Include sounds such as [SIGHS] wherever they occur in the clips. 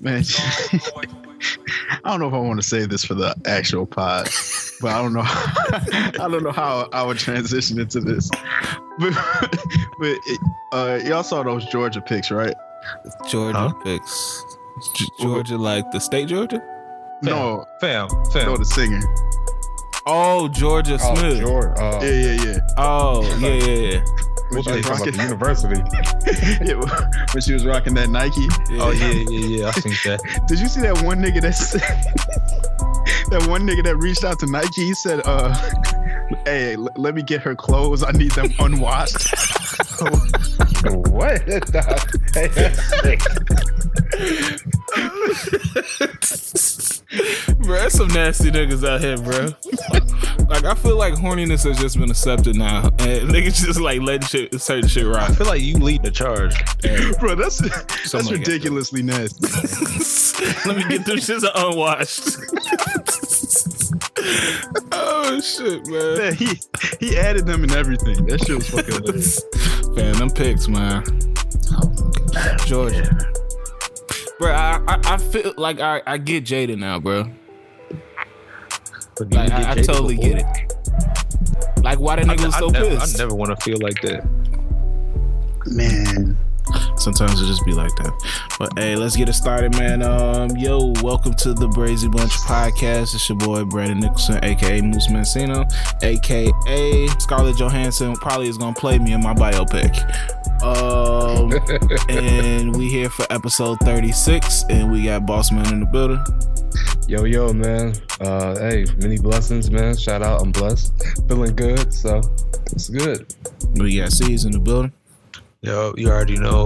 Man, [LAUGHS] I don't know if I want to say this for the actual pod, but I don't know. [LAUGHS] I don't know how I would transition into this. But, [LAUGHS] but uh, y'all saw those Georgia picks, right? Georgia huh? picks. G- Georgia, like the state Georgia? Fam. No, fam, fam. No, the singer. Oh, Georgia oh, Smith. Georgia, uh, yeah, yeah, yeah. Oh, yeah, yeah, yeah. When she was rocking the university. [LAUGHS] yeah, when she was rocking that Nike. Yeah. Oh yeah, yeah, yeah. I think that. [LAUGHS] Did you see that one nigga that [LAUGHS] that one nigga that reached out to Nike? He said, "Uh, hey, l- let me get her clothes. I need them unwashed." what? hey, that's sick. [LAUGHS] bro, that's some nasty niggas out here, bro. like I feel like horniness has just been accepted now, and niggas just like letting shit, certain shit rock. I feel like you lead the charge, [LAUGHS] bro. That's that's ridiculously nasty. [LAUGHS] Let me get them shits unwashed. oh shit, man. man. He he added them and everything. That shit was fucking hilarious. Man, them picks, man. Oh Georgia. Bro, I, I, I feel like I, I get Jada now, bro. Like, I, I totally before? get it. Like, why the nigga was so I never, pissed? I never want to feel like that. Man. Sometimes it just be like that. But hey, let's get it started, man. Um, yo, welcome to the Brazy Bunch podcast. It's your boy Brandon Nicholson, aka Moose Mancino, aka Scarlett Johansson. Probably is gonna play me in my biopic. Um, [LAUGHS] and we here for episode 36, and we got Boss Man in the building. Yo, yo, man. Uh, hey, many blessings, man. Shout out, I'm blessed, [LAUGHS] feeling good, so it's good. We got C's in the building. Yo, you already know.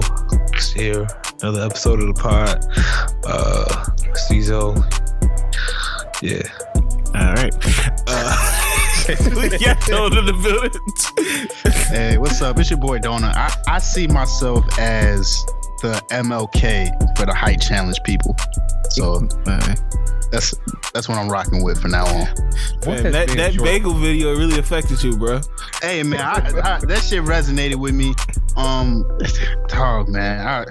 It's here. Another episode of the pod. Uh Cizo. Yeah. All right. Uh, we got Donut in the building. hey, what's up? It's your boy Donut. I, I see myself as the MLK for the height challenge people. So [LAUGHS] that's that's what I'm rocking with from now on. Man, that that bagel video really affected you, bro. Hey man, I, I, that shit resonated with me. Um, dog, man, I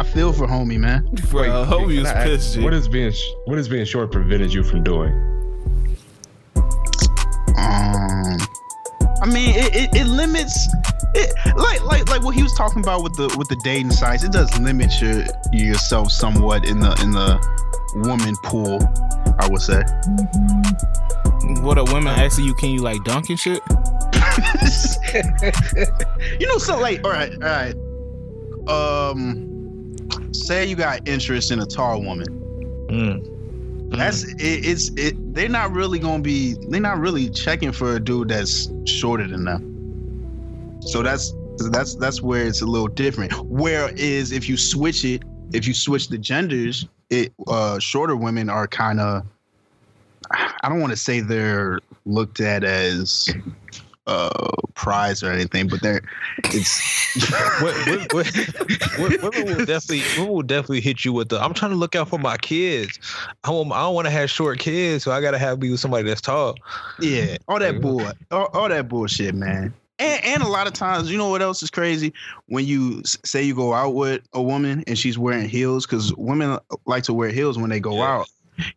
I feel for homie, man. Bro, Wait, homie was pissed. What is being what is being short prevented you from doing? Um, I mean, it, it, it limits it, like like like what he was talking about with the with the dating sites. It does limit your yourself somewhat in the in the woman pool. I would say. What a woman asking you, can you like dunk and shit? [LAUGHS] you know, so like, all right, all right. Um, say you got interest in a tall woman. Mm. That's it, it's it. They're not really gonna be. They're not really checking for a dude that's shorter than them. So that's that's that's where it's a little different. Whereas if you switch it, if you switch the genders, it uh, shorter women are kind of. I don't want to say they're looked at as uh prize or anything, but there it's [LAUGHS] what, what, what, women will definitely women will definitely hit you with the I'm trying to look out for my kids. I want I don't want to have short kids, so I gotta have be with somebody that's tall. Yeah, all that bull, all, all that bullshit, man. And, and a lot of times, you know what else is crazy? When you say you go out with a woman and she's wearing heels, because women like to wear heels when they go yeah. out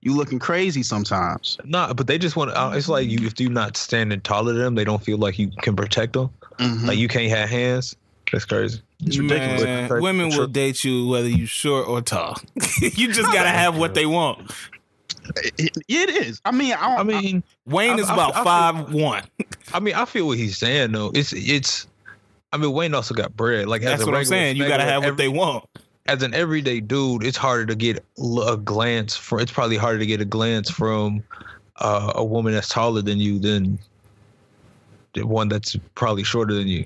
you looking crazy sometimes. Nah, but they just want. Uh, it's like you if you're not standing taller than them, they don't feel like you can protect them. Mm-hmm. Like you can't have hands. That's crazy. It's ridiculous. Man, women will date you whether you short or tall. [LAUGHS] you just gotta have what they want. It, it is. I mean, I, I mean, Wayne I, is about I, five one. I mean, I feel what he's saying though. It's it's. I mean, Wayne also got bread. Like that's what I'm saying. You gotta have what they want as an everyday dude, it's harder to get a glance from. It's probably harder to get a glance from uh, a woman that's taller than you than the one that's probably shorter than you.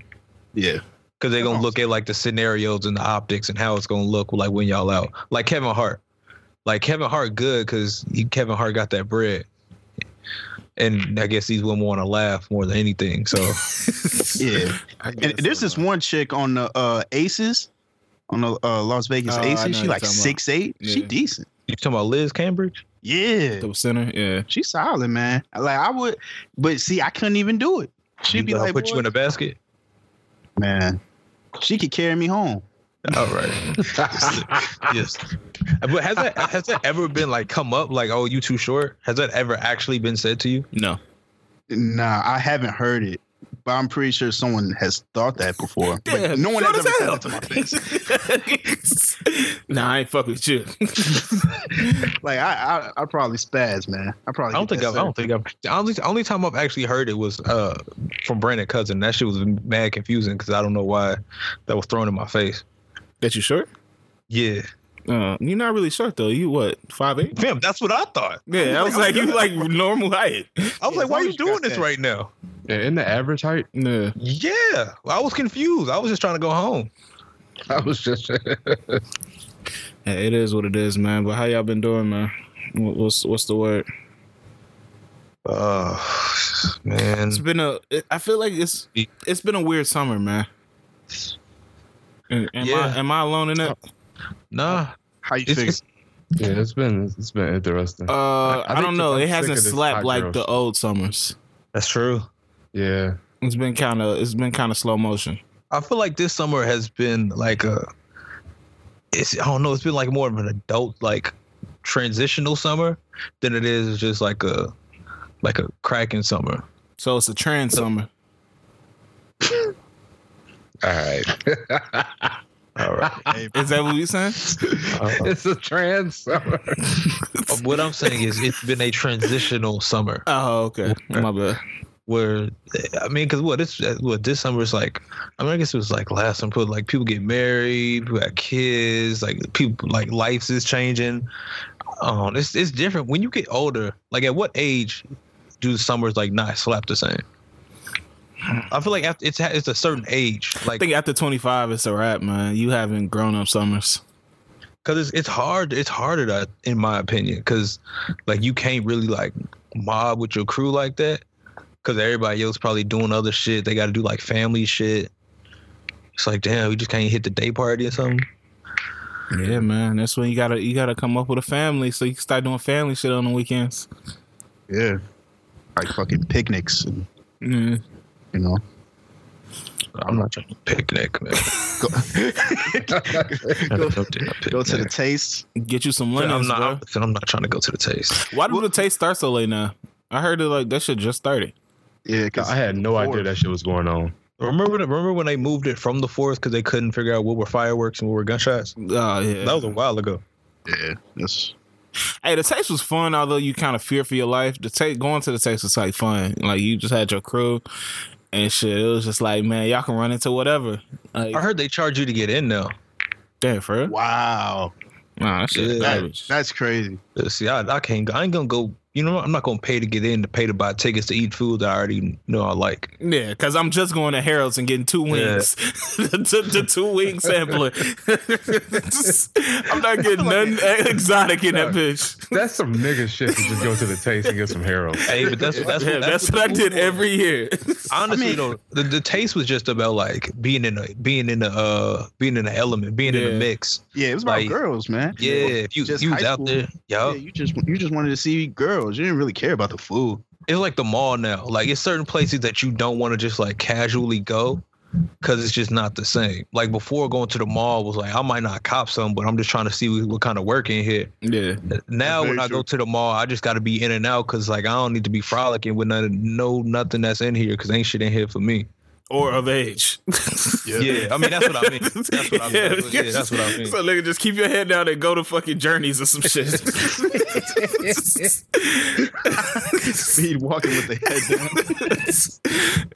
Yeah, because they're gonna look at like the scenarios and the optics and how it's gonna look like when y'all out. Like Kevin Hart, like Kevin Hart, good because Kevin Hart got that bread. And I guess these women want to laugh more than anything. So, [LAUGHS] yeah. And there's this one chick on the uh, Aces on the uh, Las Vegas oh, Aces. She like six eight. Yeah. She decent. You talking about Liz Cambage? Yeah, the center. Yeah, she's solid, man. Like I would, but see, I couldn't even do it. She'd be like, "Put you in a basket." Man, she could carry me home. All right. yes. But has that has that ever been like come up like oh you too short? Has that ever actually been said to you? No. Nah, I haven't heard it, but I'm pretty sure someone has thought that before. But no one has ever said that to my face. [LAUGHS] nah, I ain't fuck with you. [LAUGHS] Like I, I, I probably spaz, man. I probably. I don't think that I've, I don't think I've. The only only time I've actually heard it was uh from Brandon Cousin. That shit was mad confusing because I don't know why that was thrown in my face. That you short? Yeah, Uh, you're not really short though. You what? Five eight? fam, that's what I thought. Yeah, I was like, you like normal height. I was Yeah, like, why are you doing this that. right now? Yeah, in the average height, Yeah. Yeah, I was confused. I was just trying to go home. [LAUGHS] I was just. [LAUGHS] Yeah, it is what it is, man. But how y'all been doing, man? What's what's the word? Oh man, it's been a. I feel like it's it's been a weird summer, man. Am, am Yeah. I am I alone in that? nah. How you It's, figure? it's, yeah, it's been it's been interesting. Uh, I, I think don't know. I'm It hasn't of this slapped like girl the old summers. that's true. yeah, It's been kind of it's been kind of slow motion. I feel like this summer has been like a. It's I don't know. It's been like more of an adult like transitional summer than it is just like a like a cracking summer. So it's a trans summer. [LAUGHS] all right. [LAUGHS] All right. Hey, Is that what you're saying? Uh, it's a trans summer. [LAUGHS] what I'm saying is it's been a transitional summer Oh, okay. My bad. where I mean, because what it's what this summer is like. I mean, I guess it was like last summer. Like people get married, people have kids, like people like lives is changing. Um, it's it's different when you get older. Like at what age do summers like not slap the same? I feel like after it's it's a certain age, Like I think after 25, it's a wrap, man. You haven't grown up summers. because it's it's hard. It's harder to, in my opinion, because like you can't really like mob with your crew like that, because everybody else probably doing other shit. They got to do like family shit. It's like damn, we just can't hit the day party or something. Yeah, man. That's when you gotta you gotta come up with a family so you can start doing family shit on the weekends. yeah, like fucking picnics, and, Yeah. You know. I'm not trying to picnic, man. [LAUGHS] Go, I'm [LAUGHS] go, not trying to go to the taste. Get you some I'm not. bro. I'm, I'm not trying to go to the taste. Why did the taste start so late now? I heard it like that shit just started. Yeah, because I had no idea that shit was going on. Remember, remember when they moved it from the fourth because they couldn't figure out what were fireworks and what were gunshots? Oh yeah. That was a while ago. Yeah, that's Hey, the taste was fun, although you kind of fear for your life. The taste going to the taste was like fun. Like you just had your crew and shit. It was just like, man, y'all can run into whatever. Like, I heard they charge you to get in though. damn, for real? wow. Nah, that shit Yeah. That, that's crazy. See, I, I can't. I ain't gonna go. You know. I'm not gonna pay to get in to pay to buy tickets to eat food that I already know I like. Yeah, because I'm just going to Harold's and getting two wings. [LAUGHS] the, the two wing [LAUGHS] sampler. [LAUGHS] I'm not getting nothing exotic in that bitch. That's some nigga shit to just go to the taste and get some Harold. Hey, but that's that's Yeah, what, that's, what I did every year. Honestly, I mean- though, the, the taste was just about like being in a being in a uh being in an element, being in a mix. Yeah, it was about Like, girls, man. Yeah, if you Just you was out school. there, Yeah, you just you just wanted to see girls. You didn't really care about the food. it's like the mall now. Like it's certain places that you don't want to just like casually go because it's just not the same. Like before going to the mall was like I might not cop some, but I'm just trying to see what, what kind of work in here. yeah. Now Very when I true. go to the mall, I just got to be in and out because like I don't need to be frolicking with none, no nothing that's in here because ain't shit in here for me. Or of age. Yeah, I mean that's what I mean. That's what I mean. That's yeah, that's what I mean. So nigga, just keep your head down and go to fucking journeys or some shit. Speed walking with the head down.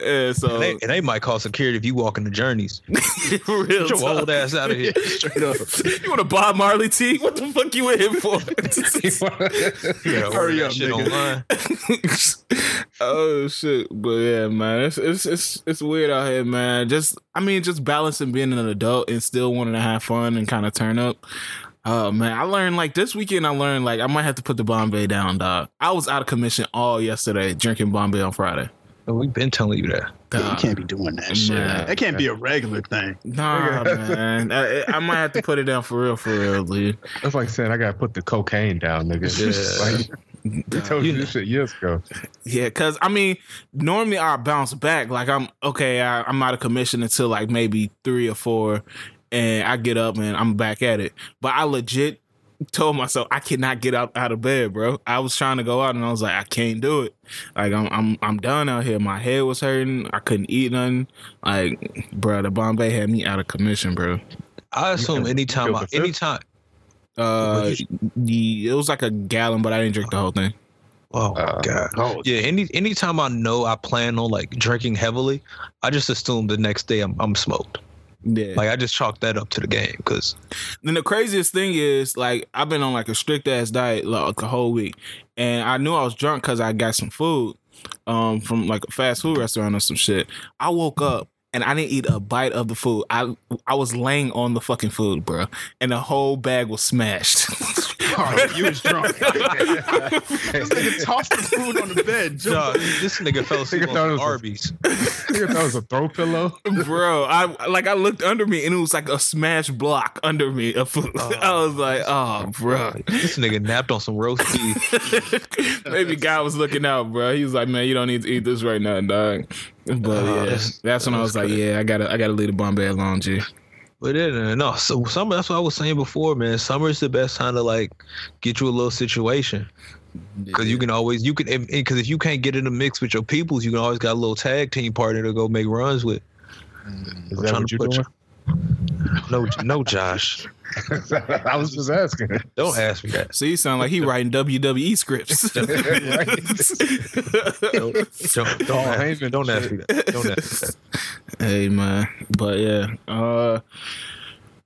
[LAUGHS] yeah, so And they, and they might call security if you walk in the journeys. [LAUGHS] real Get your talk. old ass out of here. [LAUGHS] Straight up. You want a Bob Marley tee? What the fuck you in here for? You gotta Hurry up, shit nigga. online. oh shit! But yeah, man, it's it's it's it's weird out here, man. Just I mean, just balancing being an adult and still wanting to have fun and kind of turn up. Oh man, I learned like this weekend. I learned like I might have to put the Bombay down, dog. I was out of commission all yesterday drinking Bombay on Friday. Oh, we've been telling you that. Yeah, you can't be doing that shit. Man. That can't be a regular thing. Nah, man, I, I might have to put it down for real, for real, dude. That's like saying I gotta put the cocaine down, nigga. Yeah. Like, they told you You this shit years ago. Yeah, cause I mean, normally I bounce back. Like I'm okay, I, I'm out of commission until like maybe three or four, and I get up and I'm back at it. But I legit told myself I cannot get out out of bed, bro. I was trying to go out and I was like, I can't do it. Like I'm I'm I'm done out here. My head was hurting. I couldn't eat nothing. Like, bro, the Bombay had me out of commission, bro. I assume anytime, I, anytime. Uh, the, it was like a gallon, but I didn't drink the whole thing. Oh my uh, god! Oh. Yeah, any anytime I know I plan on like drinking heavily, I just assume the next day I'm I'm smoked. Yeah. Like I just chalk that up to the game because. Then the craziest thing is like I've been on like a strict ass diet like a whole week, and I knew I was drunk because I got some food, um, from like a fast food restaurant or some shit. I woke up and I didn't eat a bite of the food. I I was laying on the fucking food, bro, and the whole bag was smashed. [LAUGHS] oh, you was drunk. [LAUGHS] this nigga tossed the food on the bed. Nah, this nigga fell asleep on Arby's. [LAUGHS] nigga thought it was a throw pillow, bro. I like I looked under me and it was like a smashed block under me of food. Oh, I was oh, like, oh, bro, this nigga napped on some roast beef. Maybe God was looking out, bro. He was like, man, you don't need to eat this right now, dog. But uh, yeah, that's when I was like, yeah, I gotta, I gotta leave the Bombay alone, G. But then, no, so summer. That's what I was saying before, man. Summer is the best time to like get you a little situation. Because you can always you can because if, if, you can't get in the mix with your peoples, you can always got a little tag team partner to go make runs with. Is that what you're doing? You, no, no, Josh. [LAUGHS] I was just asking. Don't ask me that. So you sound like he writing WWE scripts. [LAUGHS] don't, don't, don't, don't ask me that. Don't ask me that. Hey man, but yeah, uh,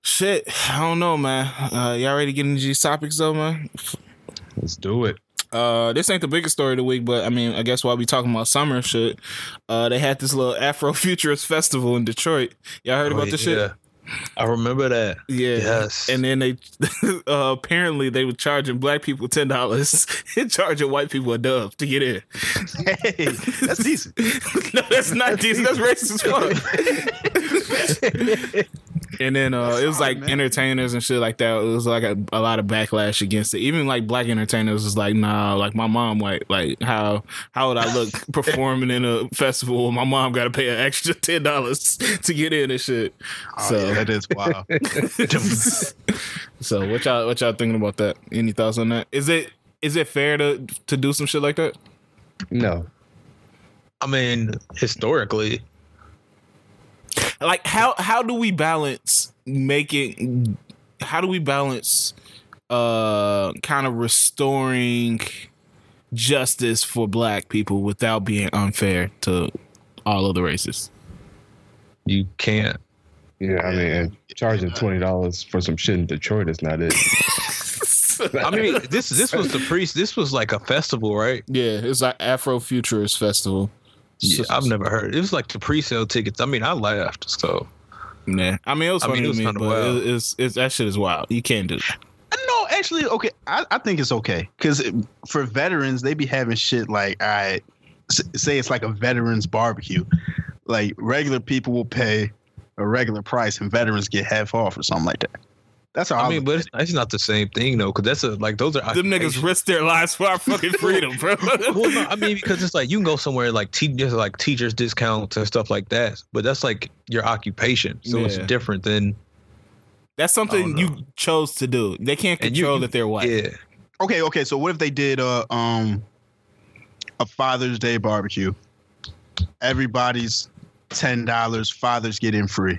shit. I don't know, man. Uh, y'all ready to get into these topics though, man? Let's do it. Uh, this ain't the biggest story of the week, but I mean, I guess while we talking about summer shit, uh, they had this little Afro Futurist [LAUGHS] festival in Detroit. Y'all heard oh, about this shit? I remember that. Yeah. Yes. And then they [LAUGHS] uh, apparently they were charging black people ten dollars [LAUGHS] and charging white people a dub to get in. Hey, that's decent. [LAUGHS] no, that's not decent. That's racist fuck. and then uh, it was like entertainers and shit like that. It was like a, a, lot of backlash against it. Even like black entertainers was like, nah, like my mom white. Like how how would I look performing in a festival? My mom got to pay an extra ten dollars to get in and shit. Oh, so yeah, that is wild. [LAUGHS] so what y'all what y'all thinking about that? Any thoughts on that? Is it is it fair to to do some shit like that? No. I mean, historically, like how how do we balance making how do we balance uh kind of restoring justice for black people without being unfair to all of the races you can't yeah i mean charging $20 for some shit in detroit is not it [LAUGHS] I mean, this this was the priest. This was like a festival, right? Yeah, it's like Afro Futurist Festival. Yeah, I've never heard. It was like the pre-sale tickets. I mean, I laughed. So, nah. I mean, it was funny I mean, it was to me, but it, it's, it's that shit is wild. You can't do. That. No, actually, okay. I, I think it's okay because for veterans, they be having shit like I say it's like a veterans barbecue. Like regular people will pay a regular price, and veterans get half off or something like that. That's how I, I mean, but it's, not the same thing though, because that's a like those are them niggas risk their lives for our fucking [LAUGHS] freedom, bro. well, no, I mean, because it's like you can go somewhere like teachers like teachers discounts and stuff like that, but that's like your occupation, so yeah. it's different than. That's something you chose to do. They can't control you, that they're white. Yeah. Okay. Okay. So what if they did a um a Father's Day barbecue? Everybody's ten dollars. Fathers get in free.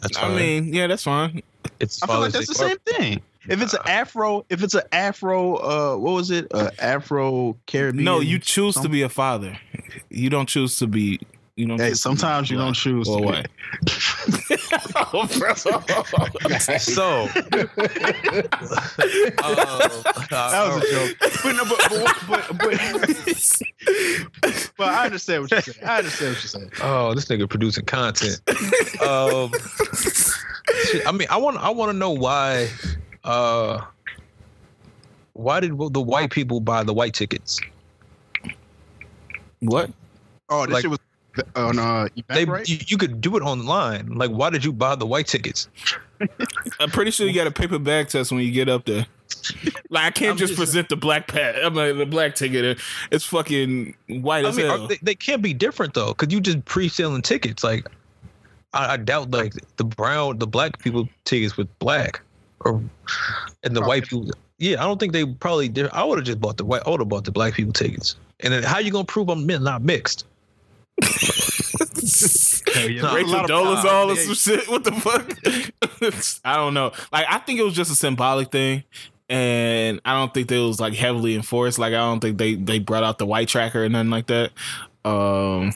That's fine. I mean, yeah, that's fine. It's I feel like that's the same thing. If it's an Afro, if it's an Afro, uh, what was it? Uh, Afro Caribbean. No, you choose something? to be a father. You don't choose to be. You know. Hey, sometimes you don't choose. Or what? [LAUGHS] oh, so uh, [LAUGHS] [LAUGHS] that was a joke. But no, but but, but, but, but I understand what you're saying. I understand what you're saying. Oh, this nigga producing content. Um, I mean, I want I want to know why. Uh, why did the white people buy the white tickets? What? Oh, this like, shit was on uh, they, you, you, could do it online. Like, why did you buy the white tickets? I'm pretty sure you got a paper bag test when you get up there. Like, I can't just, just, present the black pad. I mean, the black ticket. It's fucking white I as mean, hell. They, they, can't be different though, because you just pre-selling tickets. Like, I, I, doubt like the brown, the black people tickets with black, or and the okay. white people. Yeah, I don't think they probably. I would have just bought the white. I would have bought the black people tickets. And then how you gonna prove I'm not mixed? Yeah. Rachel Dolezal or some shit. What the fuck? [LAUGHS] I don't know. Like I think it was just a symbolic thing. And I don't think it was like heavily enforced. Like I don't think they they brought out the white tracker or nothing like that. Um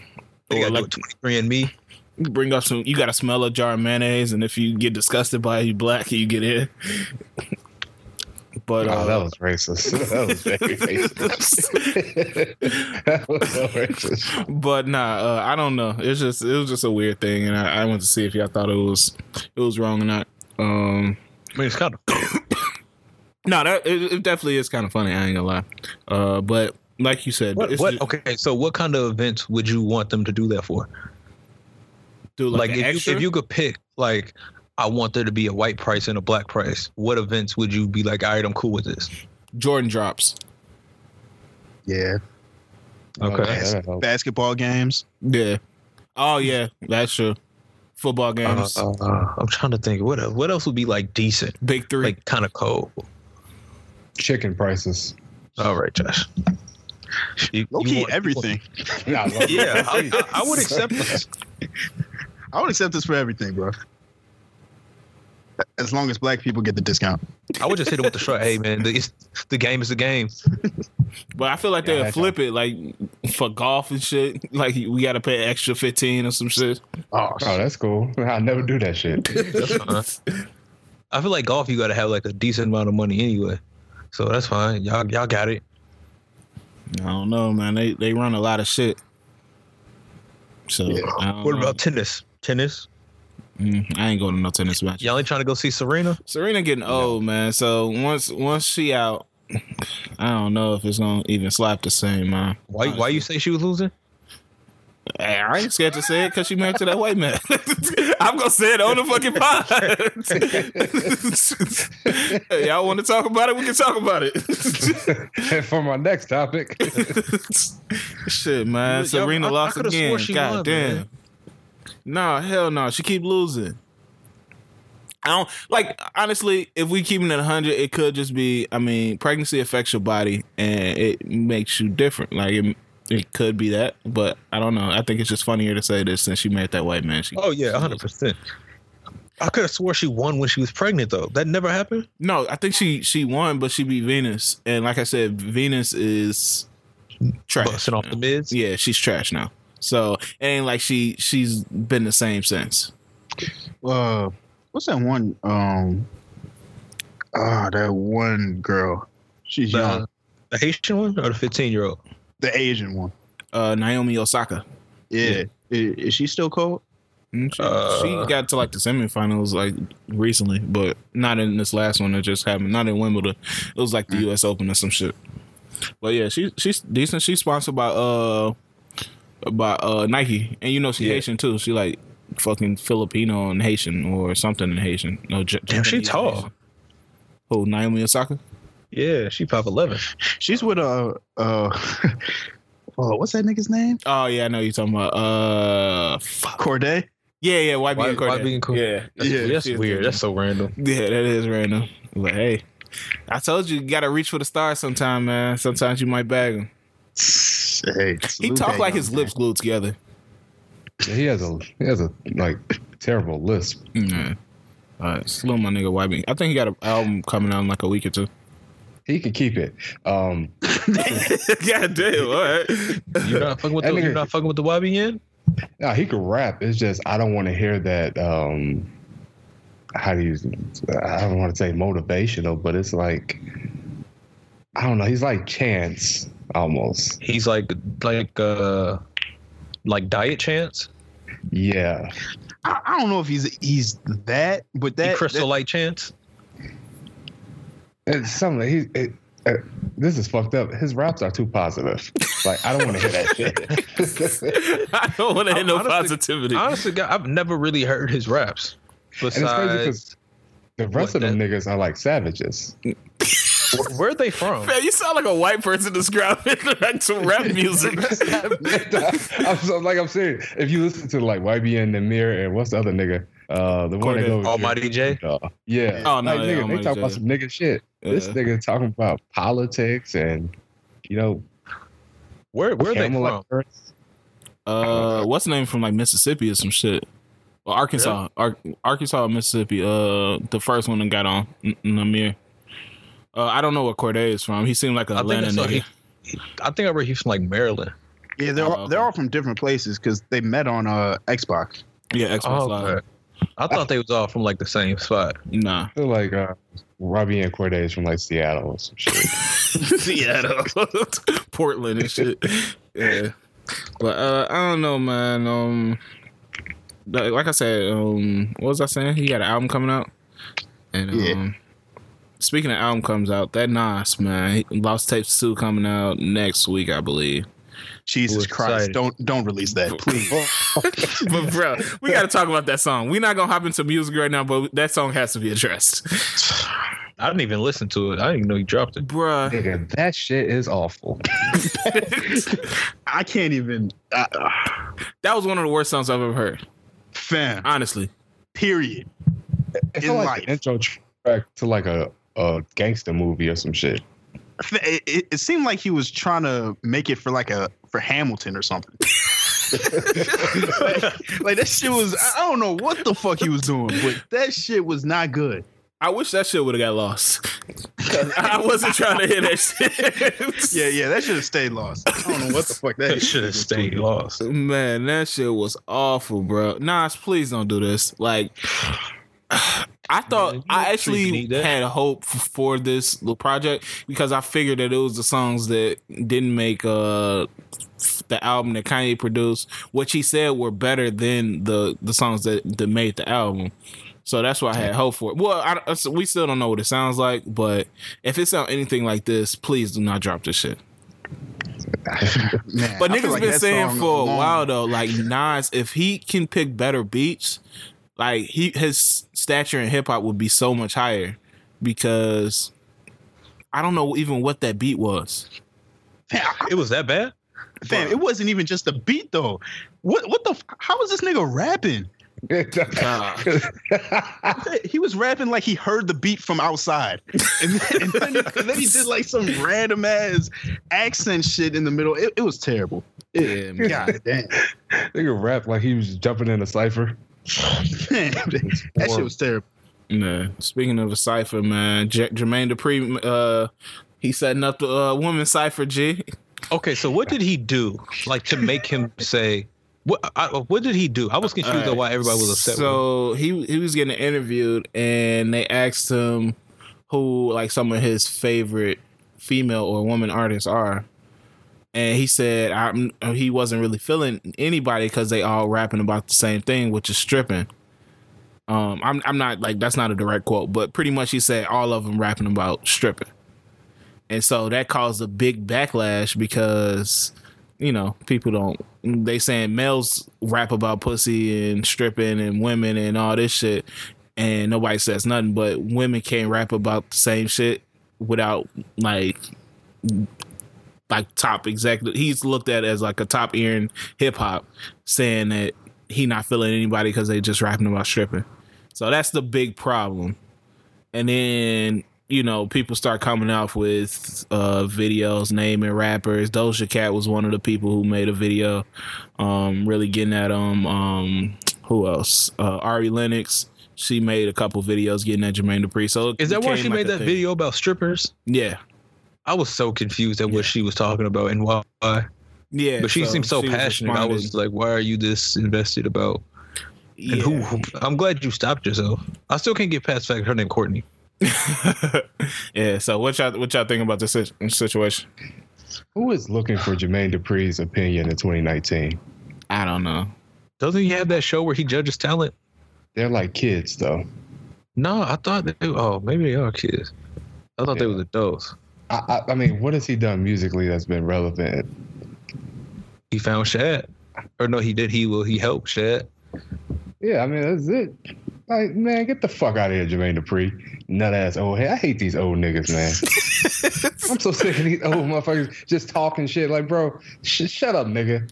They or got like 23 and me. bring up some you gotta smell a jar of mayonnaise and if you get disgusted by it, you black you get in. But Oh, uh, that was racist. [LAUGHS] [LAUGHS] That was very racist. that was so racist. but nah, uh, I don't know. It's just it was just a weird thing, and I, I went to see if y'all thought it was it was wrong or not. Um, I mean, it's kind of [COUGHS] no, that it, it definitely is kind of funny. I ain't gonna lie. Uh, but like you said, what, it's what? just- Okay, so what kind of events would you want them to do that for? do Like, like, if, you, if you could pick, like, I want there to be a white price and a black price. What events would you be like? All right, I'm cool with this. Jordan drops, Yeah. Okay. that'll. Basketball games. yeah. Oh yeah, that's true. Football Uh, games, uh, I'm trying to think. What else, what else would be like decent, big three. like kind of cold? Chicken prices. All right, Josh. You, Low you key, want- you everything. Nah, want- [LAUGHS] yeah, I, I, I would accept this. [LAUGHS] I would accept this for everything, bro. As long as black people get the discount. I would just hit it with the short. Hey, man, the, it's, the game is the game. [LAUGHS] but I feel like Yeah, they'll flip it like for golf and shit. [LAUGHS] Like we got to pay extra fifteen or some shit. Oh, Oh, that's cool. I never do that shit. I feel like golf, you got to have like a decent amount of money anyway. So that's fine. Y'all, y'all got it. I don't know, man. They they run a lot of shit. So Yeah. What know. about tennis? Tennis? Mm, I ain't going to no tennis match. Y'all ain't trying to go see Serena? Serena getting old, man. So once once she out, I don't know if it's gonna even slap the same, man. Why? Why you say she was losing? Hey, I ain't scared to say it because she married to that white man. [LAUGHS] I'm gonna say it on the fucking pod. [LAUGHS] Hey, y'all want to talk about it? We can talk about it. [LAUGHS] For my next topic, Shit, man. Serena I- I lost coulda again. swore she God won, damn. man. No, hell no. She keep losing. I don't like honestly. If we keeping it hundred, it could just be. I mean, pregnancy affects your body and it makes you different. Like it, it could be that, but I don't know. I think it's just funnier to say this since she married that white man. She, Oh yeah, hundred percent. I could have swore she won when she was pregnant though. That never happened. no, I think she she won, but she beat Venus, and like I said, Venus is trash. Busting off the mids. Yeah, she's trash now. So it ain't like she she's been the same since. uh, what's that one? Um, ah, that one girl. She's young. The, the Haitian one or the fifteen year old? The Asian one. Uh, Naomi Osaka. Yeah. I- Is, she still cold? Mm, She, Uh, she got to like the semifinals like recently, but not in this last one that just happened. Not in Wimbledon. It was like the Mm. U.S. Open or some shit. But yeah, she she's decent. She's sponsored by uh by uh Nike, and you know she Yeah. Haitian too. She like fucking Filipino and Haitian or something in Haitian. No, J- Damn, she tall. Haitian. Who Naomi Osaka? Yeah, she five eleven. She's with a uh, oh, [LAUGHS] what's that nigga's name? Oh yeah, I know you're talking about. Uh, fuck. Cordae. Yeah, yeah, YB Why, and why Cordae. being cool? Yeah, that's, Yeah, that's weird. That's so random. Yeah, that is random. But hey, I told you, you gotta reach for the stars sometime, man. Sometimes you might bag him. [LAUGHS] Hey, He talked like his man. lips glued together. Yeah, he has a he has a like terrible lisp. Yeah. All right, salute my nigga YB. I think he got an album coming out in like a week or two. He can keep it. Um, [LAUGHS] God damn, all right. You're not fucking with That the. nigga- You're not fucking with the YBN. no, he can rap. It's just I don't want to hear that. Um, how do you? I don't want to say motivational, but it's like I don't know. He's like Chance almost. He's like like uh like diet chance. Yeah. I, I don't know if he's he's that, but He that crystal that- light chance. It's something he. It, uh, this is fucked up. His raps are too positive. Like I don't want to hear that shit. [LAUGHS] I don't want to hear no Honestly- positivity. Honestly, God, I've never really heard his raps. And it's crazy 'cause Besides, the rest What, of them niggas are like savages. Where, where are they from? Man, you sound like a white person describing [LAUGHS] like some rap music. [LAUGHS] I'm so, like I'm saying, if you listen to like YBN, Nahmir and what's the other nigga? Uh, the one that goes Almighty Jay. Uh, yeah. Oh, no, like, yeah, nigga, Almighty they talk about some nigga shit. This nigga talking about politics and you know Where where are they from? Earth. Uh, what's the name from like Mississippi or some shit? Well, Arkansas, Ar- Arkansas, Mississippi. Uh, the first one that got on N- Nahmir. Uh, I don't know where Cordae is from. He seemed like an think Atlanta I saw nigga. he, I think I read he's from like Maryland. Yeah, they're Oh, all, they're okay. all from different places because they met on uh Xbox. yeah, Xbox Oh, Live. okay. I thought they was all from like the same spot. Nah, I feel like uh, Robbie and Cordae is from like Seattle or some shit. [LAUGHS] Seattle, [LAUGHS] Portland, and shit. Yeah, but uh, I don't know, man. Um, like like I said, um, what was I saying? He got an album coming out, and um, Yeah. Speaking of album comes out, that Nas man, Lost Tapes two coming out next week, I believe. Jesus Ooh, Christ! excited. Don't don't release that, please. [LAUGHS] but bro, we got to talk about that song. We're not gonna hop into music right now, but that song has to be addressed, I didn't even listen to it. I didn't even know he dropped it. bruh. Nigga, that shit is awful. [LAUGHS] I can't even. Uh, that was one of the worst songs I've ever heard. fam. Honestly, Period. It's In like life. the intro track to like a, a gangster movie or some shit. It, it, it seemed like he was trying to make it for like a for Hamilton or something. [LAUGHS] like, like that shit was. I I don't know what the fuck he was doing, but that shit was not good. I wish that shit would have got lost. I wasn't trying to hear that shit. Yeah, yeah, that should have stayed lost. I don't know what the fuck that That should have stayed lost. Man, that shit was awful, bro. Nas, please don't do this. Like, I thought Man, I actually need that. had hope for this little project because I figured that it was the songs that didn't make uh the album that Kanye produced, which he said were better than the the songs that that made the album. So that's why I had hope for it. Well, I, so we still don't know what it sounds like, but if it sounds anything like this, please do not drop this shit. [LAUGHS] Man, But I niggas like been saying song for a alone- while though, like Nas, if he can pick better beats, like he his stature in hip hop would be so much higher because I don't know even what that beat was. It was that bad? fam, it wasn't even just a beat though. What what the? How was this nigga rapping? [LAUGHS] He was rapping like he heard the beat from outside, and then, and then, and then he did like some random ass accent shit in the middle. It, it was terrible. Yeah. God damn, Nigga rap like he was jumping in a cipher. Man, [LAUGHS] that shit was terrible. Nah. Speaking of a cipher, man, J- Jermaine Dupri, uh, he setting up the uh, woman cipher. G. Okay, so what did he do like to make him say what? I, what did he do? I was confused on why everybody was upset. with him. So he he was getting interviewed, and they asked him who like some of his favorite female or woman artists are, and he said I'm, he wasn't really feeling anybody because they all rapping about the same thing, which is stripping. Um, I'm I'm not like that's not a direct quote, but pretty much he said all of them rapping about stripping, and so that caused a big backlash because you know people don't they saying males rap about pussy and stripping and women and all this shit, and nobody says nothing, but women can't rap about the same shit without like like top executive. He's looked at as like a top ear in hip hop, saying that he not feeling anybody because they just rapping about stripping. So that's the big problem. And then you know people start coming off with uh, videos naming rappers. Doja Cat was one of the people who made a video, um, really getting at um um who else? Uh, Ari Lennox. She made a couple videos getting at Jermaine Dupri. So is that why she like made that thing. video about strippers? Yeah, I was so confused at what she was talking about and why. yeah. But she seemed so she was passionate. I was like, why are you this invested about? And Yeah. who, who? I'm glad you stopped yourself. I still can't get past the fact her name Courtney. [LAUGHS] yeah. So what y'all what y'all think about this sit- situation? Who is looking for Jermaine Dupri's opinion in 2019? I don't know. Doesn't he have that show where he judges talent? They're like kids though. No, I thought they. Oh, maybe they are kids. I thought they Yeah. was adults. I, I, I mean, what has he done musically that's been relevant? He found Shad, or no, he did. He will. He helped Shad. Yeah, I mean that's it. Like, man, get the fuck out of here, Jermaine Dupri. Nut ass old head. I hate these old niggas, man. [LAUGHS] I'm so sick of these old motherfuckers just talking shit. Like, bro, sh- shut up, nigga.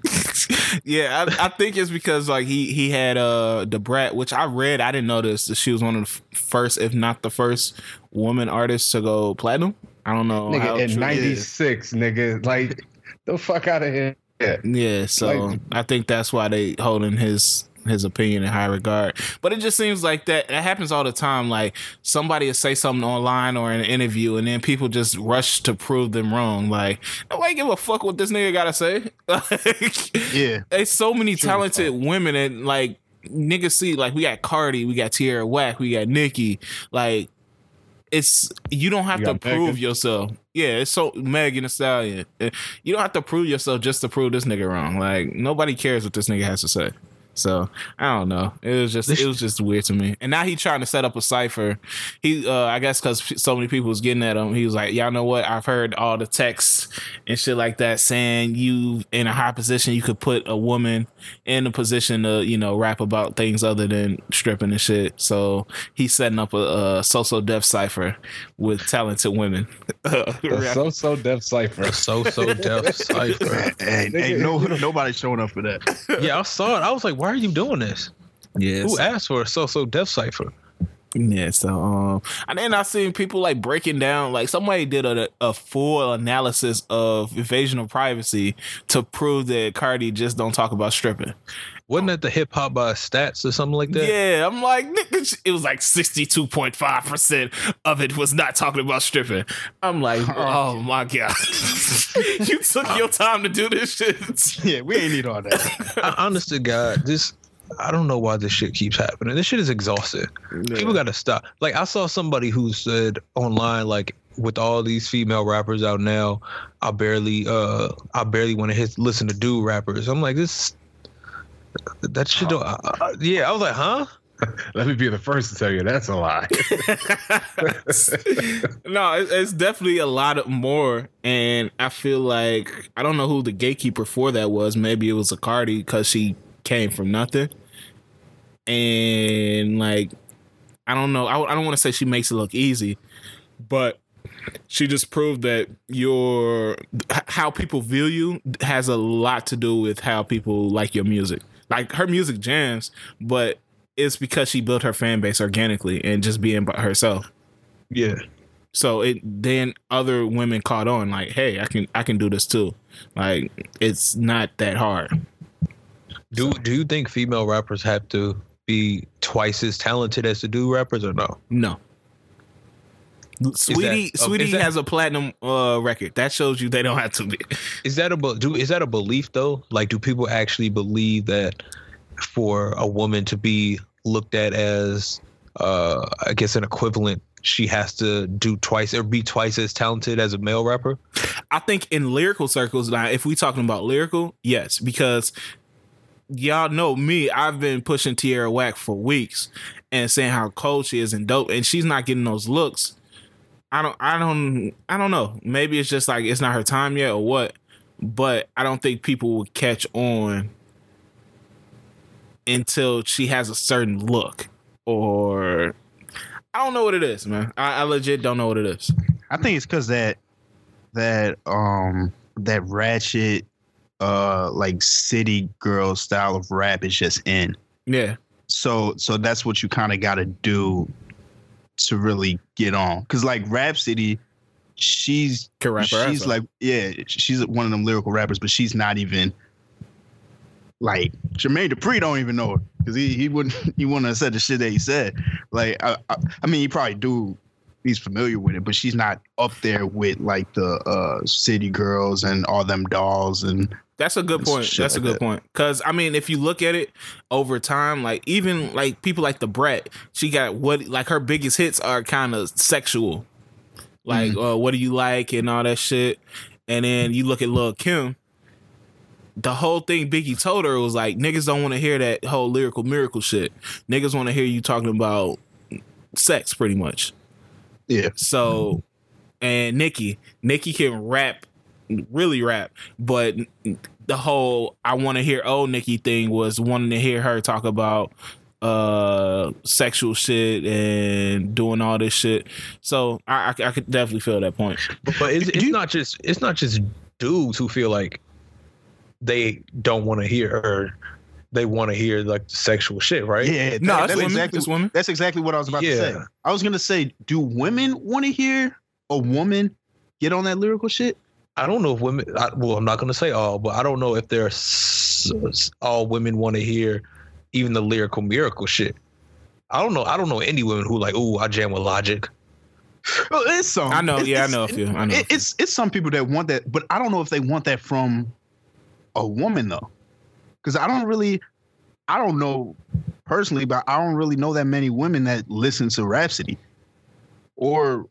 [LAUGHS] yeah, I, I, think it's because like he he had uh Da Brat, which I read. I didn't know this. She was one of the first, if not the first, woman artist to go platinum. I don't know. Nigga, in '96, nigga, like the fuck out of here. Yeah, so like, I think that's why they holding his his opinion in high regard. But it just seems like that that happens all the time. Like somebody will say something online or in an interview, and then people just rush to prove them wrong. Like nobody give a fuck what this nigga gotta say. [LAUGHS] like, yeah, there's so many talented women, and like niggas see like we got Cardi, we got Tierra Whack, we got Nicki. Like it's you don't have you to prove Megan. yourself. Yeah, it's so Megan Thee Stallion. Eh, you don't have to prove yourself just to prove this nigga wrong. Like nobody cares what this nigga has to say. So I don't know. It was just it was just weird to me. And now he's trying to set up a cipher. He, uh, I guess, because so many people was getting at him, he was like, "Y'all know what? I've heard all the texts and shit like that saying you in a high position, you could put a woman in a position to you know rap about things other than stripping and shit." So he's setting up a, a So So Def cipher with talented women. so So Def cipher. So So Def cipher. hey, hey, no, nobody's showing up for that. Yeah, I saw it. I was like, why are you doing this? Yes. Who asked for a so so def cipher? Yeah, so um, and then I seen people like breaking down, like somebody did a, a full analysis of invasion of privacy to prove that Cardi just don't talk about stripping. Wasn't that the hip hop by stats or something like that? Yeah, I'm like, it was like 62.5 percent of it was not talking about stripping. I'm like, [LAUGHS] oh my god, [LAUGHS] you took your [LAUGHS] time to do this shit. Yeah, we ain't need all that. I, honest to God, this I don't know why this shit keeps happening. This shit is exhausting. Yeah. People got to stop. Like I saw somebody who said online, like with all these female rappers out now, I barely, uh, I barely want to hit listen to dude rappers. I'm like, this that shit. Oh. Uh, yeah, I was like, huh? [LAUGHS] Let me be the first to tell you that's a lie. [LAUGHS] [LAUGHS] no, it's definitely a lot of more, and I feel like I don't know who the gatekeeper for that was. Maybe it was a Cardi because she came from nothing, and like I don't know. I, I don't want to say she makes it look easy, but she just proved that your how people view you has a lot to do with how people like your music. Like her music jams, but it's because she built her fan base organically and just being by herself. Yeah. So it then other women caught on like, hey, I can I can do this too. Like it's not that hard. Do do you think female rappers have to be twice as talented as the dude rappers or no? No. Saweetie, that, Saweetie that, has a platinum uh, record. That shows you they don't have to be. [LAUGHS] Is that a do? Is that a belief though? Like, do people actually believe that for a woman to be looked at as, uh, I guess, an equivalent, she has to do twice or be twice as talented as a male rapper? I think in lyrical circles, now, if we talking about lyrical, yes, because y'all know me. I've been pushing Tierra Whack for weeks and saying how cold she is and dope, and she's not getting those looks I don't I don't I don't know. Maybe it's just like it's not her time yet or what. But I don't think people will catch on until she has a certain look or I don't know what it is, man. I, I legit don't know what it is. I think it's because that that um that ratchet uh like city girl style of rap is just in. Yeah. So so that's what you kind of got to do to really get on. Cause like Rapsody, she's she's like yeah, she's one of them lyrical rappers, but she's not even like Jermaine Dupri don't even know her because he he wouldn't [LAUGHS] he wouldn't have said the shit that he said. Like I, I, I mean he probably do he's familiar with it, but she's not up there with like the uh city girls and all them dolls and that's a good point. That's a good point. Cause I mean, if you look at it over time, like even like people like the Brat, she got what like her biggest hits are kind of sexual. Like, mm. uh, what do you like and all that shit. And then you look at Lil Kim, the whole thing Biggie told her was like, niggas don't want to hear that whole lyrical miracle shit. Niggas want to hear you talking about sex pretty much. Yeah. So, and Nicki, Nicki can rap really rap, but the whole I want to hear old Nicki thing was wanting to hear her talk about uh sexual shit and doing all this shit. So I I, I could definitely feel that point. But, but it's, it's not just it's not just dudes who feel like they don't want to hear or they want to hear like sexual shit, right? Yeah, No, that- it's that's women. exactly It's women. that's exactly what I was about to say. I was gonna say, do women want to hear a woman get on that lyrical shit? I don't know if women. I, well, I'm not gonna say all, but I don't know if there's all women want to hear even the lyrical miracle shit. I don't know. I don't know any women who like, ooh, I jam with Logic. Well, it's some. I know, It's- yeah, I know a few. I know. it- it's it's some people that want that, but I don't know if they want that from a woman though, because I don't really, I don't know personally, but I don't really know that many women that listen to Rapsody, or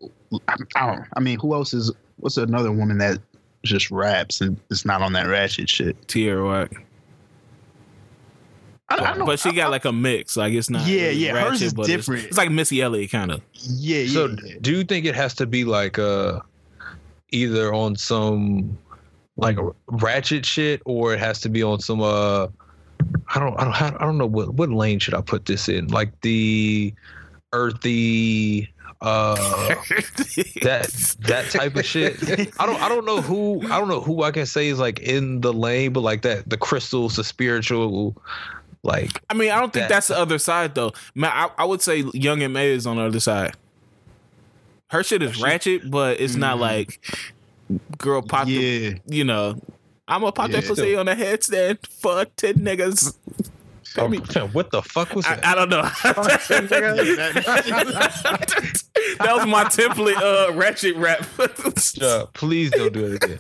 I, I don't. I mean, who else is? What's another woman that just raps and it's not on that ratchet shit? Tierra Whack. I, I know, but she got like a mix. Like it's not. Yeah, really yeah, hers is but it's- different. It's, like Missy Elliott kind of. yeah, yeah. So, yeah. do you think it has to be like uh either on some like ratchet shit, or it has to be on some uh I don't I don't I don't know what what lane should I put this in? Like the earthy uh that that type of shit. I don't I don't know who I don't know who I can say is like in the lane, but like that the crystals, the spiritual, like I mean, I don't think That- that's the other side though. Man, I, I would say Young M.A is on the other side. Her shit is ratchet, but it's not Mhm. like girl pop. the- yeah. you know, I'm gonna pop that Yeah. pussy on a headstand. Fuck ten niggas. Oh, fam, what the fuck was that? I, I don't know. [LAUGHS] [LAUGHS] that was my template. Uh, ratchet rap. Uh, please don't do it again.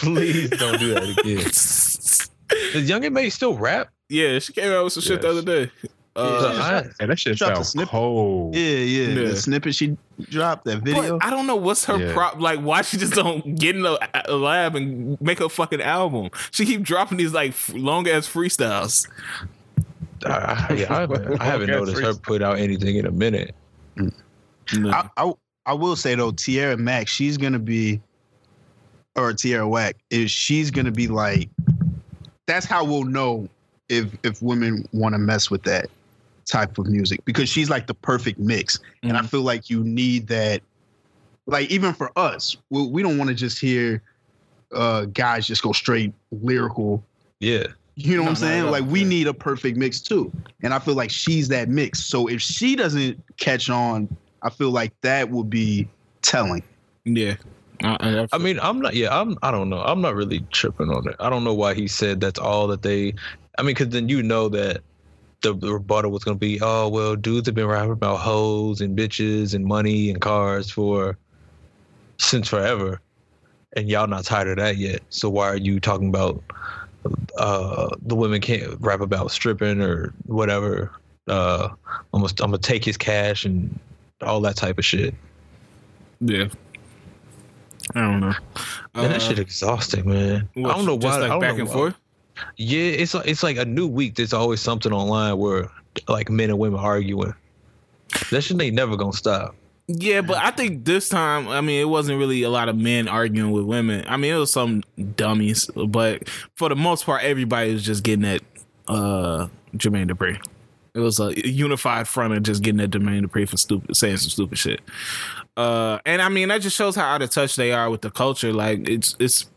Please don't do that again. Does Young M.A still rap? yeah, she came out with some shit the Yes. other day. Uh, I- Hey, that shit Dropped a sound snippet. cold. Yeah, yeah, Yeah. The snippet she dropped, that video. But I don't know what's her Yeah. prop. Like, why she just don't get in a, a lab and make a fucking album? She keep dropping these like long ass freestyles. I, yeah, I haven't, I haven't [LAUGHS] Okay, noticed her put out anything in a minute. I, I I will say though, Tierra Mack, she's gonna be, or Tierra Whack, is she's gonna be like, that's how we'll know if if women want to mess with that type of music because she's like the perfect mix, and I feel like you need that. Like even for us, we, we don't want to just hear uh guys just go straight lyrical Yeah. you know what I'm saying? at all. Like we Yeah. need a perfect mix too. And I feel like she's that mix. So if she doesn't catch on, I feel like that would be telling. yeah. I, I, I mean, I'm not. Yeah, I'm. I don't know. I'm not really tripping on it. I don't know why he said that's all that they. I mean, because then you know that the, the rebuttal was gonna be, oh well, dudes have been rapping about hoes and bitches and money and cars for since forever, and y'all not tired of that yet. So why are you talking about uh the women can't rap about stripping or whatever? Uh, I'm gonna take his cash and all that type of shit. yeah. I don't know. Man, that Uh, shit exhausting, man. what, I don't know just why. Like I don't back know and why. forth. Yeah, it's it's like a new week. There's always something online where like men and women arguing. That shit ain't never gonna stop. Yeah, but I think this time, I mean, it wasn't really a lot of men arguing with women. I mean, it was some dummies, but for the most part, everybody was just getting at uh, Jermaine Dupri. It was a unified front of just getting at Jermaine Dupri for stupid, saying some stupid shit. Uh, and I mean, that just shows how out of touch they are with the culture. Like, it's it's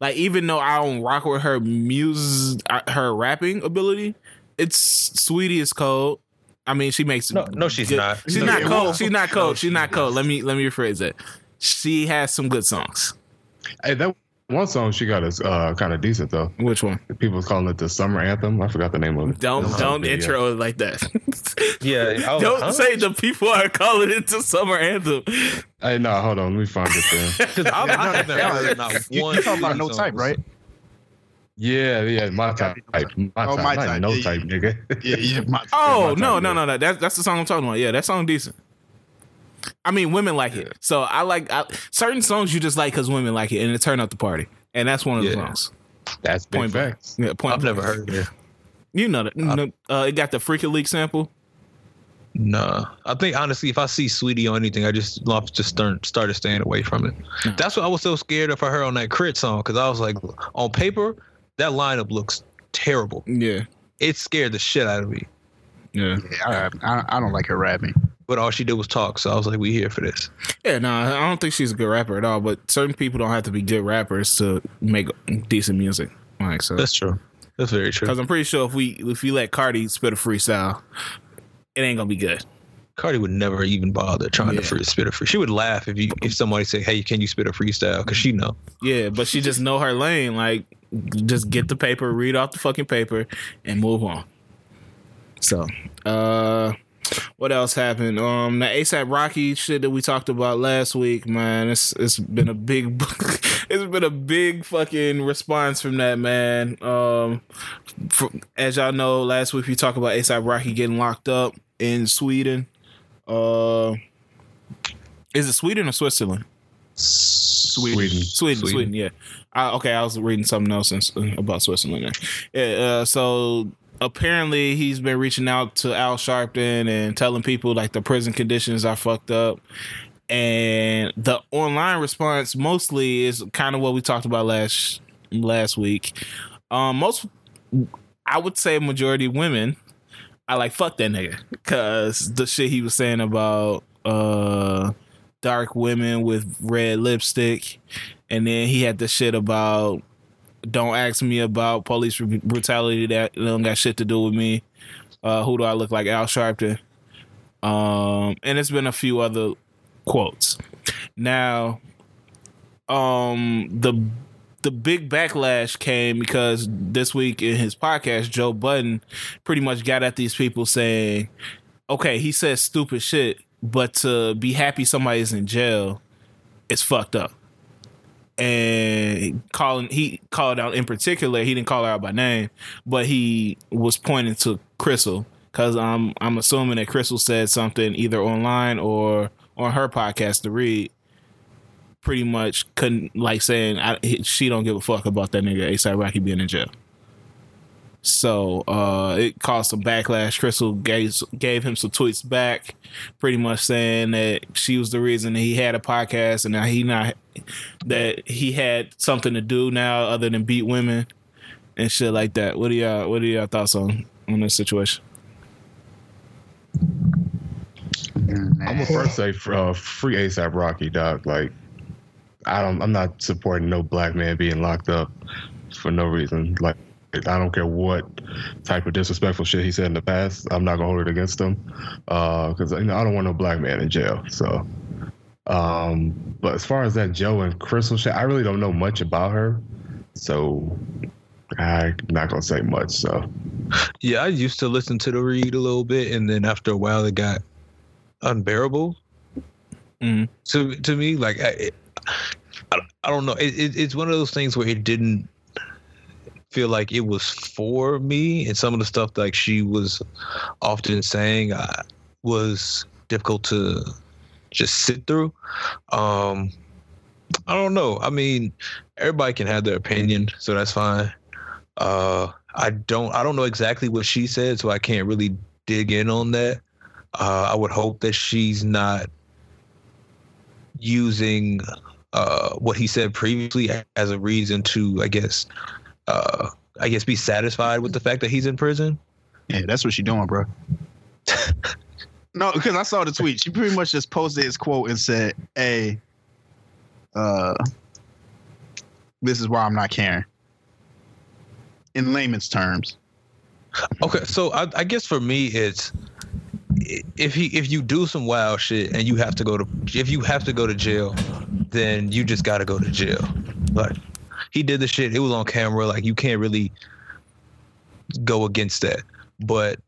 like even though I don't rock with her music, uh, her rapping ability, it's sweetie is cold. I mean, she makes No, no, she's good- not. She's No, not cold. she's not cold. she's she's not not. cold. Let me let me rephrase that. She has some good songs. Hey, that one song she got is uh, kind of decent though. Which one? People was calling it the summer anthem. I forgot the name of it. Don't That's don't the video. intro it like that. [LAUGHS] Yeah, I was [LAUGHS] don't huh? say the people are calling it the summer anthem. Hey, no, hold on. Let me find it then. [LAUGHS] Because I'm haven't heard not You, one. you talking about no type, right? Yeah, yeah, my type. My Oh, type. my type. no Yeah, type, nigga. Yeah, yeah. My, Oh my no time, no no no. That's that's the song I'm talking about. Yeah, that song decent. I mean, women like it. So I like I, certain songs you just like because women like it, and it turn up the party. And that's one of the Yeah. songs. That's Point blank. facts. Yeah, point. I've never heard it. You know that. No, uh, it got the Freek-a-Leek sample. Nah, I think honestly, if I see Saweetie on anything, I just I just start, started staying away from it. Yeah. That's what I was so scared of for her on that crit song because I was like, on paper, that lineup looks terrible. Yeah. It scared the shit out of me. Yeah. Yeah, I, I, I don't like her rapping. But all she did was talk, so I was like, we here for this. Yeah, no, I don't think she's a good rapper at all. But certain people don't have to be good rappers to make decent music. Like so. That's true. That's very true. Because I'm pretty sure if we if we let Cardi spit a freestyle, it ain't gonna be good. Cardi would never even bother trying Yeah. to free, spit a free. She would laugh if you if somebody say, "Hey, can you spit a freestyle?" Because she know. Yeah, but she just know her lane. Like, just get the paper, read off the fucking paper, and move on. So, uh, what else happened? Um, the ASAP Rocky shit that we talked about last week, man. It's it's been a big, [LAUGHS] it's been a big fucking response from that man. Um, for, as y'all know, last week we talked about ASAP Rocky getting locked up in Sweden. Uh, is it Sweden or Switzerland? Sweden. Sweden, Sweden, Sweden. yeah. I, okay, I was reading something else in, about Switzerland. There. Yeah, uh, so apparently he's been reaching out to Al Sharpton and telling people like the prison conditions are fucked up. And the online response mostly is kind of what we talked about last last week. Um, most, I would say, majority women. I like fuck that nigga because the shit he was saying about uh dark women with red lipstick, and then he had the shit about don't ask me about police brutality that don't got shit to do with me. Uh, who do I look like? Al Sharpton. Um, and it's been a few other quotes. Now, um, the the big backlash came because this week in his podcast, Joe Budden pretty much got at these people saying, "Okay, he says stupid shit, but to be happy somebody's in jail is fucked up." And calling, he called out in particular. He didn't call her out by name, but he was pointing to Crystal because I'm I'm assuming that Crystal said something either online or on her podcast to read. Pretty much couldn't like saying I, she don't give a fuck about that nigga ASAP Rocky being in jail. So uh, it caused some backlash. Crystal gave gave him some tweets back, pretty much saying that she was the reason that he had a podcast and now he not that he had something to do now other than beat women and shit like that. What do y'all what are y'all thoughts on on this situation? I'm gonna first say uh, free ASAP Rocky, dog. Like, I don't, I'm not supporting no black man being locked up for no reason. Like, I don't care what type of disrespectful shit he said in the past. I'm not gonna hold it against him because you know I don't want no black man in jail. So, um, but as far as that Joe and Crystal shit, I really don't know much about her. So, I'm not gonna say much. So, Yeah, I used to listen to the read a little bit, and then after a while, it got unbearable. Mhm. To to me, like I, it, I, I don't know. It, it, it's one of those things where it didn't feel like it was for me, and some of the stuff like she was often saying uh, was difficult to just sit through. Um, I don't know. I mean, everybody can have their opinion, so that's fine. Uh, I don't I don't know exactly what she said, so I can't really dig in on that. Uh, I would hope that she's not using uh, what he said previously as a reason to, I guess, uh, I guess, be satisfied with the fact that he's in prison. Yeah, that's what she doing, bro. [LAUGHS] no, because I saw the tweet. She pretty much just posted his quote and said, "Hey, uh, this is why I'm not caring." In layman's terms, Okay, so I, I guess for me it's if he if you do some wild shit and you have to go to if you have to go to jail, then you just got to go to jail. Like he did the shit, it was on camera. Like you can't really go against that. But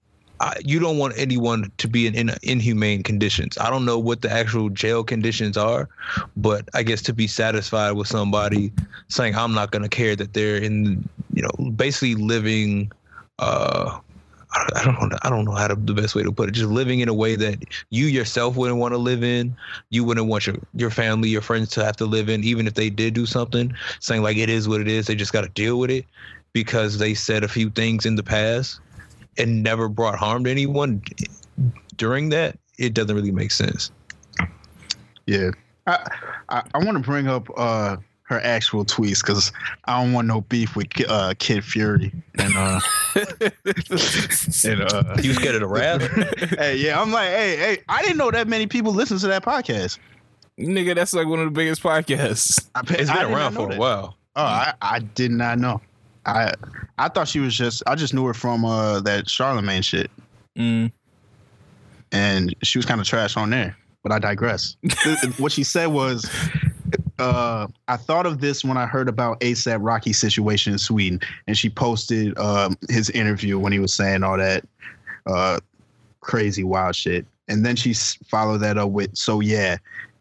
I, you don't want anyone to be in, in inhumane conditions. I don't know what the actual jail conditions are, but I guess to be satisfied with somebody saying I'm not going to care that they're in, you know, basically living uh I don't know. I don't know how to the best way to put it. Just living in a way that you yourself wouldn't want to live in. You wouldn't want your your family, your friends to have to live in, even if they did do something. Saying like it is what it is. They just got to deal with it because they said a few things in the past and never brought harm to anyone during that. It doesn't really make sense. yeah. I I, I want to bring up uh her actual tweets because I don't want no beef with uh, Kid Fury and uh [LAUGHS] and uh. You scared of the rap? [LAUGHS] hey, yeah, I'm like, hey, hey, I didn't know that many people listen to that podcast. Nigga, that's like one of the biggest podcasts. [LAUGHS] I, bet- It's I been did around not know for a while. Oh, I, I did not know. I I thought she was just I just knew her from uh that Charlemagne shit. Mm. And she was kind of trash on there. But I digress. what she said was uh, I thought of this when I heard about ASAP Rocky's situation in Sweden, and she posted um, his interview when he was saying all that uh, crazy wild shit, and then she followed that up with, "So yeah,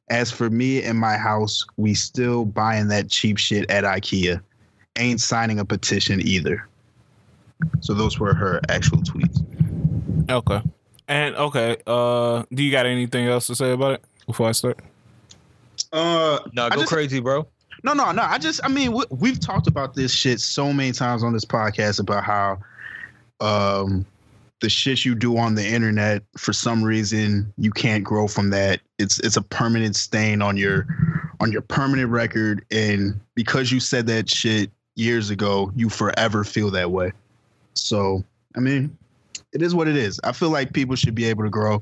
as for me and my house, we still buying that cheap shit at IKEA. Ain't signing a petition either." So those were her actual tweets. Okay. And okay, uh, do you got anything else to say about it before I start? Uh, no, go just, crazy, bro. No, no, no. I just, I mean, we, we've talked about this shit so many times on this podcast about how, um, the shit you do on the internet for some reason you can't grow from that. It's it's a permanent stain on your on your permanent record, and because you said that shit years ago, you forever feel that way. So, I mean, it is what it is. I feel like people should be able to grow.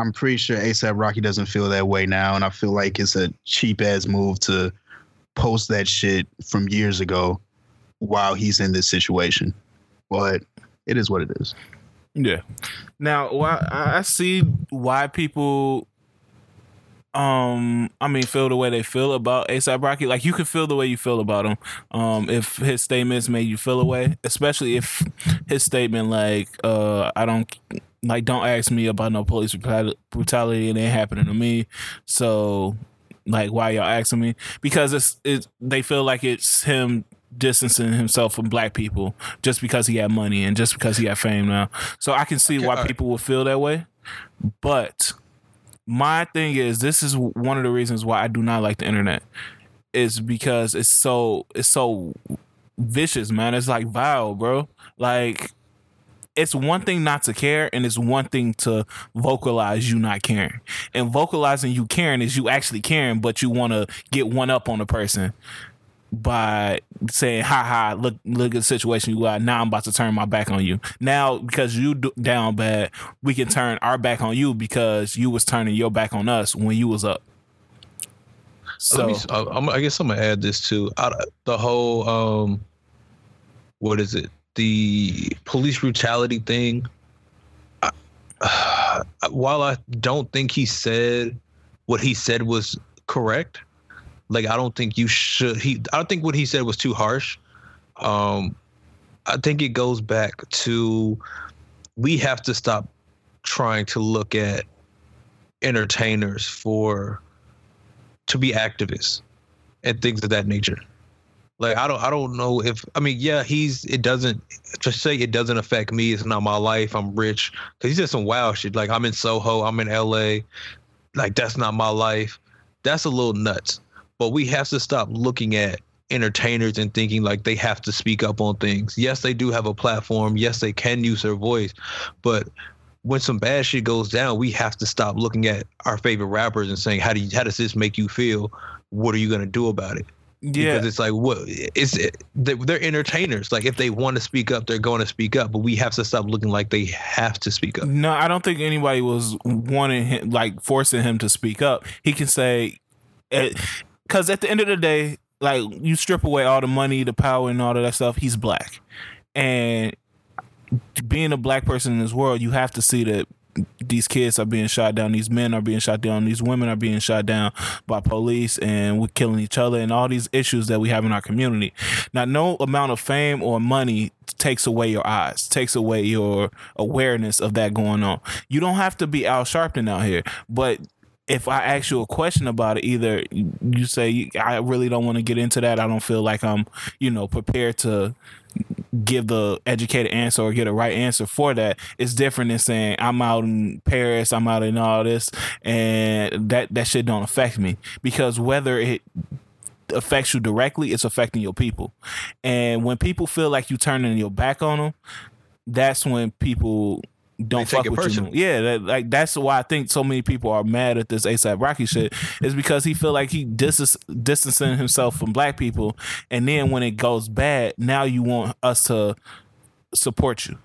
I'm pretty sure ASAP Rocky doesn't feel that way now, and I feel like it's a cheap ass move to post that shit from years ago while he's in this situation. But it is what it is. Yeah. Now, I see why people um I mean feel the way they feel about ASAP Rocky. Like you can feel the way you feel about him. Um if his statements made you feel away, especially if his statement like uh I don't like don't ask me about no police brutality and it ain't happening to me. So like why y'all asking me? Because it's it they feel like it's him distancing himself from black people just because he had money and just because he had fame now. So I can see okay, why people would feel that way. But my thing is this is one of the reasons why I do not like the internet is because it's so it's so vicious, man. It's like vile, bro. Like it's one thing not to care and it's one thing to vocalize you not caring. And vocalizing you caring is you actually caring, but you want to get one up on a person by saying, "Ha ha! Look, look at the situation you got. Now I'm about to turn my back on you. Now because you down bad, we can turn our back on you because you was turning your back on us when you was up." So me, I guess I'm gonna add this too. the whole, um, what is it? The police brutality thing. I, uh, [SIGHS] while I don't think he said what he said was correct, like I don't think you should. He I don't think what he said was too harsh. Um, I think it goes back to we have to stop trying to look at entertainers for to be activists and things of that nature. Like I don't I don't know if I mean yeah he's it doesn't just say it doesn't affect me it's not my life I'm rich because he said some wild shit like I'm in Soho I'm in L.A. like that's not my life that's a little nuts but we have to stop looking at entertainers and thinking like they have to speak up on things. Yes, they do have a platform. Yes, they can use their voice, but when some bad shit goes down, we have to stop looking at our favorite rappers and saying, "How do you, how does this make you feel? What are you gonna do about it?" Yeah, because it's like what it's it, they're entertainers. Like if they want to speak up, they're going to speak up. But we have to stop looking like they have to speak up. No, I don't think anybody was wanting him, like forcing him to speak up. He can say, eh, because at the end of the day, like you strip away all the money, the power, and all of that stuff. He's black, and being a black person in this world, you have to see that these kids are being shot down, these men are being shot down, these women are being shot down by police, and we're killing each other, and all these issues that we have in our community. Now, no amount of fame or money takes away your eyes, takes away your awareness of that going on. You don't have to be Al Sharpton out here, but if I ask you a question about it, either you say I really don't want to get into that. I don't feel like I'm, you know, prepared to give the educated answer or get a right answer for that. It's different than saying I'm out in Paris, I'm out in all this, and that that shit don't affect me because whether it affects you directly, it's affecting your people. And when people feel like you turning your back on them, that's when people don't fuck with you. Yeah, that, like that's why I think so many people are mad at this ASAP Rocky shit is because he feel like he dis- distancing himself from black people, and then when it goes bad, now you want us to support you.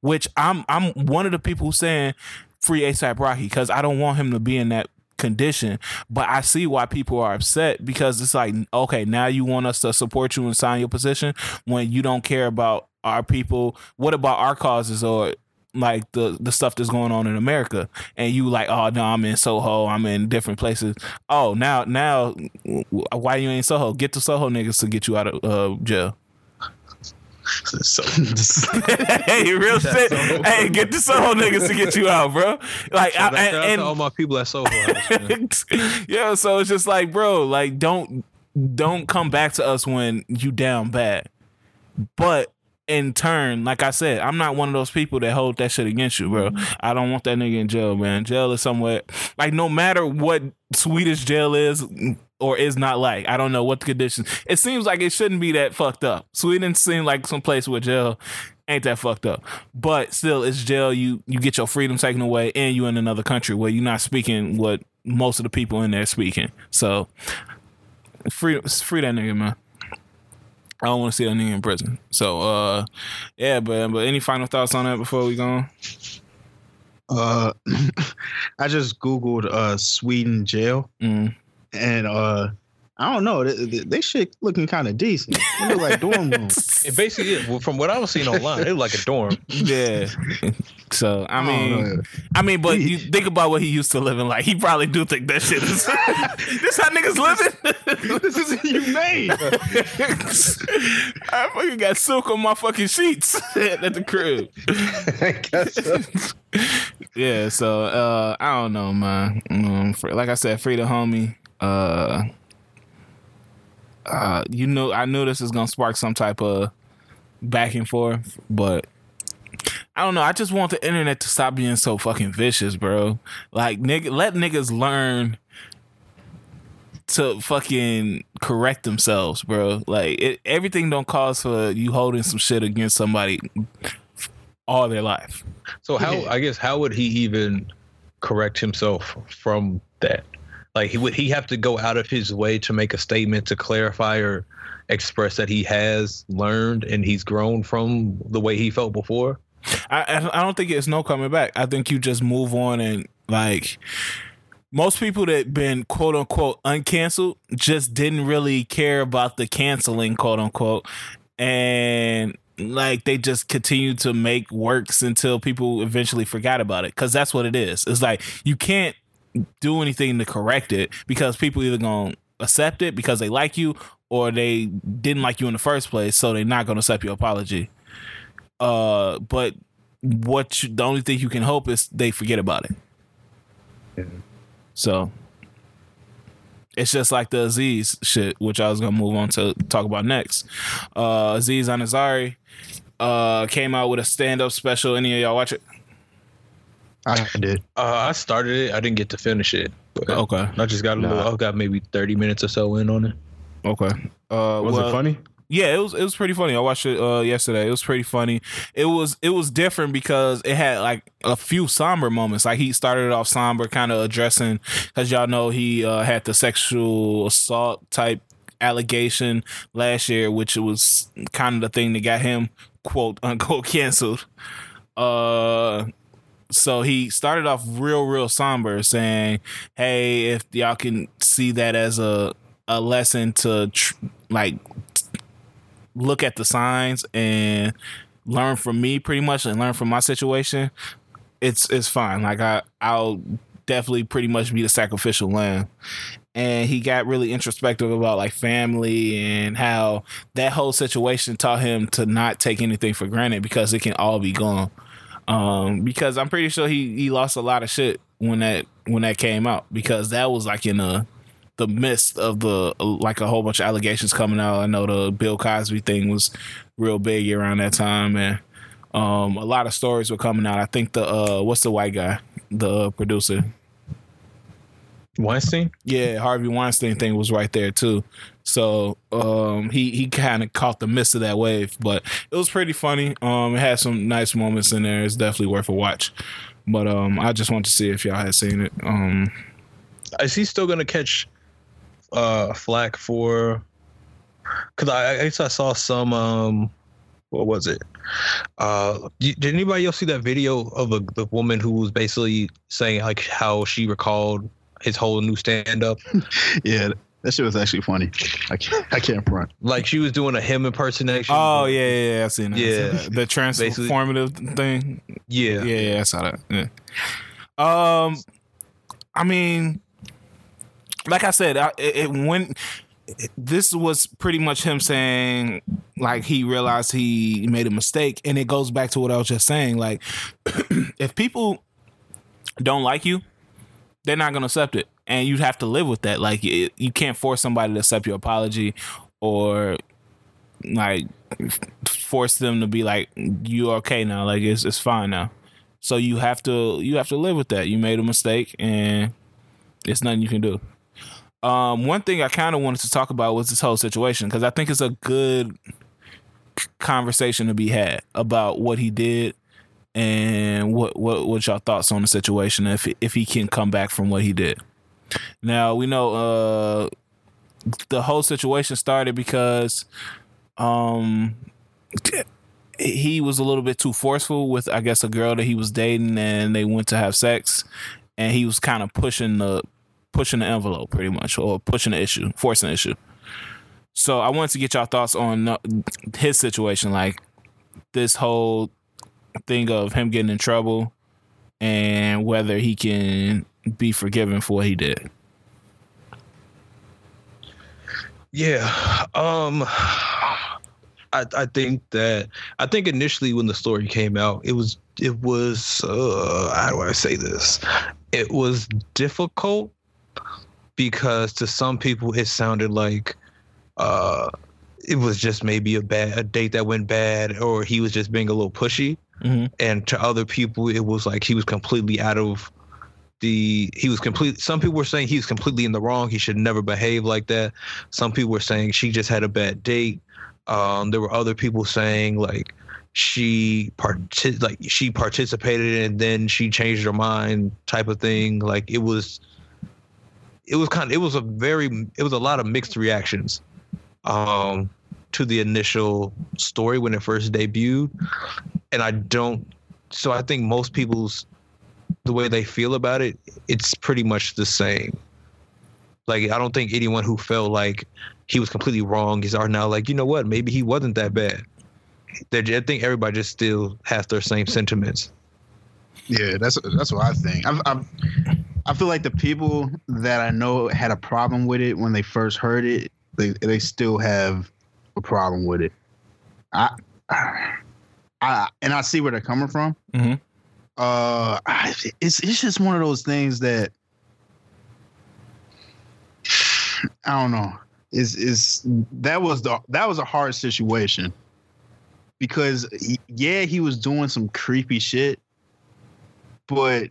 Which I'm I'm one of the people saying free ASAP Rocky because I don't want him to be in that condition. But I see why people are upset because it's like, okay, now you want us to support you and sign your position when you don't care about our people. What about our causes or like the the stuff that's going on in America, and you like, oh no, I'm in Soho, I'm in different places. Oh, now now, why you ain't Soho? Get the Soho niggas to get you out of uh, jail. [LAUGHS] So, [LAUGHS] hey, real shit. So hey, get the Soho niggas to get you out, bro. Like, so I, and, and all my people at Soho. House, [LAUGHS] yeah, so it's just like, bro, like, don't don't come back to us when you down bad. But in turn, like I said, I'm not one of those people that hold that shit against you, bro. Mm-hmm. I don't want that nigga in jail, man. Jail is somewhere like no matter what Swedish jail is or is not like. I don't know what the conditions. It seems like it shouldn't be that fucked up. Sweden seems like some place where jail ain't that fucked up. But still, it's jail. You you get your freedom taken away, and you in another country where you're not speaking what most of the people in there speaking. So free free that nigga, man. I don't want to see that nigga in prison. So, uh, yeah, but but any final thoughts on that before we go on? Uh, [LAUGHS] I just googled uh Sweden jail, mm. and uh, I don't know. They, they shit looking kind of decent. They look like dorm rooms. [LAUGHS] It basically is. Well, from what I was seeing online, it looked like a dorm. [LAUGHS] Yeah. So I mean, I, I mean, but you think about what he used to living like. He probably do think that shit is. [LAUGHS] this how niggas living. this is humane. I fucking got silk on my fucking sheets at the crib. I guess so. yeah. So uh, I don't know, man. Um, for, like I said, free the homie. Uh, uh, you know, I knew this is gonna spark some type of back and forth, but I don't know. I just want the internet to stop being so fucking vicious, bro. Like, nigga, let niggas learn to fucking correct themselves, bro. Like, it, everything don't cause for you holding some shit against somebody all their life. So how? I guess how would he even correct himself from that? Like he would he have to go out of his way to make a statement to clarify or express that he has learned and he's grown from the way he felt before? I I don't think it's no coming back. I think you just move on and like most people that been quote unquote uncanceled just didn't really care about the canceling quote unquote and like they just continue to make works until people eventually forgot about it because that's what it is it's like you can't do anything to correct it because people either gonna accept it because they like you or they didn't like you in the first place, so they're not gonna accept your apology. Uh, but what you, the only thing you can hope is they forget about it. Yeah. So it's just like the Aziz shit, which I was gonna move on to talk about next. Uh, Aziz Ansari uh came out with a stand up special. Any of y'all watch it? I did. Uh, I started it. I didn't get to finish it. okay. I just got a little. I got maybe thirty minutes or so in on it. Okay. Uh, was well, it funny? Yeah, it was. It was pretty funny. I watched it uh, yesterday. It was pretty funny. It was. It was different because it had like a few somber moments. Like he started off somber, kind of addressing because y'all know he uh, had the sexual assault type allegation last year, which was kind of the thing that got him quote unquote [LAUGHS] canceled. Uh, so he started off real, real somber, saying, "Hey, if y'all can see that as a a lesson to tr- like look at the signs and learn from me, pretty much, and learn from my situation, it's it's fine. Like I I'll definitely pretty much be the sacrificial lamb." And he got really introspective about like family and how that whole situation taught him to not take anything for granted because it can all be gone um, because I'm pretty sure he he lost a lot of shit when that when that came out because that was like in a the midst of the like a whole bunch of allegations coming out. I know the Bill Cosby thing was real big around that time, and um, a lot of stories were coming out. I think the uh, what's the white guy, the producer, Weinstein. Yeah, Harvey Weinstein thing was right there too. So um, he he kind of caught the midst of that wave, but it was pretty funny. Um, it had some nice moments in there. It's definitely worth a watch. But um, I just want to see if y'all had seen it. Um, is he still gonna catch uh flack for? Because I, I guess I saw some. Um, what was it? Uh, did anybody else see that video of a, the woman who was basically saying like how she recalled his whole new stand up. [LAUGHS] yeah, that shit was actually funny. I can't, I can't front. Like she was doing a him impersonation. Oh yeah, yeah, yeah. I seen that. Yeah. Seen that. the transformative thing. yeah. Yeah, yeah, I saw that. Yeah. Um, I mean, like I said, I, it, it when this was pretty much him saying like he realized he made a mistake, and it goes back to what I was just saying. Like, [CLEARS THROAT] if people don't like you, they're not gonna accept it, and you have to live with that. Like, it, you can't force somebody to accept your apology, or like force them to be like you okay now. Like, it's it's fine now. So you have to you have to live with that. You made a mistake, and it's nothing you can do. Um, one thing I kind of wanted to talk about was this whole situation because I think it's a good conversation to be had about what he did and what what what y'all thoughts on the situation if if he can come back from what he did. Now we know uh the whole situation started because um he was a little bit too forceful with I guess a girl that he was dating and they went to have sex and he was kind of pushing the pushing the envelope pretty much or pushing the issue, forcing the issue. So I wanted to get y'all thoughts on uh, his situation, like this whole thing of him getting in trouble and whether he can be forgiven for what he did. Yeah. Um I I think that I think initially when the story came out, it was it was uh how do I say this? It was difficult because to some people it sounded like uh it was just maybe a bad a date that went bad or he was just being a little pushy Mm-hmm. and to other people it was like he was completely out of the he was complete some people were saying he was completely in the wrong. He should never behave like that. Some people were saying she just had a bad date. Um there were other people saying like she part like she participated and then she changed her mind type of thing. Like it was it was kind of it was a very it was a lot of mixed reactions. Um to the initial story when it first debuted and I don't. So I think most people's the way they feel about it, it's pretty much the same. Like I don't think anyone who felt like he was completely wrong is are now like you know what maybe he wasn't that bad. They're, I think everybody just still has their same sentiments. Yeah, that's that's what I think. I, I I feel like the people that I know had a problem with it when they first heard it, they they still have a problem with it. I I and I see where they're coming from. Mm-hmm. Uh, it's it's just one of those things that I don't know. Is is that was the that was a hard situation because yeah, he was doing some creepy shit, but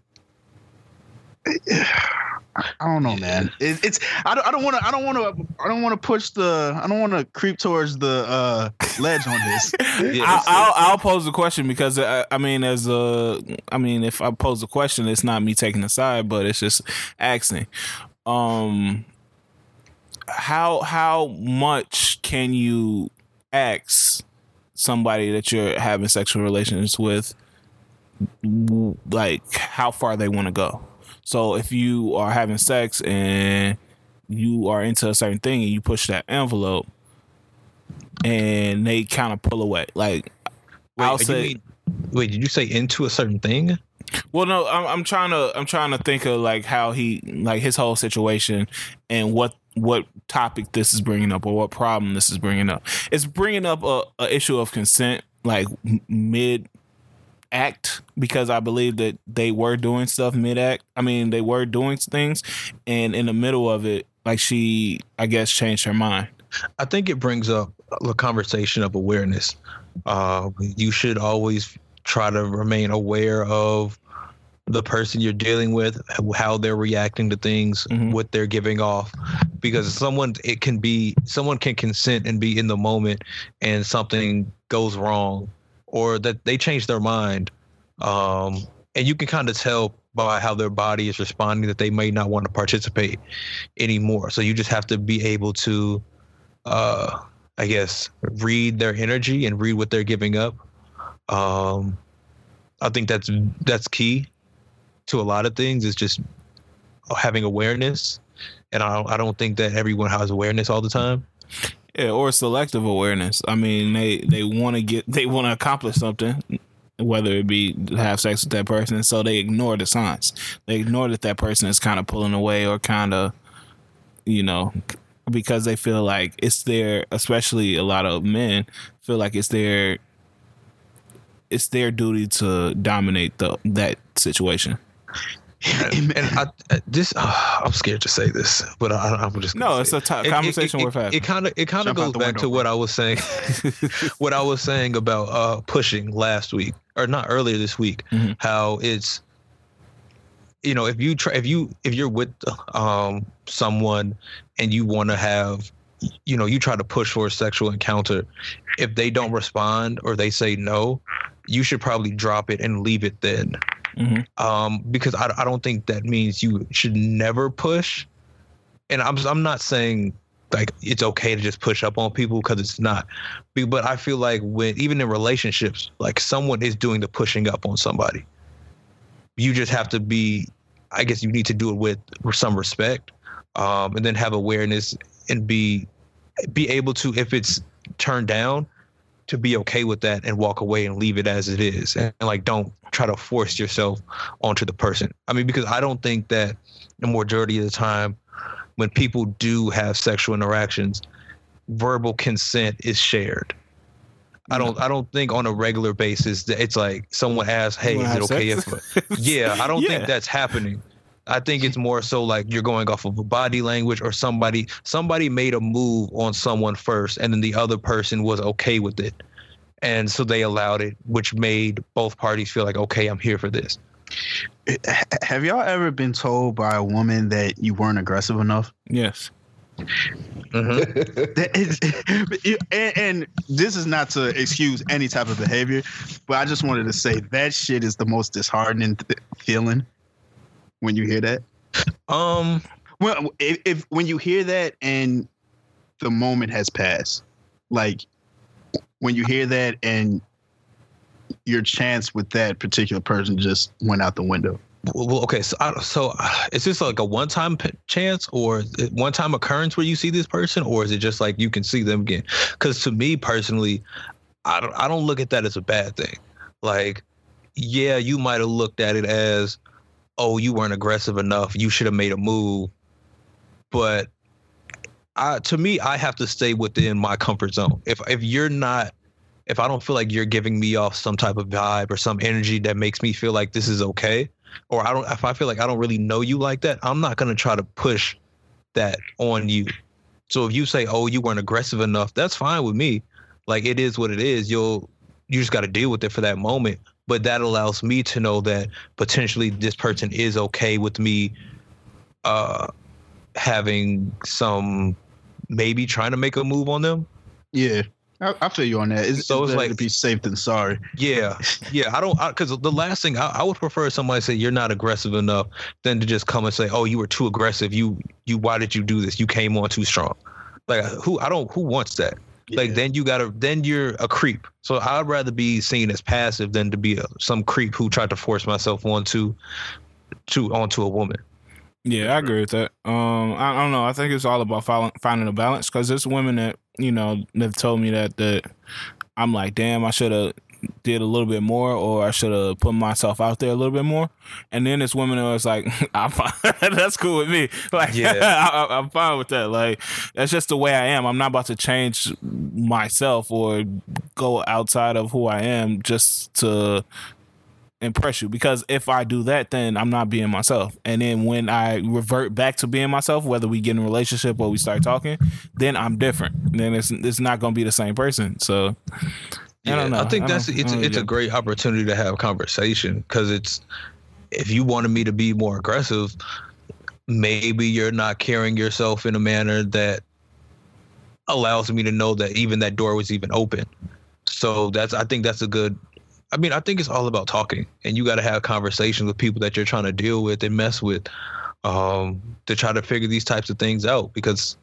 I don't know, man. [LAUGHS] It, it's I don't I don't want to I don't want to I don't want to push the I don't want to creep towards the uh ledge on this. [LAUGHS] Yeah, I'll, I'll, I'll pose the question because uh, I mean, as a, I mean, if I pose the question, it's not me taking a side, but it's just asking. Um, how how much can you ask somebody that you're having sexual relations with, like how far they want to go? So if you are having sex and you are into a certain thing and you push that envelope and they kind of pull away. Like Wait, I'll say, mean- wait, did you say into a certain thing? well, no, I'm, I'm trying to, I'm trying to think of like how he, like his whole situation and what, what topic this is bringing up or what problem this is bringing up. It's bringing up a, a issue of consent, like mid act, because I believe that they were doing stuff mid act. I mean, they were doing things, and in the middle of it, like she, I guess, changed her mind. I think it brings up a conversation of awareness. Uh, you should always try to remain aware of the person you're dealing with, how they're reacting to things, Mhm. what they're giving off, because someone it can be someone can consent and be in the moment, and something goes wrong, or that they change their mind, um, and you can kind of tell by how their body is responding that they may not want to participate anymore. So you just have to be able to uh I guess read their energy and read what they're giving up. Um I think that's that's key to a lot of things. Is just having awareness, and I I don't think that everyone has awareness all the time. Yeah, or selective awareness. I mean, they they want to get they want to accomplish something, whether it be have sex with that person, so they ignore the signs. They ignore that that person is kind of pulling away or kind of, you know, because they feel like it's their. Especially a lot of men feel like it's their. It's their duty to dominate the that situation. And, I, this uh, I'm scared to say this, but I, am just no. It's a t- conversation it, we're having. It kind of it kind of goes back window. to what I was saying, [LAUGHS] what I was saying about uh, pushing last week or not earlier this week. Mm-hmm. How it's you know if you try if you if you're with um someone and you want to have you know you try to push for a sexual encounter if they don't respond or they say no you should probably drop it and leave it then mm-hmm. um, because I, I don't think that means you should never push. And I'm I'm not saying like it's okay to just push up on people because it's not. But I feel like when even in relationships, like someone is doing the pushing up on somebody. You just have to be. I guess you need to do it with some respect, um, and then have awareness and be be able to if it's turned down to be okay with that and walk away and leave it as it is and, and, like don't try to force yourself onto the person i mean because i don't think that the majority of the time when people do have sexual interactions verbal consent is shared I don't. I don't think on a regular basis that it's like someone asks, "Hey, is it okay if?" yeah, I don't [LAUGHS] yeah. think that's happening. I think it's more so like you're going off of a body language or somebody somebody made a move on someone first and then the other person was okay with it. And so they allowed it, which made both parties feel like, okay, I'm here for this. Have y'all ever been told by a woman that you weren't aggressive enough? Yes. Mm-hmm. [LAUGHS] and, and, this is not to excuse any type of behavior, but I just wanted to say that shit is the most disheartening th- feeling when you hear that? Um, well, if, if when you hear that and the moment has passed, like when you hear that and your chance with that particular person just went out the window. Well, okay, so so uh, is this like a one-time p- chance or one-time occurrence where you see this person, or is it just like you can see them again? Because to me personally, I don't I don't look at that as a bad thing. Like, yeah, you might have looked at it as oh, you weren't aggressive enough. You should have made a move. But I, to me, I have to stay within my comfort zone. If if you're not, if I don't feel like you're giving me off some type of vibe or some energy that makes me feel like this is okay, or I don't, if I feel like I don't really know you like that, I'm not gonna try to push that on you. So if you say, oh, you weren't aggressive enough, that's fine with me. Like it is what it is. You'll you just got to deal with it for that moment but that allows me to know that potentially this person is okay with me uh having some maybe trying to make a move on them yeah I, I feel you on that. It's, so it's, it's like to be safe than sorry. Yeah, yeah. I don't because the last thing I, I, would prefer somebody say you're not aggressive enough than to just come and say, oh, you were too aggressive. You you why did you do this? You came on too strong. Like who I don't who wants that. Yeah. Like then you gotta then you're a creep. So I'd rather be seen as passive than to be a, some creep who tried to force myself onto to onto a woman. Yeah, I agree with that. Um, I, I don't know. I think it's all about finding a balance because there's women that you know that told me that that I'm like, damn, I should have did a little bit more or I should have put myself out there a little bit more. And then this woman was like, [LAUGHS] I'm fine. [LAUGHS] That's cool with me. [LAUGHS] Like, yeah. I, am fine with that. Like, that's just the way I am. I'm not about to change myself or go outside of who I am just to impress you because if I do that, then I'm not being myself. And then when I revert back to being myself, whether we get in a relationship or we start talking, then I'm different. Then it's it's not gonna be the same person. So yeah, I, I think I that's it's it's a great opportunity to have conversation because it's if you wanted me to be more aggressive, maybe you're not carrying yourself in a manner that allows me to know that even that door was even open. So that's I think that's a good I mean, I think it's all about talking and you got to have conversations with people that you're trying to deal with and mess with um, to try to figure these types of things out because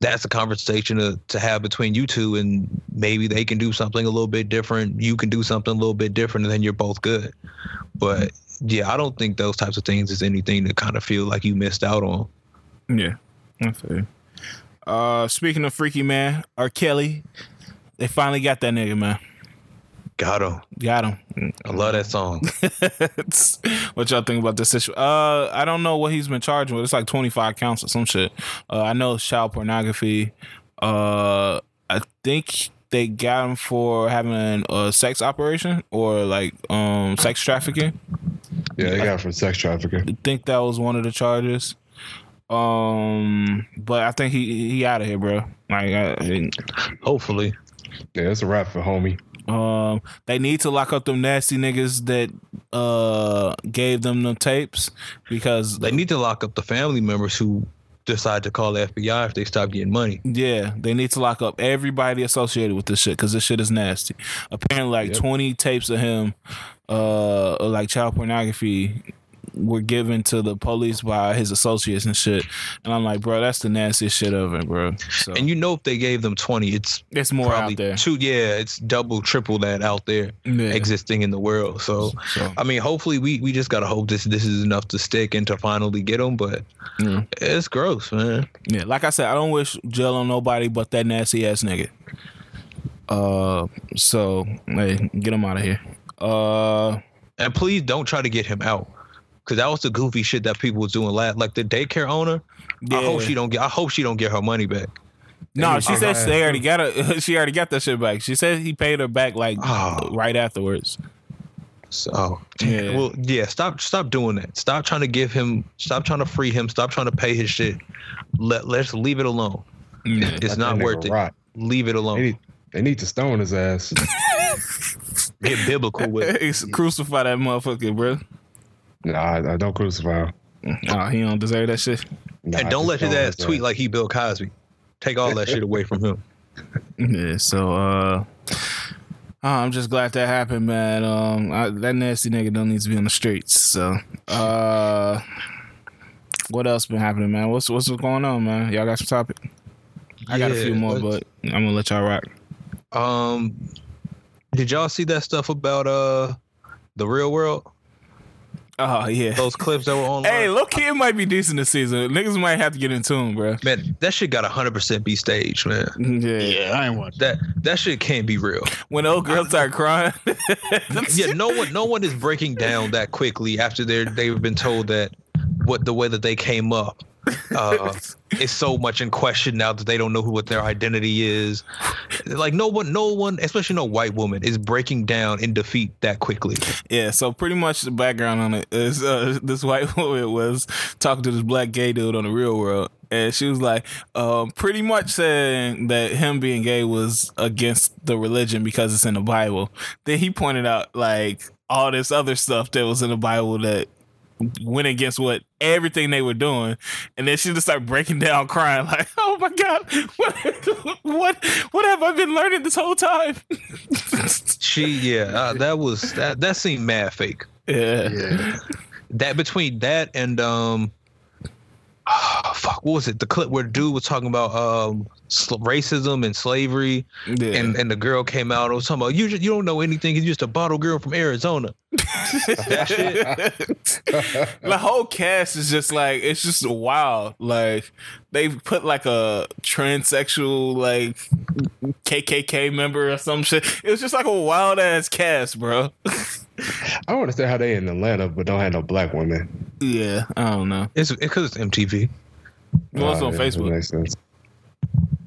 that's a conversation to, to have between you two and maybe they can do something a little bit different you can do something a little bit different and then you're both good but yeah, I don't think those types of things is anything to kind of feel like you missed out on. Yeah, feel. Uh, speaking of freaky man, R. Kelly, they finally got that nigga, man. Got him. Got him. I love that song. [LAUGHS] what y'all think about this issue? Uh, I don't know what he's been charged with. It's like twenty five counts or some shit. Uh, I know child pornography. Uh, I think they got him for having a sex operation or like um sex trafficking. Yeah, they got him for sex trafficking. I think that was one of the charges. Um, but I think he he out of here, bro. Like, I, hopefully. Yeah, it's a wrap for homie. Um, they need to lock up them nasty niggas that uh gave them the tapes because they need to lock up the family members who decide to call the FBI if they stop getting money. Yeah, they need to lock up everybody associated with this shit because this shit is nasty. Apparently, like yep. twenty tapes of him, uh, like child pornography were given to the police by his associates and shit. And I'm like, bro, that's the nastiest shit ever, bro. So, and you know, if they gave them 20, it's it's more out there. Two, yeah, it's double, triple that out there yeah. existing in the world. So, so, I mean, hopefully, we we just gotta hope this this is enough to stick and to finally get them. But yeah. it's gross, man. Yeah, like I said, I don't wish jail on nobody but that nasty ass nigga. Uh, so hey, get him out of here. Uh, and please don't try to get him out because that was the goofy shit that people was doing last. Like the daycare owner, yeah. I hope she don't get. I hope she don't get her money back. No, she said they already got it. [LAUGHS] She already got that shit back. She said he paid her back like oh. right afterwards. So yeah. [LAUGHS] well, yeah. Stop, stop doing that. Stop trying to give him. Stop trying to free him. Stop trying to pay his shit. Let let's leave it alone. Yeah. It's not worth it. Rot. Leave it alone. They need, they need to stone his ass. [LAUGHS] Get biblical with it. Crucify that motherfucker, bro. Nah, I, don't crucify him. Nah, he don't deserve that shit. Nah, and don't let his ass tweet like he Bill Cosby. Take all that shit away from him. [LAUGHS] Yeah. So, uh, oh, I'm just glad that happened, man. Um, I, that nasty nigga don't need to be on the streets. So, uh, what else been happening, man? What's what's going on, man? Y'all got some topic? I yeah, got a few more, but I'm gonna let y'all rock. Um, did y'all see that stuff about uh the real world? Oh yeah, those clips that were on. Hey, look, it might be decent this season. Niggas might have to get in tune, bro. Man, that shit got hundred percent be staged, man. Mm, yeah, yeah, I ain't watching that. That shit can't be real. When old girls start crying. [LAUGHS] [LAUGHS] yeah, no one, no one is breaking down that quickly after they they've been told that what the way that they came up uh, is so much in question now that they don't know who what their identity is. Like no one, no one, especially no white woman, is breaking down in defeat that quickly. Yeah. So pretty much the background on it is uh, this white [LAUGHS] woman was talking to this black gay dude on the real world. And she was like, um, pretty much saying that him being gay was against the religion because it's in the Bible. Then he pointed out like all this other stuff that was in the Bible that went against what everything they were doing, and then she just started breaking down, crying like, [LAUGHS] "Oh my god, what, what, what have I been learning this whole time?" [LAUGHS] she, yeah, uh, that was that. That seemed mad fake. Yeah, yeah. That between that and um, oh, [SIGHS] fuck, what was it? The clip where dude was talking about um racism and slavery, yeah. and and the girl came out and was talking about you. Just, you don't know anything. You're just a bottle girl from Arizona. [LAUGHS] the whole cast is just like it's just wild. Like they put like a transsexual like KKK member or some shit. It was just like a wild ass cast, bro. [LAUGHS] I don't understand how they in Atlanta but don't have no black women. Yeah, I don't know. It's because it's, it's MTV. Well, it's oh, on yeah, Facebook. Makes sense.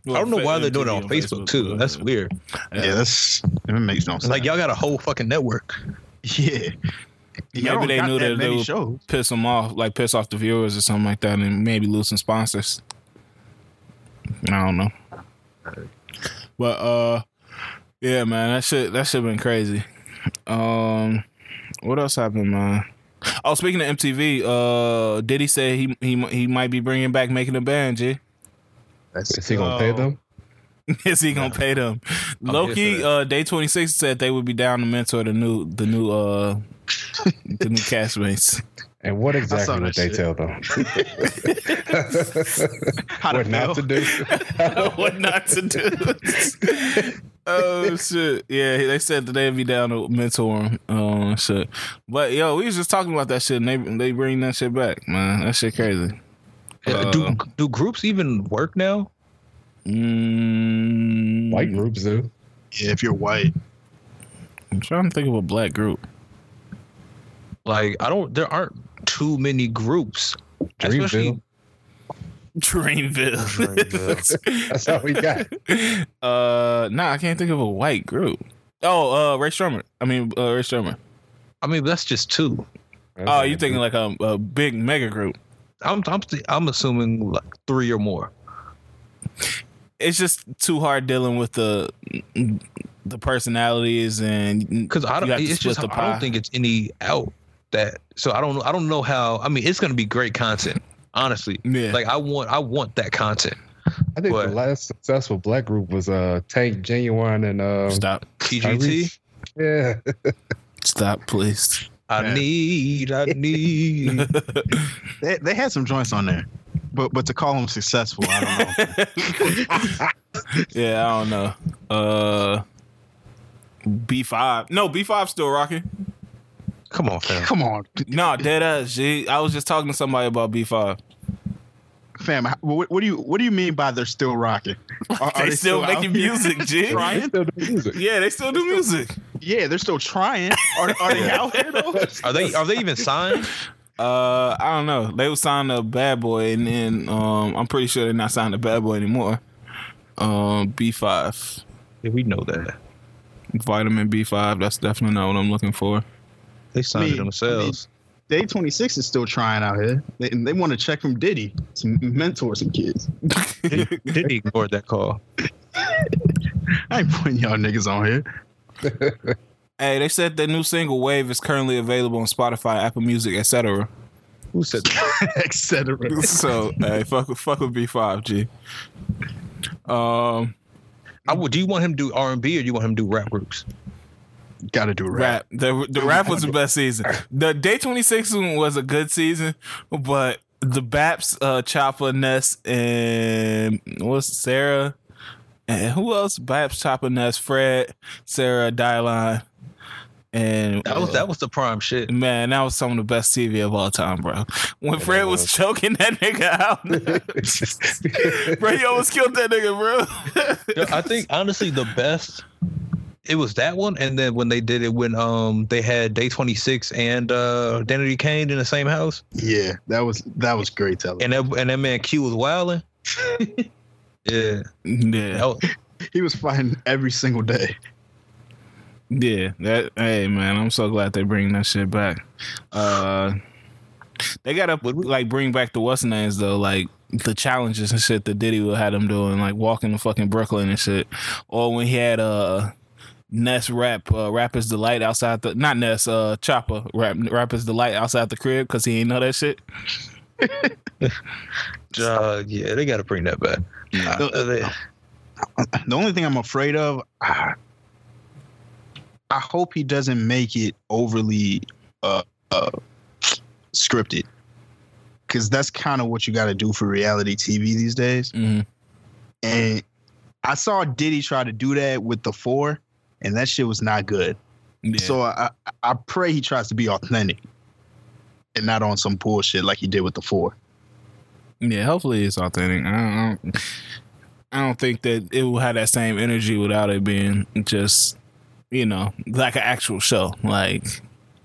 Well, I don't know why they're doing it on, Facebook, Facebook, too. That's weird. Yeah, yeah that's it makes no sense. Like y'all got a whole fucking network. [LAUGHS] Yeah. Maybe they knew that, that they would shows. piss them off, like piss off the viewers or something like that, and maybe lose some sponsors. I don't know. But uh, yeah, man, that shit that shit been crazy. Um, what else happened, man? Oh, speaking of MTV, uh, did he say he he he might be bringing back making a band, G? Is he gonna pay them? [LAUGHS] Is he gonna pay them? Loki, uh, day twenty six said they would be down to mentor the new the new uh the new [LAUGHS] castmates. And what exactly would they shit. tell them? [LAUGHS] what not to do? what not to do? oh shit! Yeah, they said that they'd be down to mentor him. Um, shit. But yo, we was just talking about that shit, and they they bring that shit back, man. That shit crazy. Uh, do do groups even work now? Mm, White groups do. Yeah, if you're white. I'm trying to think of a black group. Like I don't. There aren't too many groups. Especially Dreamville. Dreamville. [LAUGHS] That's all we got. uh, nah, I can't think of a white group. Oh, uh, Rae Sremmurd. I mean, uh, Rae Sremmurd. I mean, that's just two. Oh, you thinking like a, a big mega group? I'm I'm I'm assuming like three or more. It's just too hard dealing with the the personalities and Because I don't. It's just I don't think it's any out that. So I don't I don't know how. I mean, it's gonna be great content. Honestly, Yeah. like I want I want that content. I think What? the last successful black group was uh Tank Ginuwine and uh Stop. TGT. Yeah. [LAUGHS] Stop, please. I Yeah. need. I [LAUGHS] need. They, they had some joints on there, but but to call them successful, I don't know. [LAUGHS] yeah, I don't know. Uh, B five. No, B five still rocking. Come on, fam. Come on, No, dead ass. G. I was just talking to somebody about B five. Fam. What, what do you what do you mean by they're still rocking? [LAUGHS] Are, are They, still, out making music, [LAUGHS] G. They Trying? still do music. Yeah, they still do music. Yeah, they're still trying. Are, are they out here though? [LAUGHS] Are they are they even signed? Uh, I don't know. They were signed to Bad Boy, and then um, I'm pretty sure they're not signed to Bad Boy anymore. Um, B five, Yeah, we know that. vitamin B five. That's definitely not what I'm looking for. They signed Me- it themselves. Day 26 is still trying out here. They, they want to check from Diddy to mentor some kids. Diddy, Diddy ignored that call. [LAUGHS] I ain't putting y'all niggas on here. [LAUGHS] Hey, they said the new single "Wave" is currently available on Spotify, Apple Music, etc. Who said that? [LAUGHS] Etc. so, hey, fuck, with- fuck with B five, G. Um, I would. Do you want him to do R and B or do you want him to do rap groups? Got to do rap. rap. The the rap was the best season. The day twenty six one was a good season, but the Babs, uh, Chopper, Ness, and what's Sarah, and who else? Babs, Chopper, Ness, Fred, Sarah, Dylan, and That was that was the prime shit. Man, that was some of the best TV of all time, bro. When Yeah, Fred was was. choking that nigga out, [LAUGHS] bro, he almost killed that nigga, bro. I think honestly the best. It was that one, and then when they did it when um they had Day Twenty Six and uh Danity Kane in the same house, Yeah, that was that was great television. and that and that man Q was wilding. [LAUGHS] yeah, yeah, was, He was fighting every single day. yeah. That hey, man, I'm so glad they bring that shit back. Uh, they gotta like bring back the what's names though, like the challenges and shit that Diddy would have them doing, like walking to fucking Brooklyn and shit, or when he had uh. Ness rap, uh, rappers delight outside the not Ness, uh, Chopper rap, rappers delight outside the crib because he ain't know that shit. [LAUGHS] uh, yeah, they got to bring that back. Uh, they- The only thing I'm afraid of, I, I hope he doesn't make it overly uh, uh, scripted, because that's kind of what you got to do for reality TV these days. Mhm. And I saw Diddy try to do that with the four, and that shit was not good. Yeah. So I, I pray he tries to be authentic, and not on some bullshit like he did with the four. Yeah, hopefully it's authentic. I don't, I don't, I don't think that it will have that same energy without it being just, you know, like an actual show. Like,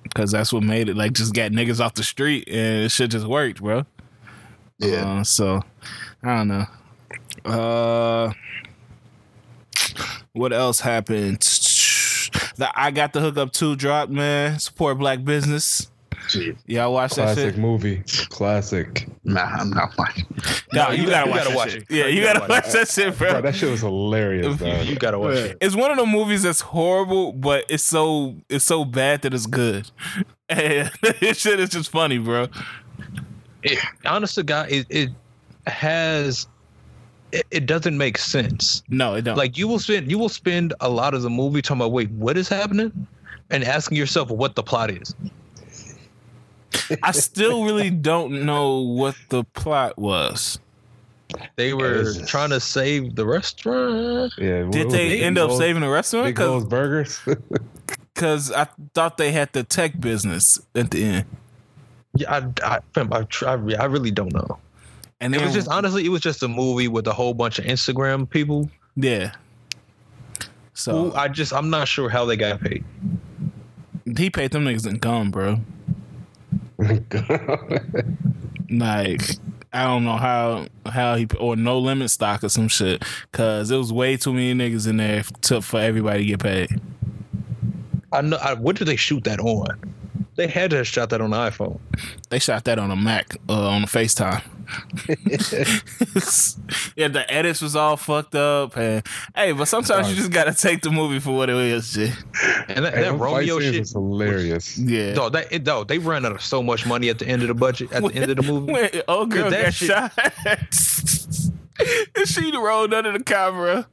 because that's what made it. Like, just got niggas off the street and it shit just worked, bro. Uh, so, I don't know. Uh, what else happened? The I got the hookup two drop, man. Support black business. Jeez. Y'all watch that shit. Classic movie. Classic. Nah, I'm not watching. No, No, you, you gotta, gotta- watch, you gotta that watch shit. it. Yeah, you, You gotta, gotta watch watch that shit, bro. Bro, that shit was hilarious, you, dog. you gotta watch it. it's one of the movies that's horrible, but it's so it's so bad that it's good. And [LAUGHS] this shit is just funny, bro. it honest to God, it, it has it, it doesn't make sense. No, it don't. Like you will spend you will spend a lot of the movie talking about wait, what is happening? And asking yourself what the plot is. I still really don't know what the plot was. They were Yes. trying to save the restaurant. Yeah. Did they it? end up Big saving the restaurant? Big Gold's Burgers? [LAUGHS] Because I thought they had the tech business at the end. Yeah, I, I, I, I, I really don't know. And It then, was just honestly, it was just a movie with a whole bunch of Instagram people. yeah. So I just, I'm not sure how they got paid. he paid them niggas in gum, bro. [LAUGHS] Like I don't know how how he or no limit stock or some shit. Cause it was way too many niggas in there to, for everybody to get paid. I know. I, what did they shoot that on? They had to have shot that on the iPhone. They shot that on a Mac uh, on a FaceTime. [LAUGHS] yeah, the edits was all fucked up, and hey, but sometimes you just gotta take the movie for what it is, G. And that, Hey, that Romeo shit. is hilarious. Yeah. No, that it, no, they ran out of so much money at the end of the budget. At the end of the movie, When [LAUGHS] old girl that got shit- shot. [LAUGHS] and she rolled under the camera.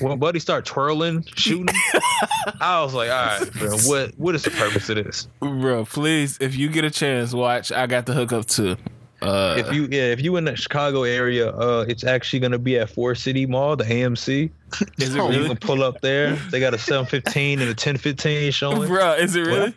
When Buddy started twirling, shooting, [LAUGHS] I was like, all right, bro, what what is the purpose of this? Bro, please, if you get a chance, watch. I got the hookup too. Uh, If you yeah, if you in the Chicago area, uh, it's actually gonna be at Ford City Mall, the AMC. [LAUGHS] is it You really? can pull up there. They got a seven fifteen and a ten fifteen showing. Bro, is it really?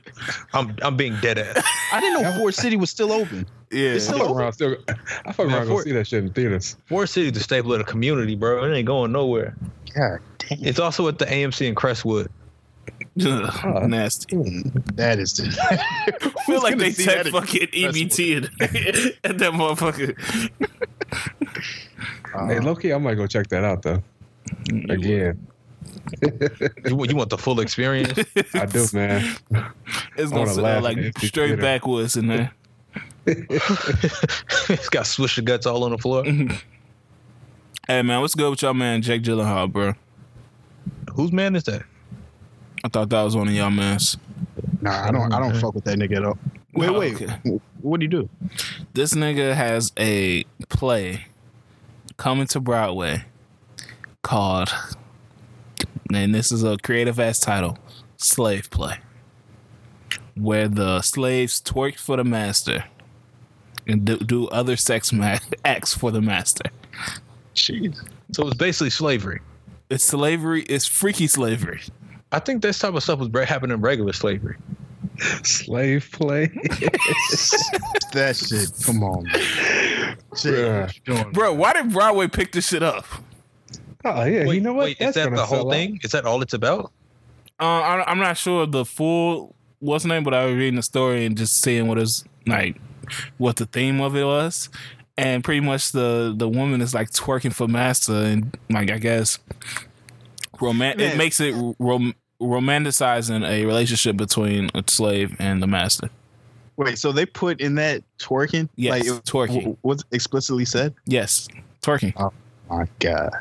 I'm I'm being dead ass. I didn't know Ford City was still open. Yeah. It's I still fuck around, still, I fuck Man, around go for- see that shit in theaters. Ford City the staple of the community, bro. It ain't going nowhere. God damn. It's also at the AMC in Crestwood. Ugh, nasty. Hmm, that is the. [LAUGHS] I feel like they took fucking EBT in- at that motherfucker. [LAUGHS] hey, uh-huh. low key, I might go check that out though. Again, [LAUGHS] You, want- you want the full experience? I do, man. It's gonna wanna sound laugh like in straight backwards in there. it's got swish of guts all on the floor. Hey man, what's good with y'all, man? Jake Gyllenhaal, bro. Whose man is that? I thought that was one of y'all mans. Nah, I don't. I don't fuck with that nigga at all. Wait, Oh, wait. okay. What do you do? This nigga has a play coming to Broadway called, and this is a creative ass title, Slave Play, where the slaves twerk for the master and do, do other sex ma- [LAUGHS] acts for the master. Jeez. So it's basically slavery. It's slavery. It's freaky slavery. I think this type of stuff was happening in regular slavery. [LAUGHS] Slave play. [LAUGHS] That shit. Come on, man. Shit, Bruh. what you doing? Bro, why did Broadway pick this shit up? Oh yeah, Wait, you know what? wait, is that the whole sell thing? Is that all it's about? Uh, I, I'm not sure the full what's the name, but I was reading the story and just seeing what is like what the theme of it was, and pretty much the the woman is like twerking for master, and like I guess roman it makes it rom- romanticizing a relationship between a slave and the master. Wait, so they put in that twerking? Yes, like it, twerking. w- was explicitly said? Yes, twerking. Oh my God.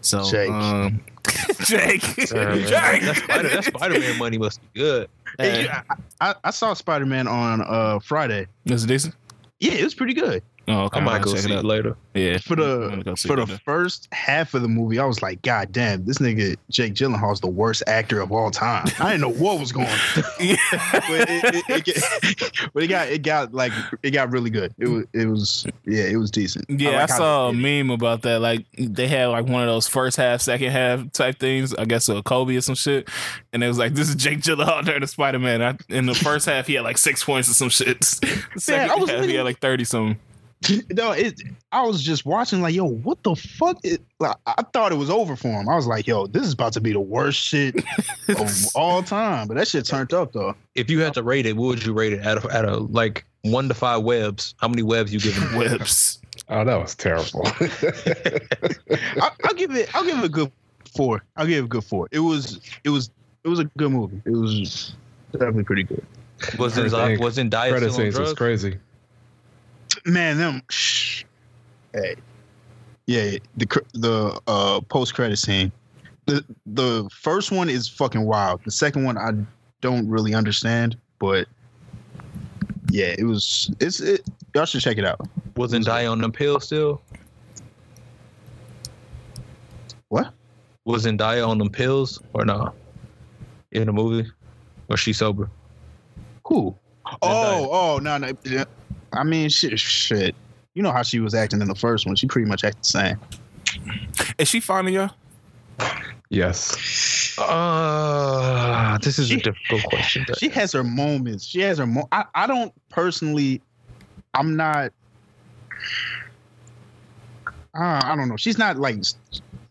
So Jake. um, [LAUGHS] Jake, that Jake. Spider, that Spider-Man money must be good. Hey, I, I, I saw Spider Man on uh Friday. Is it decent? Yeah, it was pretty good. Oh, okay. I might I'll go check see it later. Yeah, For I'm gonna go the for the later. first half of the movie, I was like, God damn, this nigga Jake Gyllenhaal's the worst actor of all time. I didn't know what was going. on. [LAUGHS] Yeah. but it, it, [LAUGHS] but it got it got like it got really good. It was it was yeah, it was decent. Yeah, I, like how saw a meme about that. Like they had like one of those first half, second half type things. I guess a Kobe or some shit. And it was like, this is Jake Gyllenhaal during the Spider Man. In the first half, he had like six points or some shit. [LAUGHS] The second I was half, he had like thirty something. It. [LAUGHS] no, it. I was just watching like, yo, what the fuck? It, like, I thought it was over for him. I was like, yo, this is about to be the worst shit [LAUGHS] of all time. But that shit turned up though. If you had to rate it, what would you rate it out of out of like one to five webs? How many webs you giving? it? [LAUGHS] Whips. Oh, that was terrible. I, I'll give it. I'll give it a good four. I'll give it a good four. It was. It was. It was a good movie. It was definitely pretty good. Was in Everything. Wasn't Diet Credit still on scenes was drugs? crazy. Man, them. Shh. Hey. Yeah, the the uh post credit scene. The the first one is fucking wild. The second one I don't really understand, but yeah, it was. It's it. Y'all should check it out. Was Zendaya on them pills still? What? Was Zendaya on them pills or not? In the movie, or she sober? Who? Oh, oh, no, no. Yeah. I mean, shit, shit. you know how she was acting in the first one. She pretty much acted the same. Is she fond of you? Yes. Uh, this is She- a difficult question. to She has her moments. She has her. Mo- I I don't personally. I'm not. Uh, I don't know. She's not like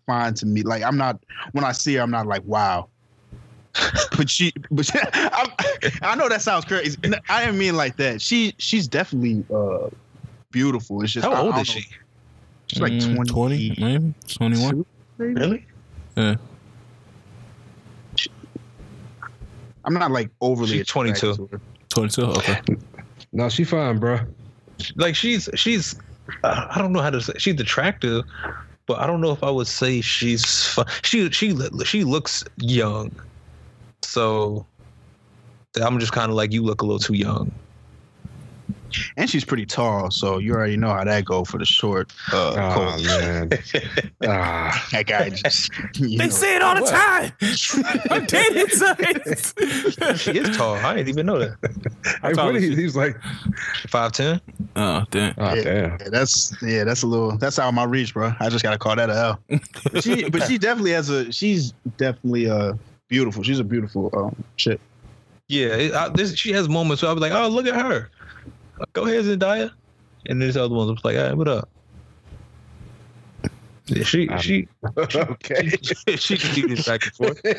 fine to me. Like I'm not. When I see her, I'm not like wow. [LAUGHS] but she, but she, [LAUGHS] I, I know that sounds crazy. I didn't mean like that. She, she's definitely uh beautiful. It's just How I- I old don't is know. she? She's like Mm, 20, 20, maybe 21. Really? Yeah. I'm not like overly. She's 22. attracted to her. 22. Okay. No, she fine, bro. Like she's she's uh, I don't know how to say she's attractive, but I don't know if I would say she's fu- she she she looks young. So I'm just kind of like you look a little too young. and she's pretty tall, so you already know how that go for the short. Uh, Oh Cole. man. [LAUGHS] ah, That guy just. They know. say it all the What? time. [LAUGHS] I'm dating sites. She is tall. I didn't even know that. How Hey, tall what is he, she? was like, Five ten. Oh, damn. oh Yeah. damn. Yeah, that's yeah, that's a little that's out of my reach, bro. I just gotta call that a L. But [LAUGHS] she, but she definitely has a. She's definitely uh beautiful. She's a beautiful um chick. Yeah, I, this, she has moments where I was like, oh look at her. Go ahead, Zendaya. And there's other ones. I'm like, hey, what up? Yeah, she Um, she [LAUGHS] okay. [LAUGHS] she can do this back and forth. Uh,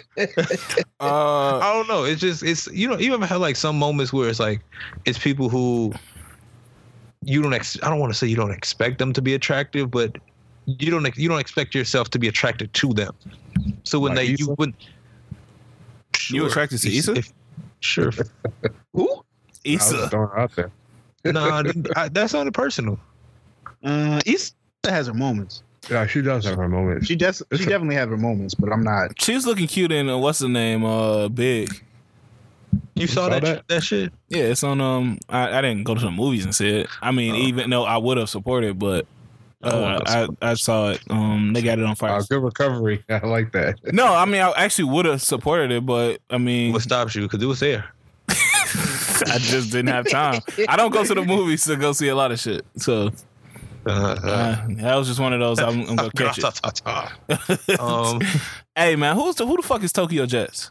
[LAUGHS] I don't know. It's just it's you know you ever have like some moments where it's like it's people who you don't ex- I don't want to say you don't expect them to be attractive, but you don't you don't expect yourself to be attracted to them. So when Like they Issa? you when You attracted to Issa? If- sure. [LAUGHS] Who? I was Issa. throwing it out there. [LAUGHS] nah, I, that's not personal. Uh, Issa has her moments. Yeah, she does have her moments. She does. She definitely have her moments, but I'm not. She was looking cute in uh, what's the name? Uh, Big. You saw, saw that, that? that shit? Yeah, it's on. Um, I, I didn't go to the movies and see it. I mean, Oh. even though I would have supported, but I uh, would've I, I saw it. Um, they got it on fire. Uh, good recovery. [LAUGHS] I like that. no, I mean, I actually would have supported it, but I mean, What stops you? Because it was there. [LAUGHS] I just didn't have time. I don't go to the movies to go see a lot of shit. So Uh, uh, that was just one of those. I'm, I'm gonna [LAUGHS] catch it. um, hey man, who's the who the fuck is Tokyo Jetz?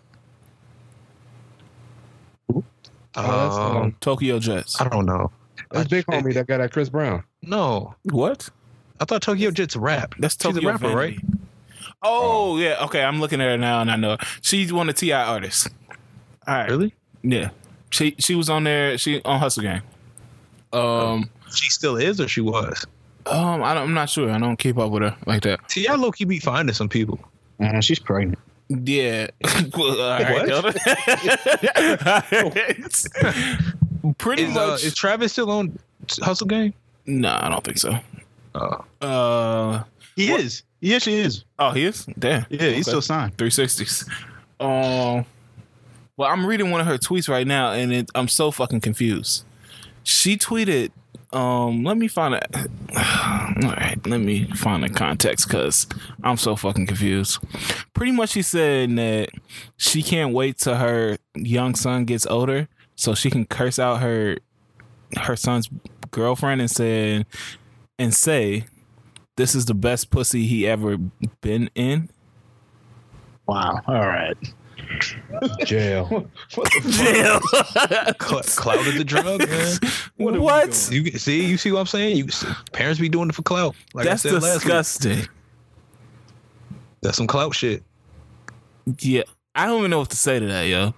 Oh, that's, um, Tokyo Jetz. I don't know. That's big homie that got that Chris Brown. No, What? I thought Tokyo Jetz rap. That's She's a Tokyo rapper, right? Vanity. Oh yeah, okay. I'm looking at her now and I know her. she's one of T.I. artists. All right, Really? yeah. She she was on there. She on Hustle Gang. Um, She still is, or she was? um, I don't, I'm not sure. I don't keep up with her like that. See, I low key be finding some people. Man, she's pregnant. Yeah. [LAUGHS] Well, all right, Kelvin. [LAUGHS] [LAUGHS] Pretty Is, uh, much. is Travis still on Hustle Gang? no, I don't think so. Uh, He is. Yes, she is. oh, he is. Damn. Yeah, he's still signed. 360s. Um, well, I'm reading one of her tweets right now, and it, I'm so fucking confused. She tweeted, um, let me find it. [SIGHS] All right, let me find the context because I'm so fucking confused. Pretty much, she said that she can't wait till her young son gets older so she can curse out her her son's girlfriend and said and say this is the best pussy he ever been in. Wow. All right. Jail. [LAUGHS] Jail. Cl- clouded the drug, man. what? You see, you see what I'm saying? You parents be doing it for clout. Like That's I said last week, disgusting. that's some clout shit. Yeah, I don't even know what to say to that, yo.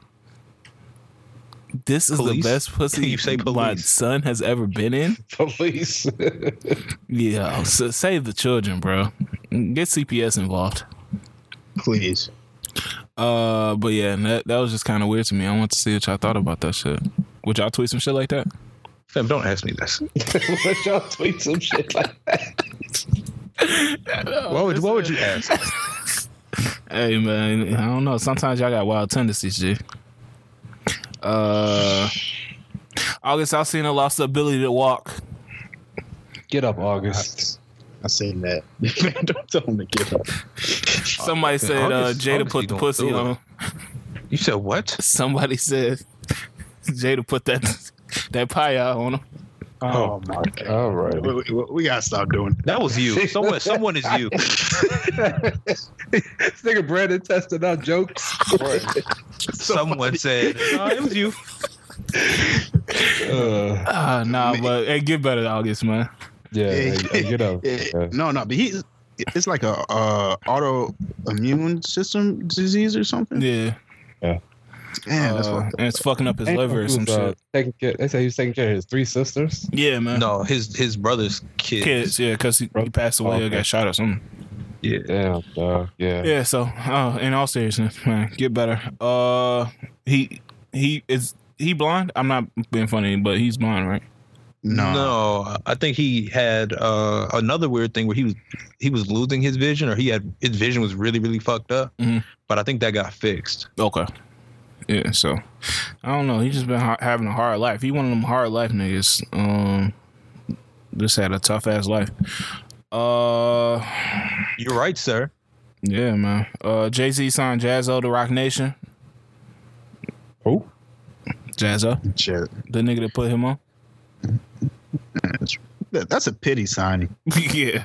This is Police? the best pussy [LAUGHS] You say my son has ever been in. [LAUGHS] Police. [LAUGHS] Yeah, so save the children, bro. Get CPS involved. Please. Uh, but yeah, that that was just kind of weird to me. I want to see what y'all thought about that shit. Would y'all tweet some shit like that? Fam, don't ask me this. Let y'all tweet some shit like that. Why would Why would you ask? Hey man, I don't know. Sometimes y'all got wild tendencies, G. Uh, August Alsina lost the ability to walk. Get up, August. I seen that. [LAUGHS] Man, don't tell him to get up. Somebody said uh, Jada August put the pussy through it. on. You said what? Somebody said [LAUGHS] Jada put that [LAUGHS] that pie out on him. Oh my god! All right. We, we, we gotta stop doing That was you. Someone, someone is you. [LAUGHS] this nigga Brandon testing out jokes. [LAUGHS] Someone said, [LAUGHS] "No, it was you." Uh, Ah, nah, but hey, get better, August, man. yeah, Yeah. hey, get up. Yeah. Yeah. No, no, but he's it's like a uh, autoimmune system disease or something. Yeah. Yeah, Man, that's Uh, and it's fucking up his Ain't liver or some who's, shit. Taking care, they say he was taking care of his three sisters. Yeah, man. No, his his brother's kid. Kids, yeah, because he, he passed away or got shot or something. Yeah. Damn, dog. Yeah. Yeah, so uh, in all seriousness, man, get better. Uh, he he is he blind? I'm not being funny, but he's blind, right? No. No, I think he had uh, another weird thing where he was he was losing his vision, or he had his vision was really really fucked up. Mhm. But I think that got fixed. Okay. Yeah, so I don't know. He just been ha- having a hard life. He one of them hard life niggas. Um, just had a tough ass life. Uh, You're right, sir. yeah, man. Uh, Jay Z signed Jaz-O to Roc Nation. Who? Jaz-O, Shit. the nigga that put him on. That's, that- that's a pity signing. [LAUGHS] yeah.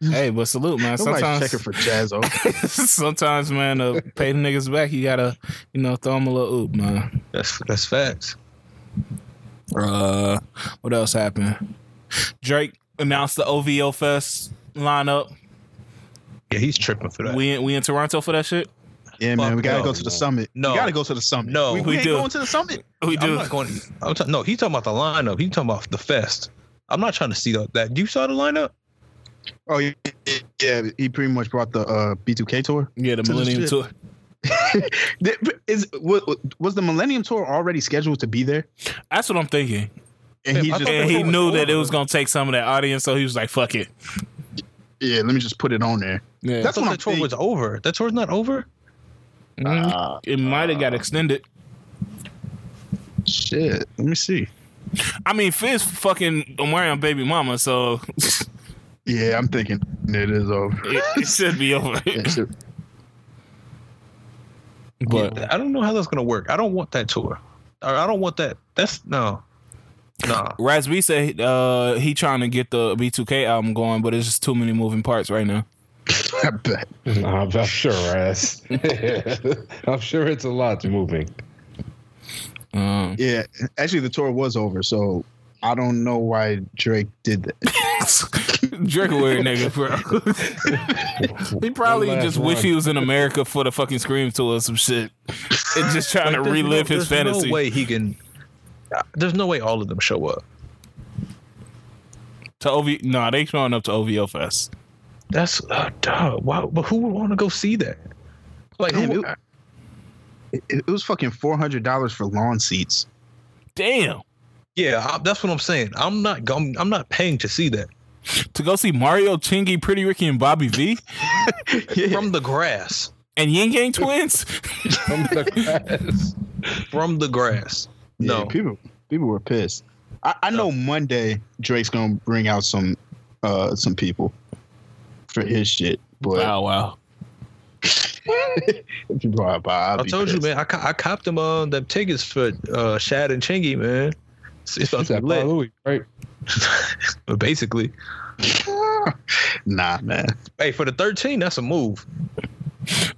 Hey, but salute, man. Nobody's Sometimes, checking for Jaz-O. [LAUGHS] sometimes, man, to pay the niggas back, you gotta, you know, throw them a little oop, man. That's that's facts. Uh, what else happened? Drake announced the OVO Fest lineup. Yeah, he's tripping for that. We in, we in Toronto for that shit. Yeah, man, we gotta no. go to the summit. No. we gotta go to the summit. No. we, We we ain't do. going to the summit. We do. I'm not going. I'm ta- no, he's talking about the lineup. He's talking about the fest. I'm not trying to see that. that. You saw the lineup? Oh yeah, yeah. He pretty much brought the uh, B2K tour. Yeah, the To Millennium shit. Tour. [LAUGHS] [LAUGHS] Is wa- was the Millennium Tour already scheduled to be there? That's what I'm thinking. And he just And he knew that it was gonna take some of that audience, so he was like, "Fuck it." yeah. Let me just put it on there. Yeah, That's thought what the I'm tour was over. That tour's not over. Uh, it might have got extended. shit. Let me see. I mean, Fizz fucking wearing baby mama, so Yeah, I'm thinking it is over. [LAUGHS] it, it should be over. [LAUGHS] Yeah, shit. But I don't know how that's gonna work. I don't want that tour. I don't want that. That's no, no. Raz B said uh, he trying to get the B2K album going, but it's just too many moving parts right now. [LAUGHS] I bet. Nah, I'm, I'm sure, ass. I'm sure it's a lot moving. Um, Yeah, actually, the tour was over, so I don't know why Drake did that. [LAUGHS] Drake a weird nigga, bro. [LAUGHS] he probably One just wish he was in America for the fucking Scream tour or some shit, and just trying to Like, there's relive no, his there's fantasy. No way he can. There's no way all of them show up. To OV, no, they showing up to OVO Fest. That's uh, duh. Why? But who would want to go see that? Like, Damn, who, it, it, it was fucking four hundred dollars for lawn seats. Damn, yeah, I, that's what I'm saying. I'm not. going I'm not paying to see that to go see Mario, Chingy, Pretty Ricky, and Bobby V [LAUGHS] from the grass. and Yin Yang Twins. [LAUGHS] From the grass. From the grass. Yeah, No. people people were pissed. I, I know Monday Drake's gonna bring out some uh some people for his shit, but wow, wow. People are about. I told you, man. I, co- I copped them uh, them tickets for uh, Shad and Chingy, man. It's, it's about It's to be lit. Louis, right? [LAUGHS] But basically, [LAUGHS] nah, man. hey, for the 13, that's a move.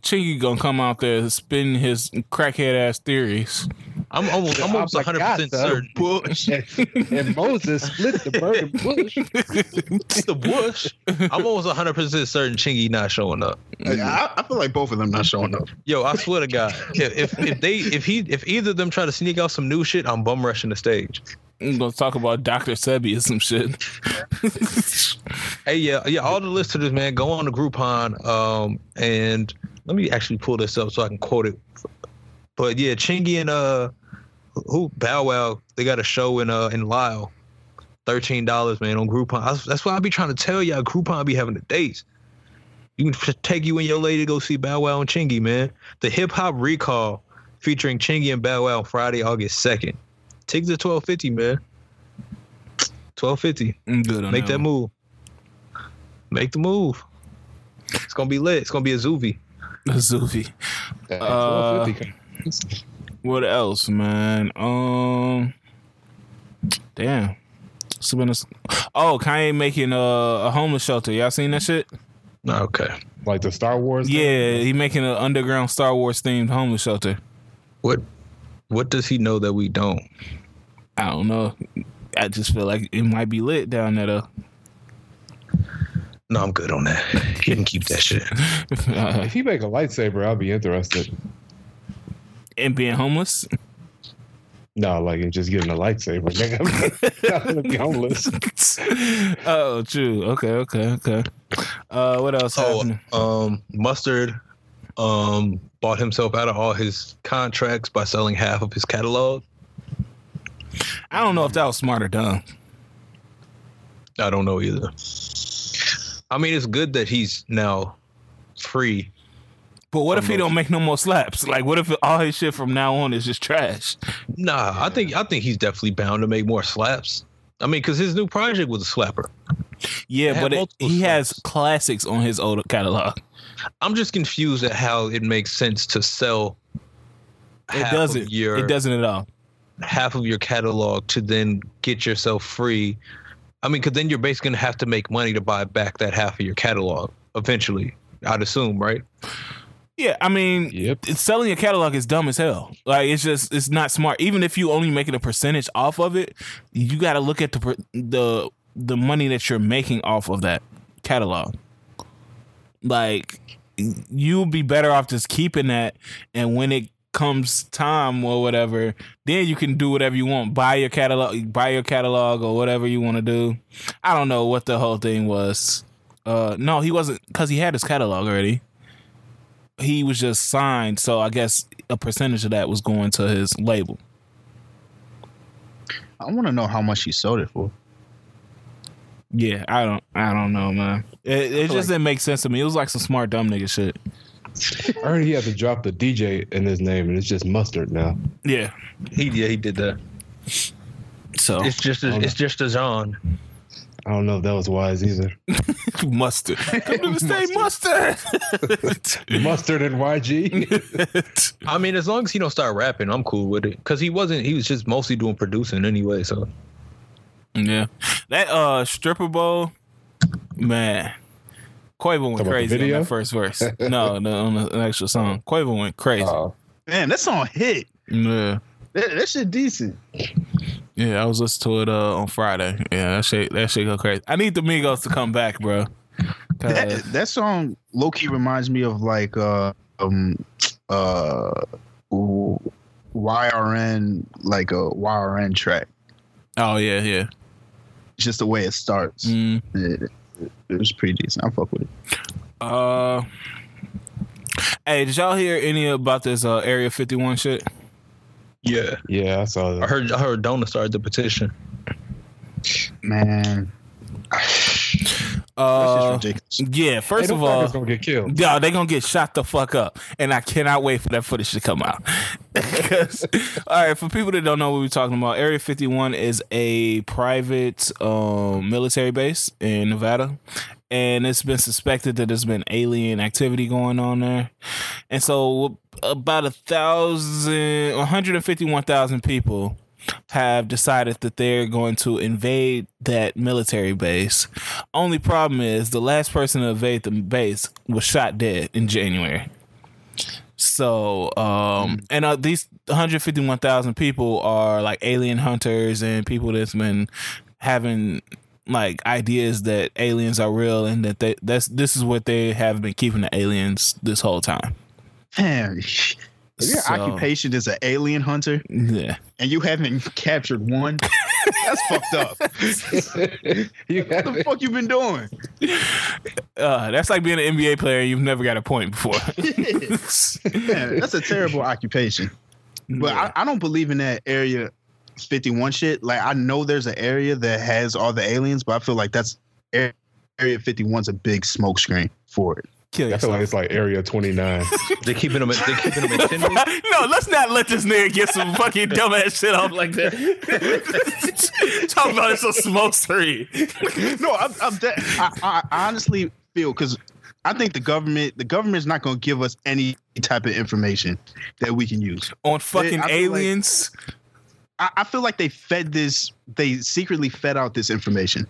Chingy gonna come out there spin his crackhead ass theories. I'm [LAUGHS] almost, I'm almost Oh my 100 God, percent son. certain. Bush. And, [LAUGHS] and Moses split the burning bush. It's [LAUGHS] the bush. I'm almost 100 percent certain Chingy not showing up. I, I feel like both of them not showing up. Yo, I swear to God, if if, if they if he if either of them try to sneak out some new shit, I'm bum rushing the stage. I'm gonna talk about Dr. Sebi or some shit. Hey, yeah, yeah, all the listeners, man, go on to Groupon. Um, and let me actually pull this up so I can quote it. But yeah, Chingy and uh, who Bow Wow, they got a show in uh in Lisle, thirteen dollars, man, on Groupon. I, that's why I be trying to tell y'all, Groupon be having the dates. You can take you and your lady to go see Bow Wow and Chingy, man. The Hip Hop Recall featuring Chingy and Bow Wow on Friday, August second. Tickets are twelve fifty, man. Twelve fifty. I'm good on Make that one. move. Make the move. It's gonna be lit. It's gonna be a Zuvi. Zuvi. That's Uh, 150. What else, man? Um, damn. Suspended. Oh, Kanye making a, a homeless shelter. Y'all seen that shit? Okay. Like the Star Wars. thing? Yeah, he making an underground Star Wars themed homeless shelter. What what does he know that we don't? I don't know. I just feel like it might be lit down there though. No, I'm good on that. He can keep that shit. Uh, [LAUGHS] If he make a lightsaber, I'll be interested. And being homeless. No, like in just getting a lightsaber. Nigga, [LAUGHS] I'm gonna be homeless. [LAUGHS] oh, true. Okay, okay, okay. Uh, what else Oh, happened? um, Mustard um bought himself out of all his contracts by selling half of his catalog. I don't know if that was smart or dumb. I don't know either. I mean, it's good that he's now free. But what if he don't make no more slaps? Like, what if all his shit from now on is just trash? Nah, I think I think he's definitely bound to make more slaps. I mean, because his new project was a slapper. Yeah, but it, he has classics on his old catalog. I'm just confused at how it makes sense to sell. It half doesn't. Of your, It doesn't at all. half of your catalog to then get yourself free. I mean, because then you're basically gonna have to make money to buy back that half of your catalog eventually. I'd assume, right? Yeah, I mean, Yep. selling a catalog is dumb as hell. Like it's just it's not smart. Even if you only making a percentage off of it, you got to look at the the the money that you're making off of that catalog. Like you'll be better off just keeping that, and when it comes time or whatever, then you can do whatever you want. Buy your catalog, buy your catalog or whatever you want to do. I don't know what the whole thing was. Uh, no, he wasn't because he had his catalog already he was just signed, so I guess a percentage of that was going to his label. I want to know how much he sold it for. Yeah, I don't, I don't know, man. It, it just didn't make sense to me. It was like some smart dumb nigga shit. I heard he had to drop the DJ in his name, and it's just mustard now. Yeah, He yeah he did that. so It's just a, it's just a John. I don't know if that was wise either. [LAUGHS] mustard. Come to the state mustard. mustard [LAUGHS] and YG. [LAUGHS] I mean, as long as he don't start rapping, I'm cool with it. Cause he wasn't. He was just mostly doing producing anyway. So yeah, that uh stripper bowl, man. Quavo went Talking about the crazy on video? that first verse. no, no, on the actual song. Quavo went crazy. Oh, Man, that song hit. yeah. That, that shit decent. Yeah, I was listening to it uh, on Friday. Yeah, that shit that shit go crazy. I need the Migos to come back, bro. That, that song low key reminds me of like uh um uh YRN like a YRN track. oh yeah, yeah. Just the way it starts. Mm, It, it was pretty decent. I fuck with it. uh, hey, did y'all hear any about this uh, Area Fifty One shit? Yeah, yeah, I saw that. I that. heard I heard Dona started the petition. Man, Uh, that's ridiculous. yeah. First them of all, fuckers gonna get killed. Yeah, they gonna get shot the fuck up, and I cannot wait for that footage to come out. [LAUGHS] all right, for people that don't know what we're talking about, Area 51 is a private um, military base in Nevada, and it's been suspected that there's been alien activity going on there, and so about a thousand, 151,000 people have decided that they're going to invade that military base. Only problem is the last person to invade the base was shot dead in January. So, um, and uh, these 151,000 people are like alien hunters and people that's been having like ideas that aliens are real and that they that's this is what they have been keeping the aliens this whole time. Man, your So- occupation is an alien hunter Yeah. and you haven't captured one, [LAUGHS] that's fucked up. [LAUGHS] you What the fuck you been doing? Uh, that's like being an NBA player you've never got a point before. [LAUGHS] Man, that's a terrible occupation. But I, I don't believe in that area 51 shit. Like I know there's an area that has all the aliens, but I feel like that's area 51's a big smoke screen for it. Kill I feel like it's like Area 29. [LAUGHS] they're keeping them. They're keeping them in Tinley. no, let's not let this nigga get some fucking dumbass shit off like that. [LAUGHS] Talk about it's a smoke screen. no, I'm, I'm de- I, I I honestly feel because I think the government the government's not going to give us any type of information that we can use. On fucking I feel like- aliens. I, I feel like they fed this. They secretly fed out this information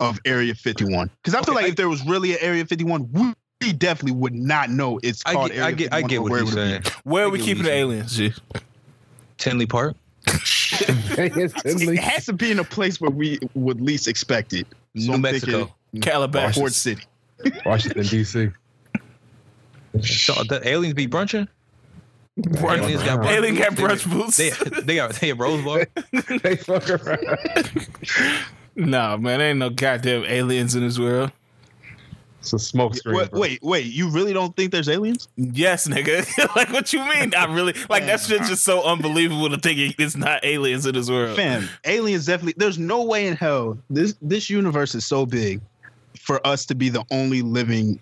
of Area 51 because I feel Okay, like I- if there was really an Area 51, we we definitely would not know it's I called get, Area I get, I 51 get what where you're it would be. saying. Where are we get keeping the you're saying. aliens? G? Tinley Park. [LAUGHS] It has to be in a place where we would least expect it. So New I'm Mexico. thinking Calabasas. Ford City. Washington D.C. So the aliens be brunching. Brunch- Aliens got brunch Alien got boots? brunch boots. They, they got they have Rose Bar. [LAUGHS] they fuck around. Nah, man, ain't no goddamn aliens in this world. It's a smoke screen. Wait, bro. wait, wait, you really don't think there's aliens? Yes, nigga. [LAUGHS] like, what you mean? I really like that shit's just so unbelievable to think it's not aliens in this world. Fam, aliens definitely. There's no way in hell this this universe is so big for us to be the only living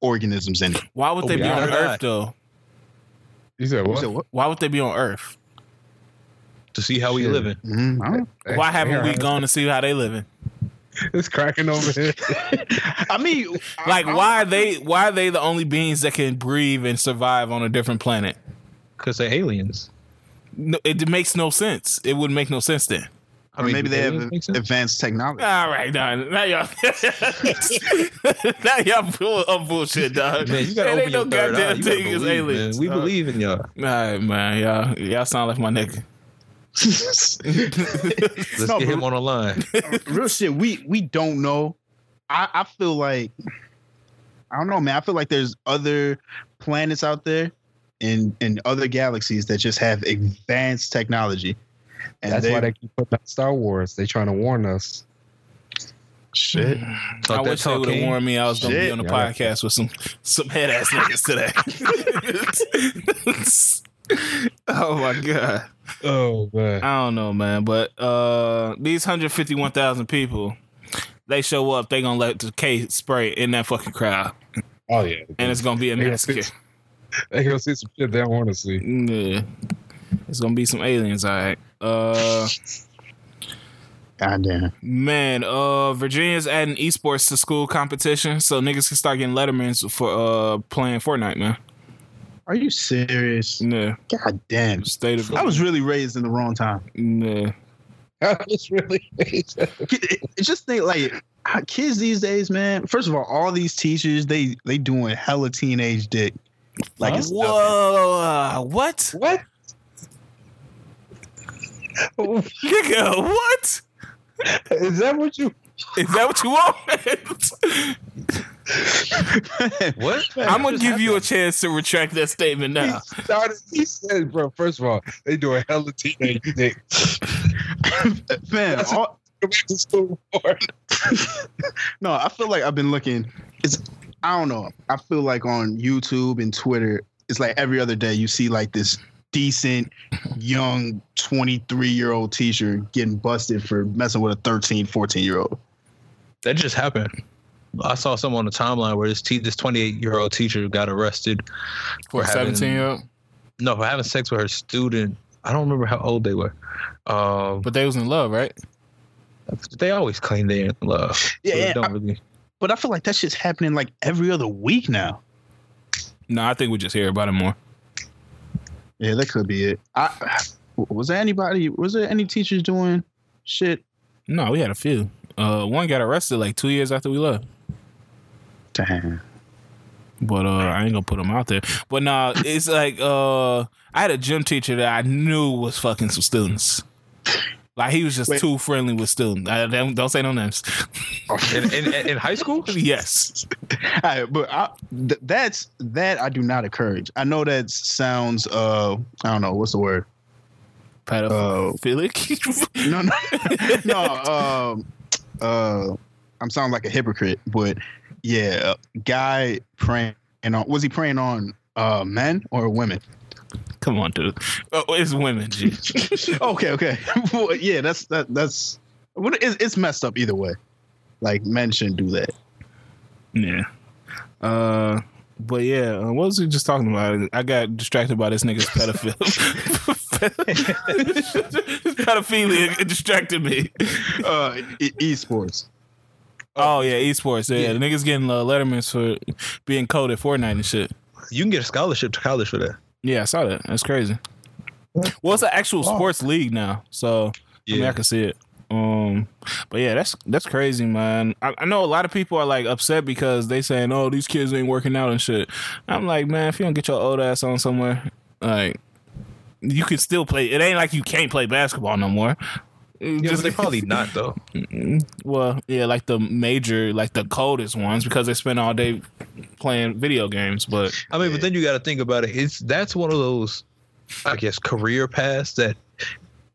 organisms in it. Why would they oh be on Earth though? You said You what? said what? Why would they be on Earth? to see how we Shit. living. Mm-hmm. I, don't know. Why haven't we gone to see how they living? [LAUGHS] It's cracking over here. [LAUGHS] I mean, Like, I- I- why are they? Why are they the only beings that can breathe and survive on a different planet? Cause they're aliens. No, it makes no sense. It would make no sense then. I Or mean, maybe they have aliens advanced technology. All right, dog. Now y'all, [LAUGHS] now y'all full of bullshit, dog. Man, you gotta It open your no third eye. goddamn You gotta thing believe, aliens. man. We dog. believe in y'all. All right, man. Y'all, y'all sound like my nigga. [LAUGHS] Let's No, get him on the line. Real shit. We we don't know. I I feel like I don't know, man. I feel like there's other planets out there in in other galaxies that just have advanced technology. And That's they, why they keep putting out Star Wars. They trying to warn us. shit. [SIGHS] Talk I that wish they talk, would have warned me I was gonna be on the Yeah. podcast with some some head ass niggas today. [LAUGHS] oh my god. Oh man. I don't know, man. But uh these hundred fifty one thousand people, they show up, they gonna let the K spray in that fucking crowd. Oh yeah. And it's gonna be a They gonna massacre. see- They gonna see some shit they don't want to see. Yeah. It's gonna be some aliens, all right. Uh God damn. man, uh Virginia's adding esports to school competition so niggas can start getting lettermans for uh playing Fortnite, man. Are you serious? Yeah. God damn. State of I was really raised in the wrong time. yeah. [LAUGHS] I was really. It's just think like kids these days, man. First of all, all these teachers they they doing hella teenage dick. Like it's nothing. Whoa, what? what? Nigga, what? Is that what you? Is that what you want? [LAUGHS] What? I'm gonna give you a chance to retract that statement now. He started. He said, "Bro, first of all, they doing hella teenage dick. [LAUGHS] man, That's- all, Go back to school for." [LAUGHS] no, I feel like I've been looking. It's I don't know. I feel like on YouTube and Twitter, it's like every other day you see like this decent young 23 year old teacher getting busted for messing with a 13, 14 year old. That just happened. I saw someone on the timeline where this te- this 28 year old teacher got arrested For a for having- 17 year old, no for having sex with her student. I don't remember how old they were. Um, but they was in love, right? they always claim they're in love. Yeah, so yeah, don't I- really. But I feel like that shit's happening like every other week now. No, I think we just hear about it more. Yeah, that could be it. I was there anybody? Was there any teachers doing shit? No, we had a few. Uh, one got arrested like two years after we left. Damn. But uh, I ain't gonna put him out there. But nah, it's like uh, I had a gym teacher that I knew was fucking some students. Like he was just Wait. too friendly with students. I, don't, don't say no names. [LAUGHS] In, in, in high school? [LAUGHS] yes. [LAUGHS] All right, but I, th- that's that I do not encourage. I know that sounds uh I don't know what's the word. Pedophilic. No, no, no. Um, uh, I'm sounding like a hypocrite, but yeah, guy praying on was he praying on uh men or women? [LAUGHS] Come on, dude. Oh, it's women. G. [LAUGHS] okay, okay. [LAUGHS] well, yeah, that's that that's what it's, it's messed up either way. Like men shouldn't do that. Yeah. Uh, but yeah, uh, what was we just talking about? I got distracted by this nigga's pedophile. Pedophilia it distracted me. Uh, e- esports. Oh yeah, esports. Yeah, Yeah. the niggas getting uh, lettermans for being cold at Fortnite and shit. You can get a scholarship to college for that. Yeah, I saw that. That's crazy. well, it's an actual sports league now, so yeah. I mean, I can see it. Um, but yeah, that's that's crazy, man. I, I, know a lot of people are like upset because they saying, "Oh, these kids ain't working out and shit." I'm like, man, if you don't get your old ass on somewhere, like you can still play. It ain't like you can't play basketball no more. Mm, yeah, Just, they probably not though. [LAUGHS] Well, yeah, like the major, like the coldest ones, because they spend all day playing video games. But I mean, but then you got to think about it. It's that's one of those, I guess, career paths that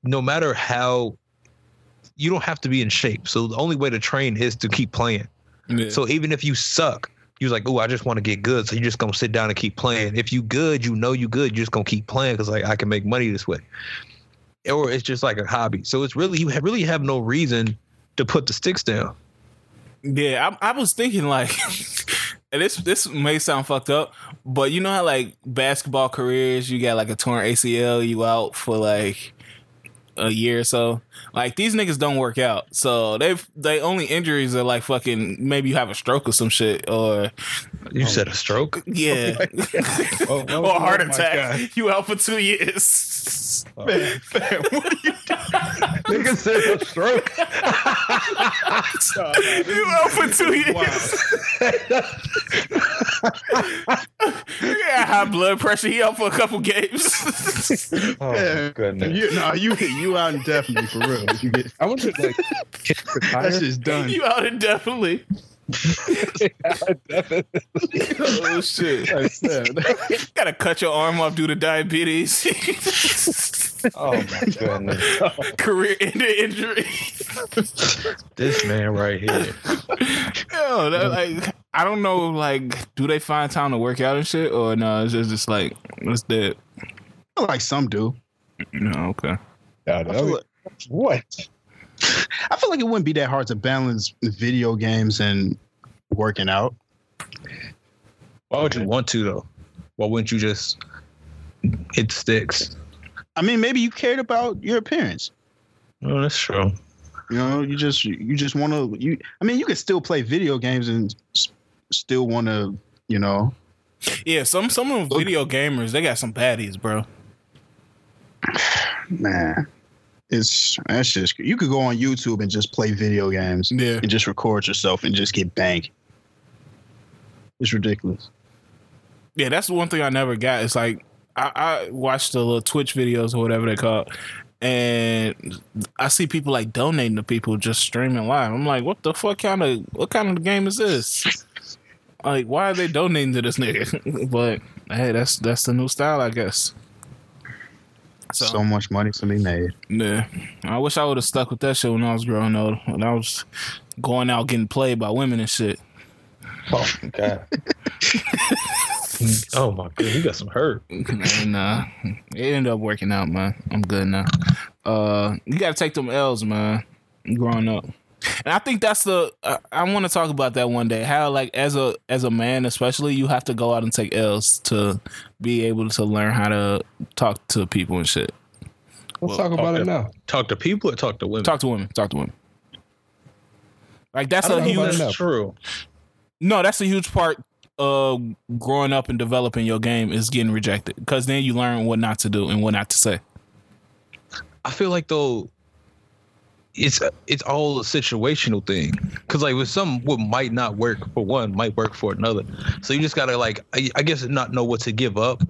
no matter how you don't have to be in shape. So the only way to train is to keep playing. Yeah. So even if you suck, you're like, oh, I just want to get good. So you're just gonna sit down and keep playing. If you good, you know you good. You're just gonna keep playing because like I can make money this way. Or it's just like a hobby. So it's really you really have no reason to put the sticks down. Yeah, I, I was thinking like, [LAUGHS] and this this may sound fucked up, but you know how like basketball careers, you got like a torn ACL, you out for like a year or so. Like these niggas don't work out, so they've they only injuries are like fucking maybe you have a stroke or some shit or you said a stroke, yeah, [LAUGHS] oh, oh, or a heart attack. You out for two years. Oh. [LAUGHS] Man, man, what are you doing? Nigga said a stroke. [LAUGHS] you out for two years. yeah, high blood pressure. He out for a couple games. [LAUGHS] oh yeah. goodness. You, no, you you out indefinitely for real. You get, I want to like that's just done. You out indefinitely. Oh shit! [LAUGHS] I said, [LAUGHS] gotta cut your arm off due to diabetes. [LAUGHS] oh my goodness! Career ending injury. this man right here. Yo, that, like I don't know. Like, do they find time to work out and shit, or no? It's just, just like it's dead. Like some do. No, okay. I feel like, what? I feel like it wouldn't be that hard to balance video games and working out. Why would you want to though? Why wouldn't you just hit sticks? I mean, maybe you cared about your appearance. Oh, that's true. You know, you just you just want to. You, I mean, you can still play video games and still want to. You know. Yeah, some some of them video gamers they got some baddies, bro. [SIGHS] Man, it's that's just you could go on YouTube and just play video games, yeah, and just record yourself and just get banked. It's ridiculous. Yeah, that's the one thing I never got. It's like I, I watched the little Twitch videos or whatever they call, it, and I see people like donating to people just streaming live. I'm like, what the fuck kind of what kind of game is this? Like, why are they donating to this nigga? [LAUGHS] but hey, that's that's the new style, I guess. So, so much money to be made. Yeah, I wish I would have stuck with that shit when I was growing up. When I was going out getting played by women and shit. [LAUGHS] Oh my god. oh my god, you got some hurt. nah, it ended up working out, man. I'm good now. Uh, you got to take them L's, man. Growing up. And I think that's the uh, I want to talk about that one day. How like as a as a man, especially, you have to go out and take L's to be able to learn how to talk to people and shit. Let's well, talk about it now. Talk to people or talk to women. Talk to women. Talk to women. Like that's a huge. That's true. No, that's a huge part of growing up and developing your game is getting rejected because then you learn what not to do and what not to say. I feel like though it's it's all a situational thing. Because like with some what might not work for one might work for another. So you just gotta like I, I, guess not know what to give up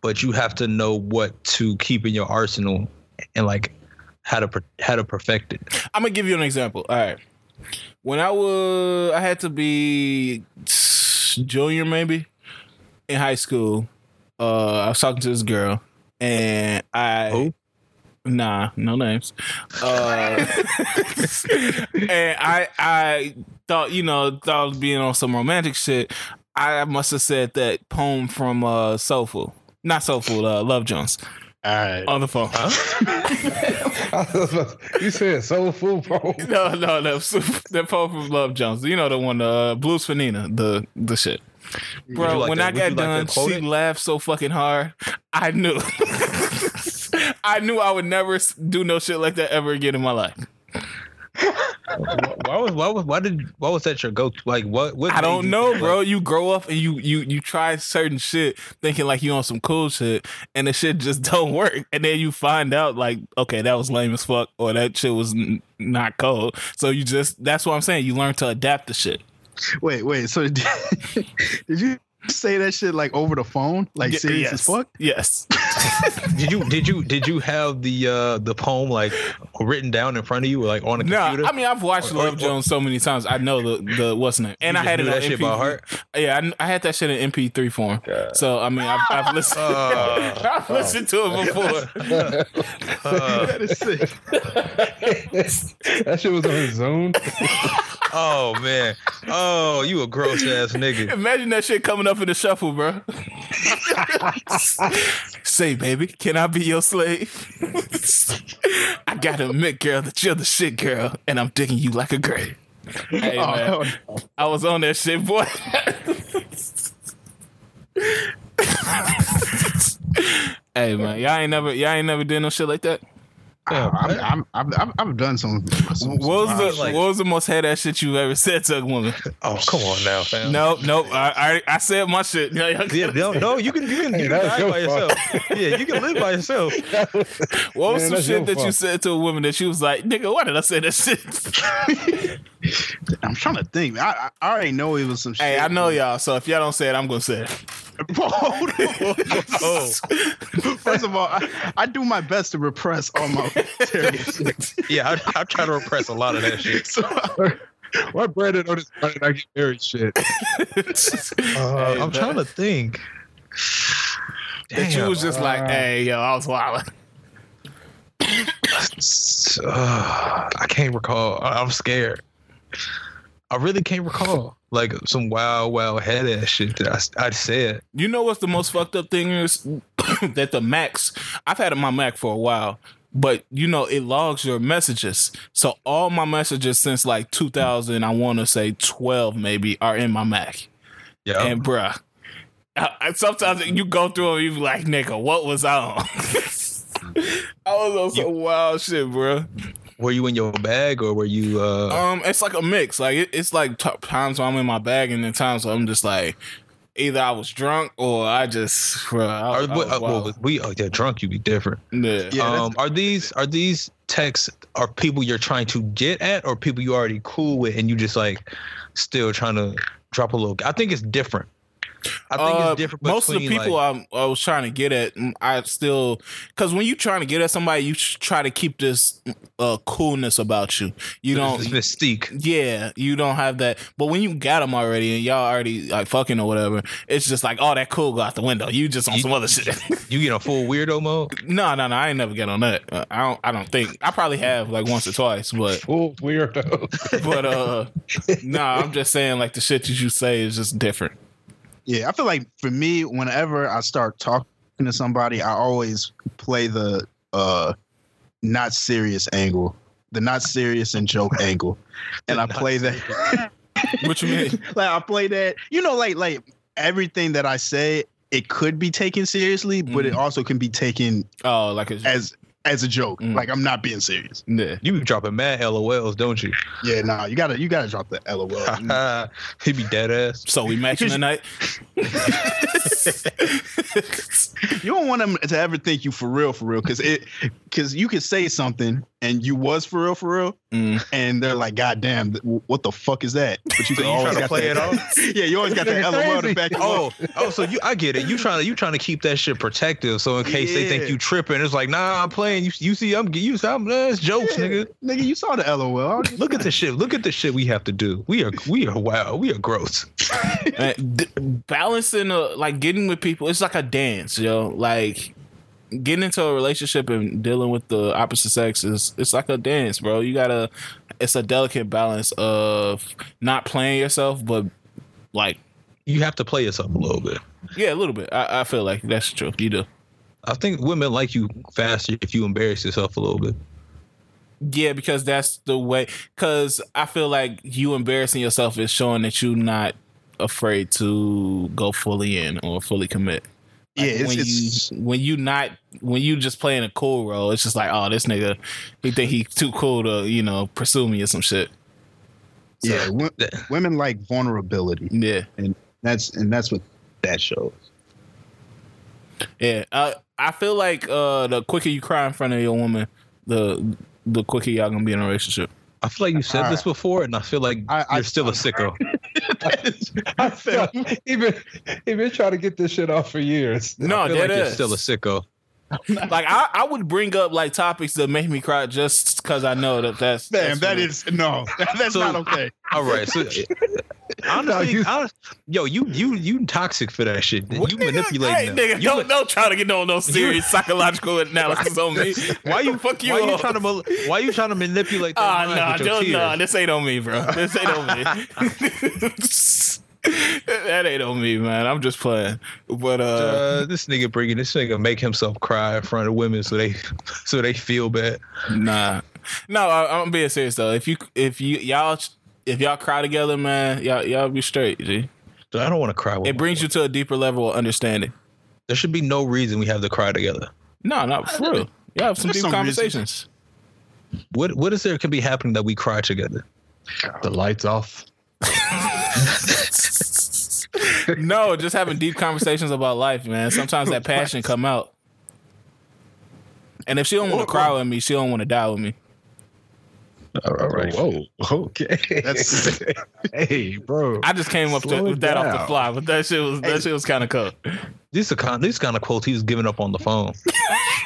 but you have to know what to keep in your arsenal and like how to how to perfect it. I'm gonna give you an example. All right. When i was i had to be junior maybe in high school uh i was talking to this girl and i Who? Nah, no names. Uh, [LAUGHS] and I I thought you know thought I being on some romantic shit. I must have said that poem from uh Soulful, not Soulful, uh, Love Jones. All right. On the phone. Huh? [LAUGHS] you said soulful poem. [LAUGHS] No, no, no. That poem from Love Jones. You know the one, uh, Blues for Nina, the the shit. Bro, like when that? I got done, like she laughed so fucking hard. I knew. I knew I would never do no shit like that ever again in my life. why was why was why did why was that your go to? Like what? what I don't you know, bro. like- You grow up and you you you try certain shit thinking like you on some cool shit, and the shit just [LAUGHS] don't work, and then you find out like, okay, that was lame as fuck, or that shit was n- not cold. So you just that's what I'm saying. You learn to adapt the shit. Wait, wait. So did, [LAUGHS] did you say that shit like over the phone, like Y- serious yes. as fuck? Yes. [LAUGHS] Did you did you did you have the uh the poem like written down in front of you or like on a No, computer? I mean I've watched Or- or- Love Jones so many times. I know the the what's the name, and I had it knew on that shit MP3. by heart? Yeah, I, I had that shit in MP3 form. So I mean, I've, I've listened. Uh. [LAUGHS] I've listened to it [LAUGHS] before. Uh, That is sick. that shit was on his zone. oh man. Oh, you a gross ass nigga. Imagine that shit coming up in the shuffle, bro. Say, baby, can I be your slave? I gotta admit, girl, that you're the shit girl, and I'm digging you like a grave. Hey, Oh, man, hell I was on that shit, boy. hey, man, y'all ain't never, y'all ain't never did no shit like that. Yeah, I'm, I'm, I'm, I'm, I've done some. some What was some the, like- what was the most head ass shit you ever said to a woman? [LAUGHS] Oh, come on now, fam. Nope, nope. I, I, I said my shit. Yeah, [LAUGHS] no, no, you can you can, you can that's die your by yourself. Yeah, you can live by yourself. [LAUGHS] What was Man, some shit your that you said to a woman that she was like, nigga, why did I say that shit? I'm trying to think. I, I already know it was some shit. hey, I know y'all, so if y'all don't say it, I'm gonna say it. [LAUGHS] Oh, [LAUGHS] First of all, I, I do my best to repress all my stereotypes. [LAUGHS] yeah, I, I try to repress a lot of that shit. so, Why Brandon on this why did I get married shit? Uh, I'm trying to think. that you was just like, hey, yo, I was wild. Uh, I can't recall. I- I'm scared. I really can't recall like some wild, wild head ass shit that I, I said. You know what's the most fucked up thing is [COUGHS] that the Macs. I've had my Mac for a while, but you know it logs your messages. So all my messages since like 2000, I want to say 12 maybe, are in my Mac. Yeah, And bruh, I, I- sometimes you go through them, you be like, nigga, what was I on? [LAUGHS] I was on some wild shit, bruh. Were you in your bag or were you? uh Um, it's like a mix. Like it, it's like t- times when I'm in my bag, and then times when I'm just like, either I was drunk or I just, bruh, I, Are, I what- was uh, well, we oh yeah, drunk you'd be different. yeah. Yeah, um, are these are these texts are people you're trying to get at or people you already cool with and you just like still trying to drop a little? I think it's different. I think Uh, it's different. most of the people like, I, I was trying to get at, mm, I still because when you're trying to get at somebody, you try to keep this uh, coolness about you. You don't, mystique. yeah, you don't have that. But when you got them already and y'all already like fucking or whatever, it's just like, oh, that cool go out the window. You just on You- some other shit. [LAUGHS] You get a full weirdo mode. [LAUGHS] no, no, no. I ain't never get on that. Uh, I don't. I don't think. I probably have like once or twice, but [LAUGHS] Full weirdo. but uh, no, I'm just saying like the shit that you say is just different. Yeah, I feel like for me, whenever I start talking to somebody, I always play the uh not serious angle, the not serious and joke angle, and I [LAUGHS] play that. What you mean? [LAUGHS] like I play that, you know, like like everything that I say, it could be taken seriously, but it Mhm. also can be taken Oh, like as as a joke. Mm. Like I'm not being serious. yeah. You be dropping mad LOLs, don't you? Yeah, nah, you gotta you gotta drop the LOL. [LAUGHS] he be dead ass. So we matching [LAUGHS] tonight. you don't want them to ever think you for real, for real, because it because you could say something and you was for real, for real, Mm. and they're like, God damn, th- what the fuck is that? But you So can you always trying to got play that- it off? [LAUGHS] yeah, you always got that LOL to crazy. back Oh, oh, so you? I get it. You trying to you trying to keep that shit protective, so in case they think you tripping, it's like, nah, I'm playing. You, you see, I'm you. see, I'm that's jokes, Yeah. nigga. Nigga, you saw the LOL. I was just Look at the shit. Look at the shit we have to do. We are we are wow. We are gross. [LAUGHS] Man, d- balancing a, like getting with people it's like a dance yo like getting into a relationship and dealing with the opposite sex is it's like a dance bro. You gotta it's a delicate balance of not playing yourself but like You have to play yourself a little bit. yeah a little bit. I, I feel like that's true you do. I think women like you faster if you embarrass yourself a little bit. yeah because that's the way because i feel like you embarrassing yourself is showing that you're not afraid to go fully in or fully commit Yeah, it's, when it's you when you not when you just playing a cool role, it's just like, oh, this nigga, he think he too cool to you know pursue me or some shit. So, yeah, w- women like vulnerability. Yeah, and that's and that's what that shows. Yeah, uh, I feel like uh, the quicker you cry in front of your woman, the the quicker y'all gonna be in a relationship. I feel like you said this before, and I feel like I, you're [LAUGHS] I, still I, a sicko. I feel even even trying to get this shit off for years. No, I feel like is. you're still a sicko. [LAUGHS] like I, I would bring up like topics that make me cry just because I know that that's man. That's that is, no, [LAUGHS] that's so, not okay. All right, so [LAUGHS] honestly, you, honest, yo, you you you toxic for that shit. You manipulate hey, nigga, you don't, don't try to get no no serious psychological analysis on me. Why you fuck you? Why you trying to why you trying to manipulate? Ah, uh, nah, nah, this ain't on me, bro. This ain't on me. That ain't on me, man. I'm just playing. But uh, uh, this nigga bringing this nigga make himself cry in front of women so they so they feel bad. Nah, no, I, am being serious though. If you if you y'all if y'all cry together, man, y'all y'all be straight. G. So I don't want to cry. it brings you to a deeper level of understanding. There should be no reason we have to cry together. No, not for real. You have some There's deep some conversations. Reason. What what is there could be happening that we cry together? The lights off. [LAUGHS] [LAUGHS] no, just having deep conversations about life, man. Sometimes that passion come out. And if she don't want to cry with me, she don't want to die with me. All right. Whoa. Okay. That's, [LAUGHS] hey, bro. I just came up to, with that off the fly, but that shit was that shit was kind of cool. These are kind these kind of quotes he was giving up on the phone. [LAUGHS]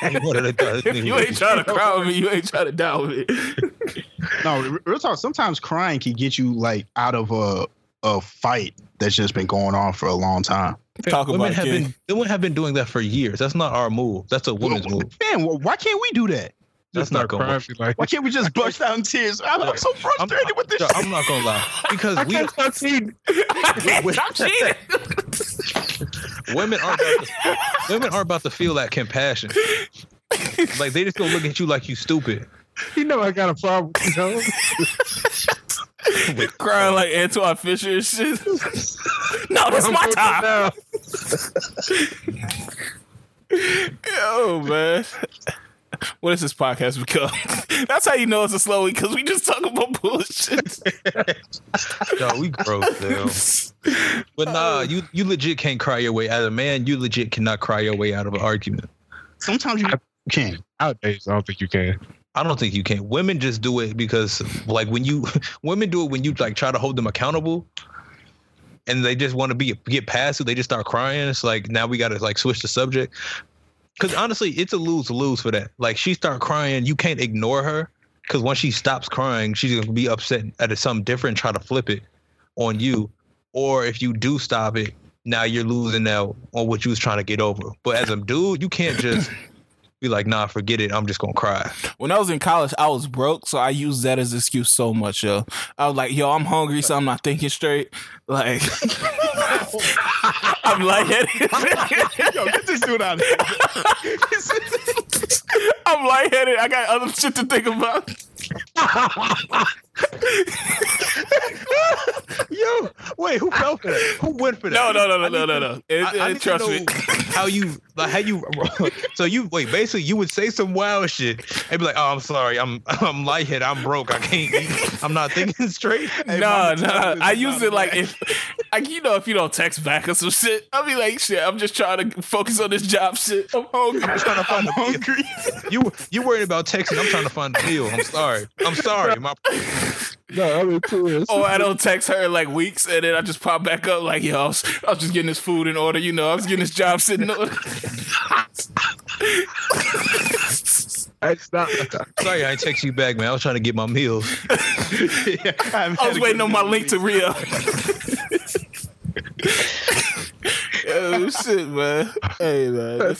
if you ain't trying to cry with me, you ain't trying to die with me. no, real talk. Sometimes crying can get you like out of a a fight that's just been going on for a long time. Talk women about have been women have been doing that for years. That's not our move. That's a woman's well, move. Man, why can't we do that? That's not going to work. Like, why can't we just bust out in tears? I'm, I'm so frustrated I'm, with this. I'm not gonna lie [LAUGHS] because we I'm cheating. [LAUGHS] I'm cheating. women aren't about to, women aren't about to feel that compassion. like they just gonna look at you like you stupid. You know I got a problem. You know. [LAUGHS] [LAUGHS] Crying like Antwone Fisher and shit. [LAUGHS] no, that's my time. [LAUGHS] Yo, man. What does this podcast become? That's how you know it's a slow week because we just talk about bullshit. Yo, we gross, now. But nah, you you legit can't cry your way out of a man. You legit cannot cry your way out of an argument. Sometimes you can. Nowadays, I don't think you can. I don't think you can. Women just do it because like when you [LAUGHS] women do it when you like try to hold them accountable and they just want to be get past it, they just start crying. It's like now we gotta like switch the subject. Cause honestly, it's a lose lose for that. Like she start crying, you can't ignore her. Cause once she stops crying, she's gonna be upset at something different, try to flip it on you. Or if you do stop it, now you're losing out on what you was trying to get over. But as a dude, you can't just [LAUGHS] be like, nah, forget it. I'm just gonna cry. When I was in college, I was broke, so I used that as an excuse so much, yo. I was like, yo, I'm hungry, so I'm not thinking straight. Like, [LAUGHS] I'm lightheaded. [LAUGHS] yo, get this dude out of here. [LAUGHS] I'm lightheaded. I got other shit to think about. Yo, wait, who fell for that? Who went for that? No, no, no, no, no, no, no. It, I, I trust me. How you, like, how you? [LAUGHS] So you wait. Basically, you would say some wild shit and be like, "Oh, I'm sorry. I'm [LAUGHS] I'm lightheaded. I'm broke. I can't. Eat. I'm not thinking straight." [LAUGHS] Hey, no, no. I use it like if, like you know, if you don't text back or some shit, I'll be like, "Shit, I'm just trying to focus on this job shit. I'm hungry. I'm trying to find I'm hungry. you you worried about texting? I'm trying to find a meal. I'm sorry. I'm sorry. My no, I mean, too. Oh, I don't text her in like weeks, and then I just pop back up like, yo, I was, I was just getting this food in order. You know, I was getting this job sitting order. [LAUGHS] That's not. Sorry, I text you back, man. I was trying to get my meals. yeah, [LAUGHS] I, I was waiting on my link to Rio. [LAUGHS] oh shit, man. Hey man.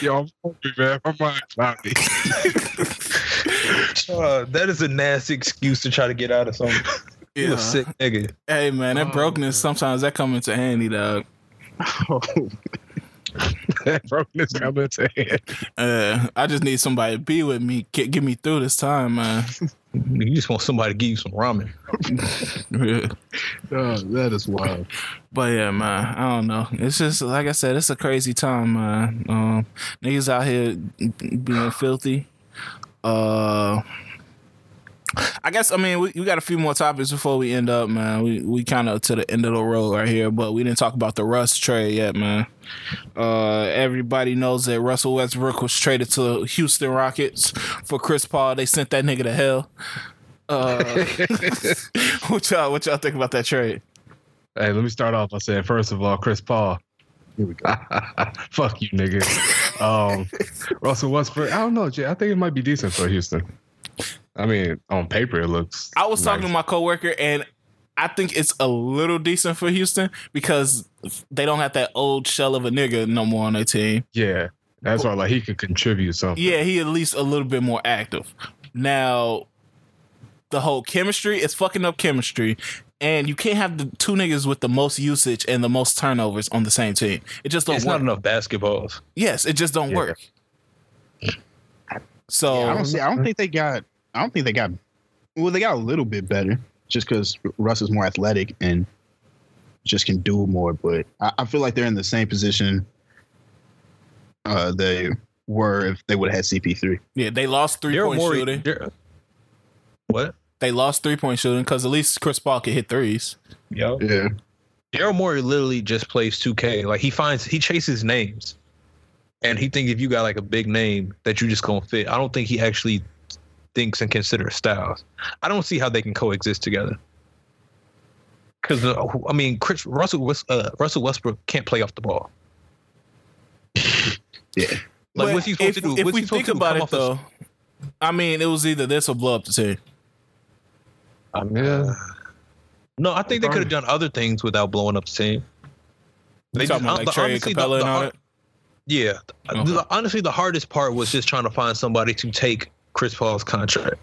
Yo, I'm hungry, man. My mind's cloudy. [LAUGHS] uh, that is a nasty excuse to try to get out of something. Yeah. You a sick nigga. Hey man, that oh, brokenness sometimes that come into handy, dog. Oh. [LAUGHS] that brokenness come into handy. Uh, I just need somebody to be with me, get, get me through this time, man. [LAUGHS] You just want somebody to give you some ramen. yeah. [LAUGHS] Oh, that is wild. But yeah, man, I don't know. It's just like I said, it's a crazy time, man. Um, niggas out here being filthy. Uh, I guess I mean we, we got a few more topics before we end up, man. We we kind of to the end of the road right here, but we didn't talk about the Russ trade yet, man. Uh, everybody knows that Russell Westbrook was traded to Houston Rockets for Chris Paul. They sent that nigga to hell. Uh, [LAUGHS] what y'all what y'all think about that trade? Hey, let me start off by saying first of all, Chris Paul. Here we go. [LAUGHS] Fuck you, nigga. [LAUGHS] Um, Russell Westbrook. I don't know, Jay. I think it might be decent for Houston. I mean, on paper, it looks. I was nice. talking to my coworker, and I think it's a little decent for Houston because they don't have that old shell of a nigga no more on their team. Yeah, that's why like he could contribute something. Yeah, he at least a little bit more active. Now, the whole chemistry is fucking up chemistry. And you can't have the two niggas with the most usage and the most turnovers on the same team. It just don't it's work. not enough basketballs. Yes, it just don't yeah. work. So yeah, I don't see. I don't think they got I don't think they got. Well, they got a little bit better just because Russ is more athletic and just can do more. But I, I feel like they're in the same position uh, they were if they would have had CP3. Yeah, they lost 3 point shooting. What? They lost three point shooting because at least Chris Paul could hit threes. Yep. Yeah. Daryl Morey literally just plays 2K. Like he finds he chases names. And he thinks if you got like a big name that you just gonna fit. I don't think he actually thinks and considers styles. I don't see how they can coexist together. Because uh, I mean, Chris Russell uh, Russell Westbrook can't play off the ball. [LAUGHS] yeah, like but what's he supposed if, to do? If what's we think about it though, I mean, it was either this or blow up the team. I mean, uh, no, I think they could have done other things without blowing up the team. They talking just, about like Trey Capela and all that. Yeah, okay. honestly, the hardest part was just trying to find somebody to take Chris Paul's contract.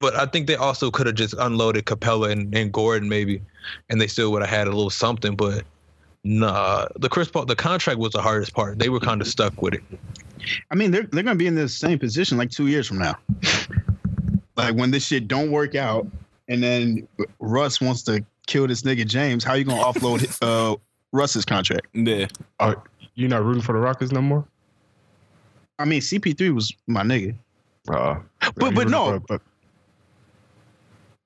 But I think they also could have just unloaded Capela and, and Gordon maybe, and they still would have had a little something. But nah, the Chris Paul the contract was the hardest part. They were kind of stuck with it. I mean, they're they're gonna be in the same position like two years from now. like when this shit don't work out, and then Russ wants to kill this nigga James. How you gonna offload [LAUGHS] uh, Russ's contract? Yeah, are you not rooting for the Rockets no more? I mean, CP3 was my nigga. Uh, but but no. But,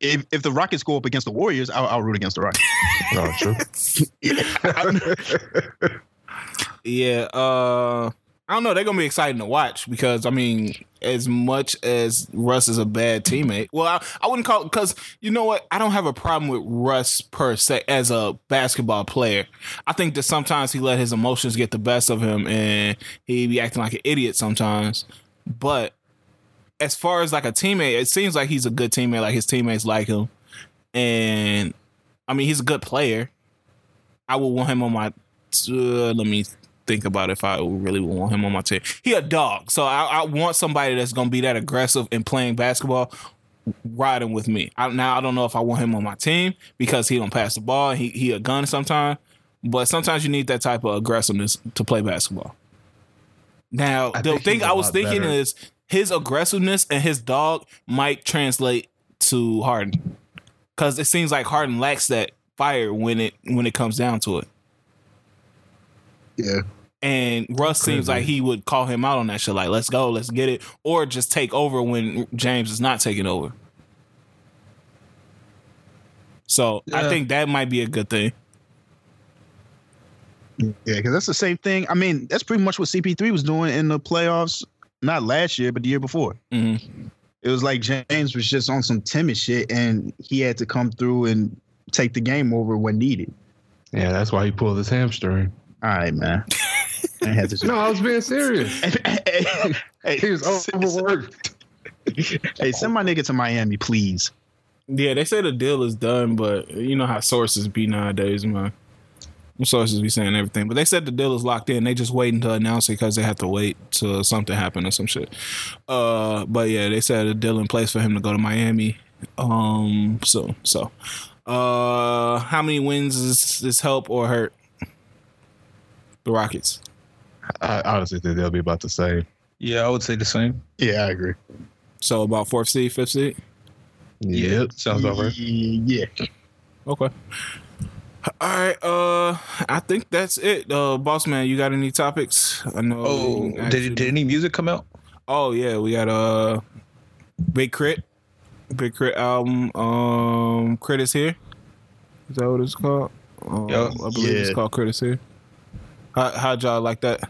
if if the Rockets go up against the Warriors, I'll, I'll root against the Rockets. [LAUGHS] oh, true. [LAUGHS] [LAUGHS] yeah. Uh, I don't know. They're gonna be exciting to watch because I mean, as much as Russ is a bad teammate, well, I, I wouldn't call because you know what? I don't have a problem with Russ per se as a basketball player. I think that sometimes he let his emotions get the best of him and he be acting like an idiot sometimes. But as far as like a teammate, it seems like he's a good teammate. Like his teammates like him, and I mean he's a good player. I would want him on my. Uh, let me think about if I really want him on my team. He a dog, so I, I want somebody that's gonna be that aggressive in playing basketball, riding with me. I, now I don't know if I want him on my team because he don't pass the ball. He he a gun sometimes, but sometimes you need that type of aggressiveness to play basketball. Now I the thing I was thinking better. is his aggressiveness and his dog might translate to Harden, because it seems like Harden lacks that fire when it when it comes down to it. Yeah. And Russ seems like he would call him out on that shit, like, let's go, let's get it, or just take over when James is not taking over. So yeah. I think that might be a good thing. Yeah, because that's the same thing. I mean, that's pretty much what CP3 was doing in the playoffs, not last year, but the year before. Mm-hmm. It was like James was just on some timid shit, and he had to come through and take the game over when needed. Yeah, that's why he pulled his hamstring. All right, man. [LAUGHS] I had to no, I was being serious. hey, [LAUGHS] hey, he was overworked. [LAUGHS] hey, send my nigga to Miami, please. Yeah, they say the deal is done, but you know how sources be nowadays, man. Sources be saying everything, but they said the deal is locked in. They just waiting to announce it because they have to wait till something happen or some shit. Uh, but yeah, they said a deal in place for him to go to Miami. Um, so so, uh, how many wins is this help or hurt? the Rockets? I honestly think they'll be about the same. Yeah, I would say the same. Yeah, I agree. So about fourth seed, fifth seed. Yeah, sounds over. Yeah. Okay. All right. Uh, I think that's it. Uh, boss man, you got any topics? I know. Oh, did did any music come out? Oh yeah, we got uh, Big Crit. Big K.R.I.T. album. Um, K.R.I.T. is here. Is that what it's called? Um, Yeah. I believe it's called K.R.I.T. is here. How how'd y'all like that?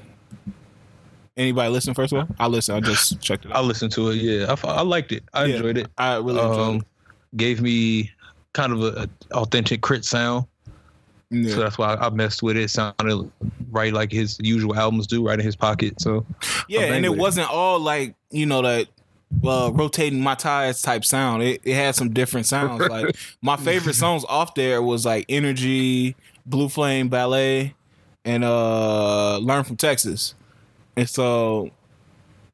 Anybody listen first of all? I listen. I just [SIGHS] checked it I listened to it. Yeah, I, I liked it. I Yeah. enjoyed it. I really enjoyed Um, gave me kind of a, a authentic K.R.I.T. sound, it. Yeah. so that's why I, messed with it. Sounded right like his usual albums do, right in his pocket. So Yeah, and it it. wasn't all like you know that uh, rotating my tires type sound. It, it had some different sounds. [LAUGHS] like my favorite songs off there was like Energy, Blue Flame Ballet, and uh Learn from Texas. And so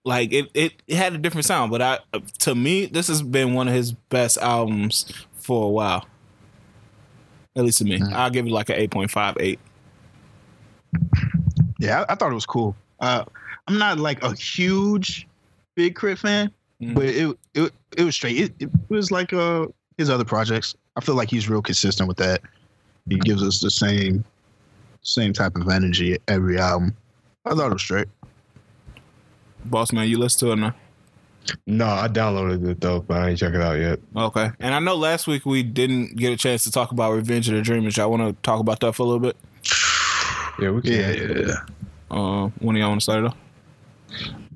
like it, it, it had a different sound, but I to me this has been one of his best albums for a while. At least to me, I'll give it like an eight point five eight. Yeah, I, I thought it was cool. Uh, I'm not like a huge Big K.R.I.T. fan, Mhm. but it it it was straight. It, it was like uh his other projects. I feel like he's real consistent with that. He gives us the same same type of energy every album. I thought it was straight. Boss man, you listen to it now. No, I downloaded it though, but I ain't check it out yet. Okay. And I know last week we didn't get a chance to talk about Revenge of the Dreamers. Y'all want to talk about that for a little bit? Yeah, we can. Yeah. yeah, Uh, when do y'all want to start it off?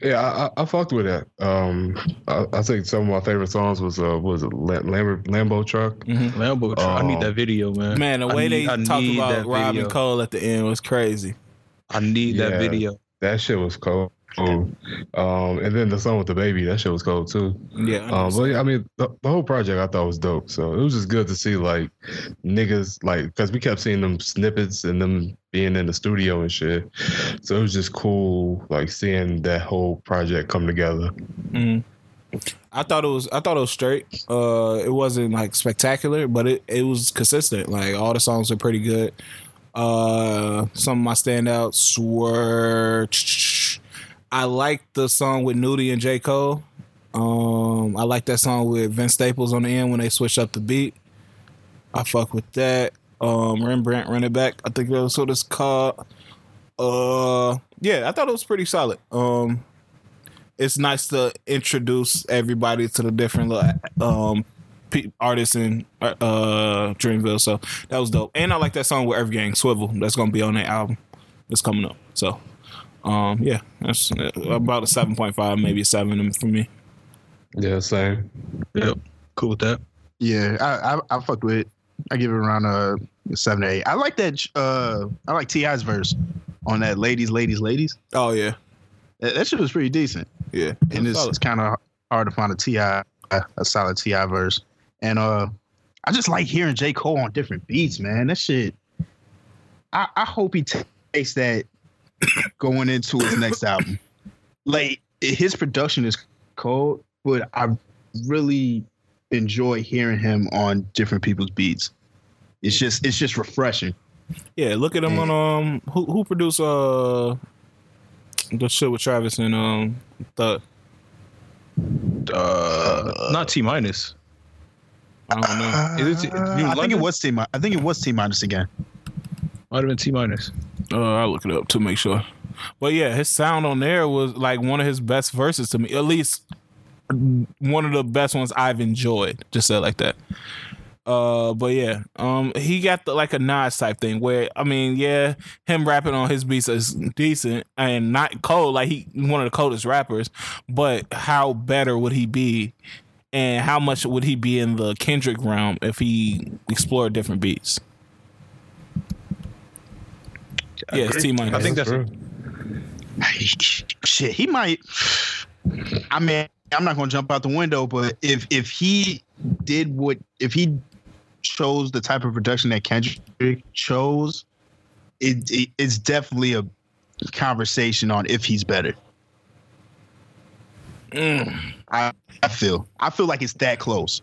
Yeah, I, I, I fucked with that. Um, I, I think some of my favorite songs was uh, was it Lam- Lam- Lambo truck. Mm-hmm. Lambo. I need that video, man. Man, the way need- they I talked about that Rob and Cole at the end was crazy. I need Yeah. that video. That shit was cold. Um, and then the song with the baby, that shit was cold too. Yeah. Um, but yeah, I mean, the, the whole project I thought was dope. So it was just good to see like niggas like because we kept seeing them snippets and them being in the studio and shit. So it was just cool like seeing that whole project come together. Mhm. I thought it was I thought it was straight. Uh it wasn't like spectacular, but it, it was consistent. Like all the songs are pretty good. Uh some of my standouts were I like the song with Nudie and J. Cole. Um I like that song with Vince Staples on the end when they switch up the beat. I fuck with that. Um Rembrandt Run It Back. I think that's what it's called. Uh yeah, I thought it was pretty solid. Um it's nice to introduce everybody to the different um artists in uh Dreamville. So that was dope. And I like that song with EarthGang Swivel. That's gonna be on that album. That's coming up. So um yeah, that's uh, about a seven point five, maybe a seven for me. Yeah, same. Yep. Cool with that. Yeah, I I, I fucked with it. I give it around a seven or eight. I like that. Uh, I like Ti's verse on that "Ladies, Ladies, Ladies." Oh yeah, That, that shit was pretty decent. yeah. and it's, Solid. it's kind of hard to find a Ti a solid Ti verse. And uh, I just like hearing J Cole on different beats, man. That shit. I, I hope he ta- takes that going into his next album. Like his production is cold, but I really enjoy hearing him on different people's beats. It's just it's just refreshing. yeah. Look at him on um who who produced uh the shit with Travis and um the Uh, not T minus. I don't know. Is it- Uh, New I think it was T. Mi- I think it was T minus again. Might have been T minus. Uh, I'll look it up to make sure. But yeah, his sound on there was like one of his best verses to me. At least one of the best ones I've enjoyed. Just say it like that. Uh, but yeah, um, he got the, like a Nas type thing where I mean, yeah, him rapping on his beats is decent and not cold. Like he one of the coldest rappers, but how better would he be, and how much would he be in the Kendrick realm if he explored different beats? Yeah, it's T minus. I think that's true. shit, he might. I mean, I'm not gonna jump out the window, but if if he did what if he chose the type of production that Kendrick chose, it, it it's definitely a conversation on if he's better. Mm. I I feel I feel like it's that close.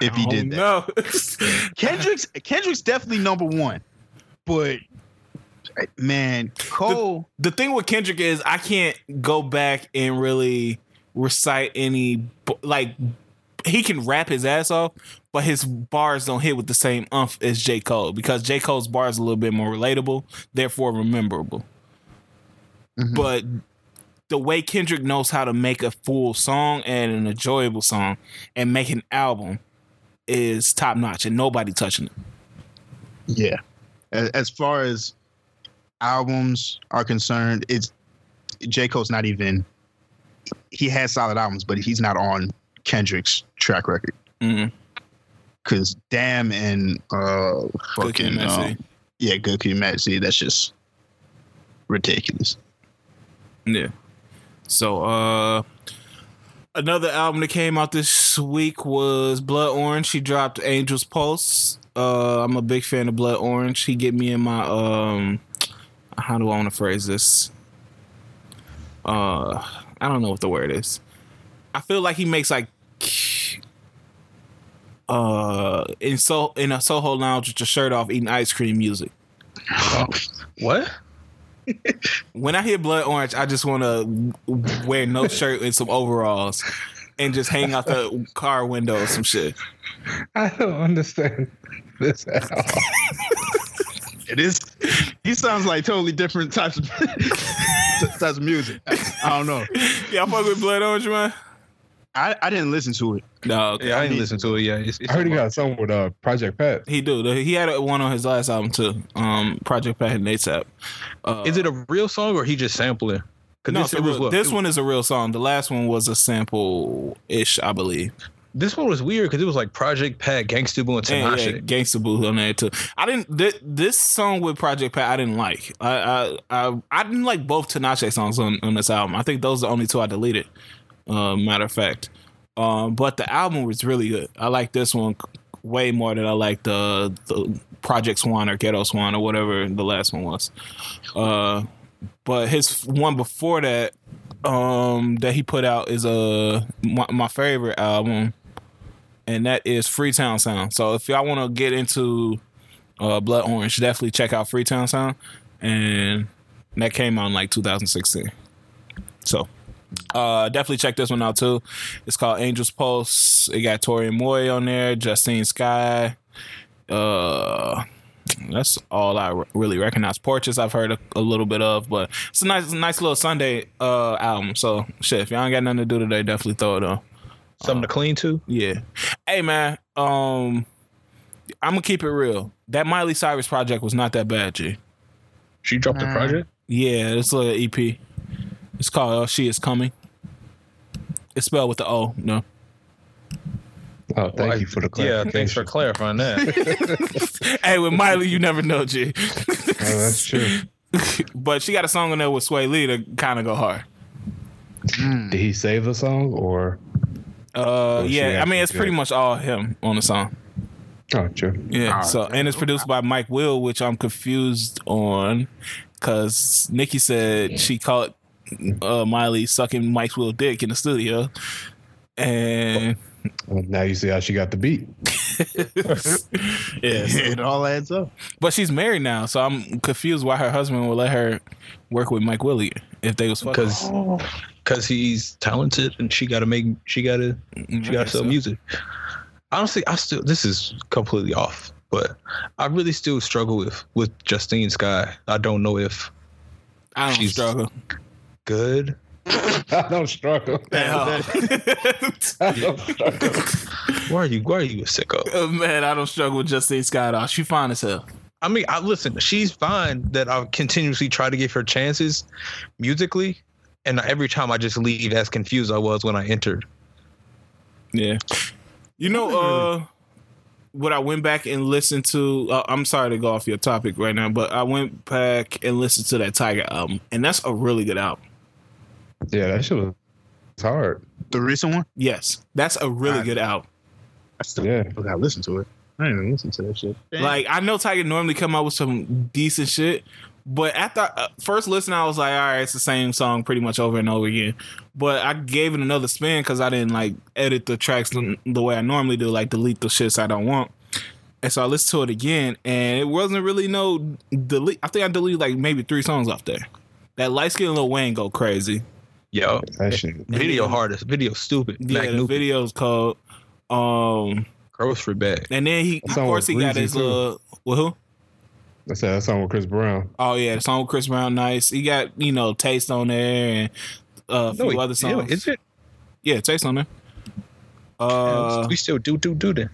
If he Oh, did that, no. [LAUGHS] Kendrick's Kendrick's definitely number one, but man, Cole. the thing with Kendrick is I can't go back and really recite any like he can rap his ass off, but his bars don't hit with the same umph as J. Cole because J. Cole's bars are a little bit more relatable, therefore rememberable. Mhm. But the way Kendrick knows how to make a full song and an enjoyable song and make an album is top notch and nobody touching it. Yeah. As far as albums are concerned, it's J. Cole's not even he has solid albums, but he's not on Kendrick's track record. Mm-hmm. Cause damn and uh fucking uh, yeah, Kid Mad that's just ridiculous. Yeah. So uh another album that came out this week was Blood Orange. He dropped Angel's Pulse. Uh I'm a big fan of Blood Orange. He get me in my um how do I want to phrase this? Uh I don't know what the word is. I feel like he makes like uh in so in a Soho lounge with your shirt off eating ice cream music. [LAUGHS] what? when I hear blood orange, I just want to wear no shirt and some overalls and just hang out the car window or some shit. I don't understand this at all. it is. He sounds like totally different types of [LAUGHS] types of music. I don't know. Y'all fuck with Blood Orange, man. I, I didn't listen to it. No, okay. yeah, I didn't listen to it. Yeah, it's, it's I heard he got some with uh, Project Pat. He do. He had one on his last album too. Um, Project Pat and ASAP. Uh, is it a real song or he just sampling? No, this, real, this one is a real song. The last one was a sample ish, I believe. This one was weird because it was like Project Pat, Gangsta Boo, and Tinashe. Yeah, Gangsta Boo on there too. I didn't. Th- this song with Project Pat, I didn't like. I I I, I didn't like both Tinashe songs on, on this album. I think those are the only two I deleted. Uh, matter of fact. Um, but the album was really good. I like this one way more than I like the the Project Swan or Ghetto Swan or whatever the last one was. Uh, but his one before that, um, that he put out is a uh, my, my favorite album, and that is Freetown Sound. So if y'all want to get into uh, Blood Orange, definitely check out Freetown Sound, and that came out in like 2016. So uh, definitely check this one out too. It's called Angels Pulse. It got Toro y Moi on there, Justine Skye. Uh, that's all I really recognize. Porches I've heard a, a, little bit of, but it's a nice, nice little Sunday uh album. So shit, if y'all ain't got nothing to do today, definitely throw it on. Something to clean to. Yeah. Hey man, um, I'm gonna keep it real. That Miley Cyrus project was not that bad, G. She dropped the project. Yeah, it's like an EP. It's called oh, She Is Coming. It's spelled with the O, no. Oh, thank well, you for the clarification. Yeah, thanks for clarifying that. [LAUGHS] hey, with Miley, you never know, G. oh, that's true. [LAUGHS] but she got a song on there with Swae Lee to kind of go hard. Mm. Did he save the song or? Uh, yeah. I mean, it's good? pretty much all him on the song. Gotcha. true. Yeah. so, and it's produced by Mike Will, which I'm confused on, because Nicki said she caught uh, Miley sucking Mike's Will dick in the studio, and well, now you see how she got the beat. [LAUGHS] yeah, so. it all adds up. But she's married now, so I'm confused why her husband would let her work with Mike Willie if they was because because he's talented and she got to make she got to she got to sell so. music. Honestly, I still this is completely off, but I really still struggle with with Justine Skye. I don't know if I don't struggle good. [LAUGHS] I don't struggle. [LAUGHS] [LAUGHS] I don't struggle. Why are you? Why are you a sicko? Oh, man, I don't struggle with Justine Skye. She fine as hell. I mean, I listen. She's fine. That I continuously try to give her chances musically, and every time I just leave as confused I was when I entered. Yeah, you know, uh, what I went back and listened to. Uh, I'm sorry to go off your topic right now, but I went back and listened to that Tyga album, and that's a really good album. Yeah, that shit was hard. The recent one? Yes, that's a really I, good album. I still yeah. gotta listen to it. I didn't even listen to that shit. Damn. Like I know Tyga normally come out with some decent shit, but after uh, first listen, I was like, all right, it's the same song pretty much over and over again. But I gave it another spin because I didn't like edit the tracks the way I normally do, like delete the shits I don't want. And so I listened to it again, and it wasn't really no delete. I think I deleted like maybe three songs off there. That light skin Lil Wayne go crazy. Yo, actually. video hardest, video stupid. Yeah, the video's called um grocery bag. And then he, of course, he got his little. Well, who? That's that song with Chris Brown. Oh yeah, the song with Chris Brown, nice. He got you know taste on there, and uh, a few No, other songs. Is it? Yeah, Taste on there. Uh, we still do do do that.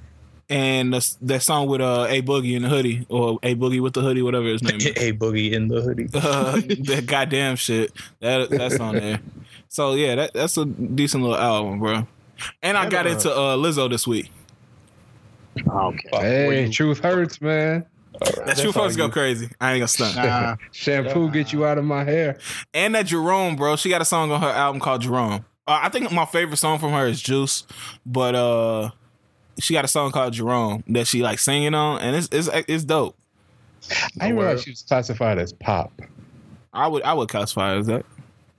and the, that song with uh A Boogie in the hoodie or A Boogie with the hoodie, whatever his name [LAUGHS] is. A boogie in the hoodie. uh, [LAUGHS] that goddamn shit. That that's on there. [LAUGHS] So yeah, that that's a decent little album, bro. And I got into uh Lizzo this week. Okay. Hey, truth hurts, man. That true folks go crazy. I ain't gonna stunt. Nah, Shampoo get you out of my hair. And that Jerome, bro, she got a song on her album called Jerome. Uh, I think my favorite song from her is Juice, but uh, she got a song called Jerome that she like singing on, and it's it's it's dope. I didn't realize she was classified as pop. I would I would classify it as that.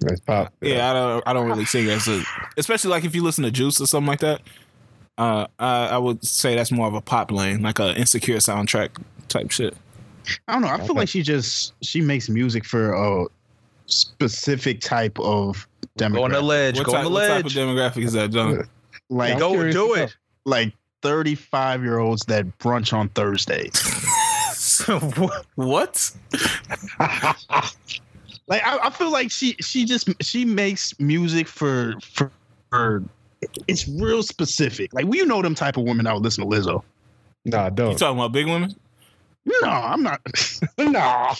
As pop. Yeah, I don't I don't really see it as a, especially like if you listen to Juice or something like that. Uh, I, I would say that's more of a pop lane, like a insecure soundtrack type shit. I don't know. I feel like she just she makes music for a specific type of Go on the demographic. ledge. What Go on type, the what type of demographic is that, John? Like Go curious do to it. like 35 year olds that brunch on Thursdays. [LAUGHS] So what? [LAUGHS] Like I, I feel like she she just she makes music for for, for it's real specific. Like we know them type of women that would listen to Lizzo. Nah, You don't. You talking about big women? No, I'm not. [LAUGHS] nah.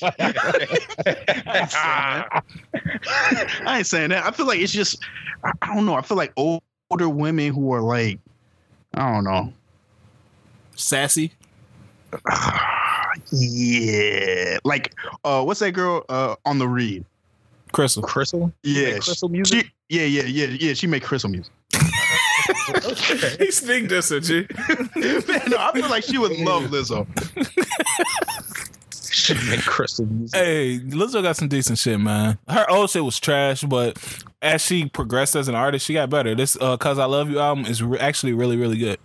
I ain't saying that. I feel like it's just I, I don't know. I feel like older women who are like I don't know. Sassy? [SIGHS] [SIGHS] [SIGHS] Yeah, like uh, what's that girl uh on the read? Crystal. Crystal? Yeah, Crystal she, music? yeah, yeah, yeah, yeah. She make crystal music. [LAUGHS] he speak this, G. [LAUGHS] Man, no, I feel like she would love Lizzo. [LAUGHS] She make crystal music. Hey, Lizzo got some decent shit, man. Her old shit was trash, but as she progressed as an artist, she got better. This uh, "Cuz I Love You" album is re- actually really, really good.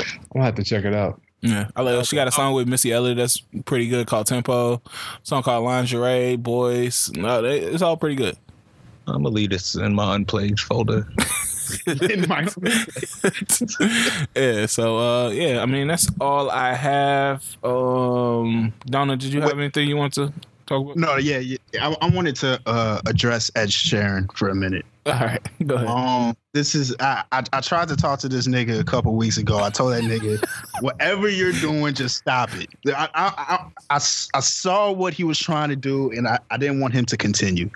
I'm gonna have to check it out. Yeah, I like. She got a song with Missy Elliott that's pretty good called "Tempo." song called "Lingerie," "Boys." No, they, it's all pretty good. I'm gonna leave this in my unplayed folder. [LAUGHS] In my- yeah. So, uh, yeah. I mean, that's all I have. Um, Donna, did you have anything you want to talk about? no, yeah, yeah. I, I wanted to uh, address Ed Sheeran for a minute. All right, [LAUGHS] go ahead. Um, this is I, I I tried to talk to this nigga a couple weeks ago. I told that nigga, [LAUGHS] whatever you're doing, just stop it. i i i i saw what he was trying to do, and I, I didn't want him to continue.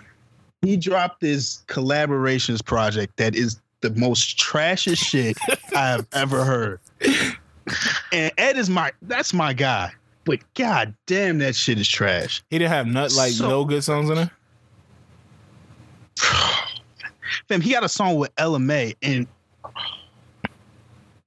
He dropped this collaborations project that is the most trashiest shit I have ever heard. [LAUGHS] And Ed is my that's my guy, but god damn that shit is trash. He didn't have nut like So- no good songs in it. [SIGHS] Fam, he got a song with Ella Mai, and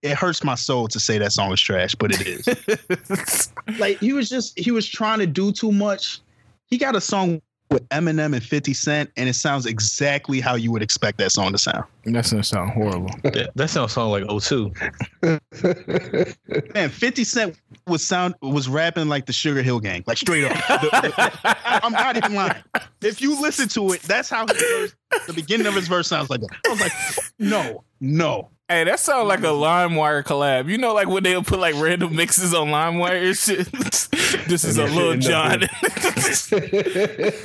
it hurts my soul to say that song is trash, but it is. [LAUGHS] like he was just he was trying to do too much. He got a song with Eminem and 50 Cent, and it sounds exactly how you would expect that song to sound. That's gonna sound horrible. [LAUGHS] that, that sounds song like O2. [LAUGHS] Man, 50 Cent was sound was rapping like the Sugar Hill Gang, like straight up. The- the- I'm not even lying. If you listen to it, that's how his verse, the beginning of his verse sounds like that. I was like, no, no. Hey, that sounds like a LimeWire collab. You know, like when they'll put like random mixes on LimeWire and shit. [LAUGHS] this is a little that John.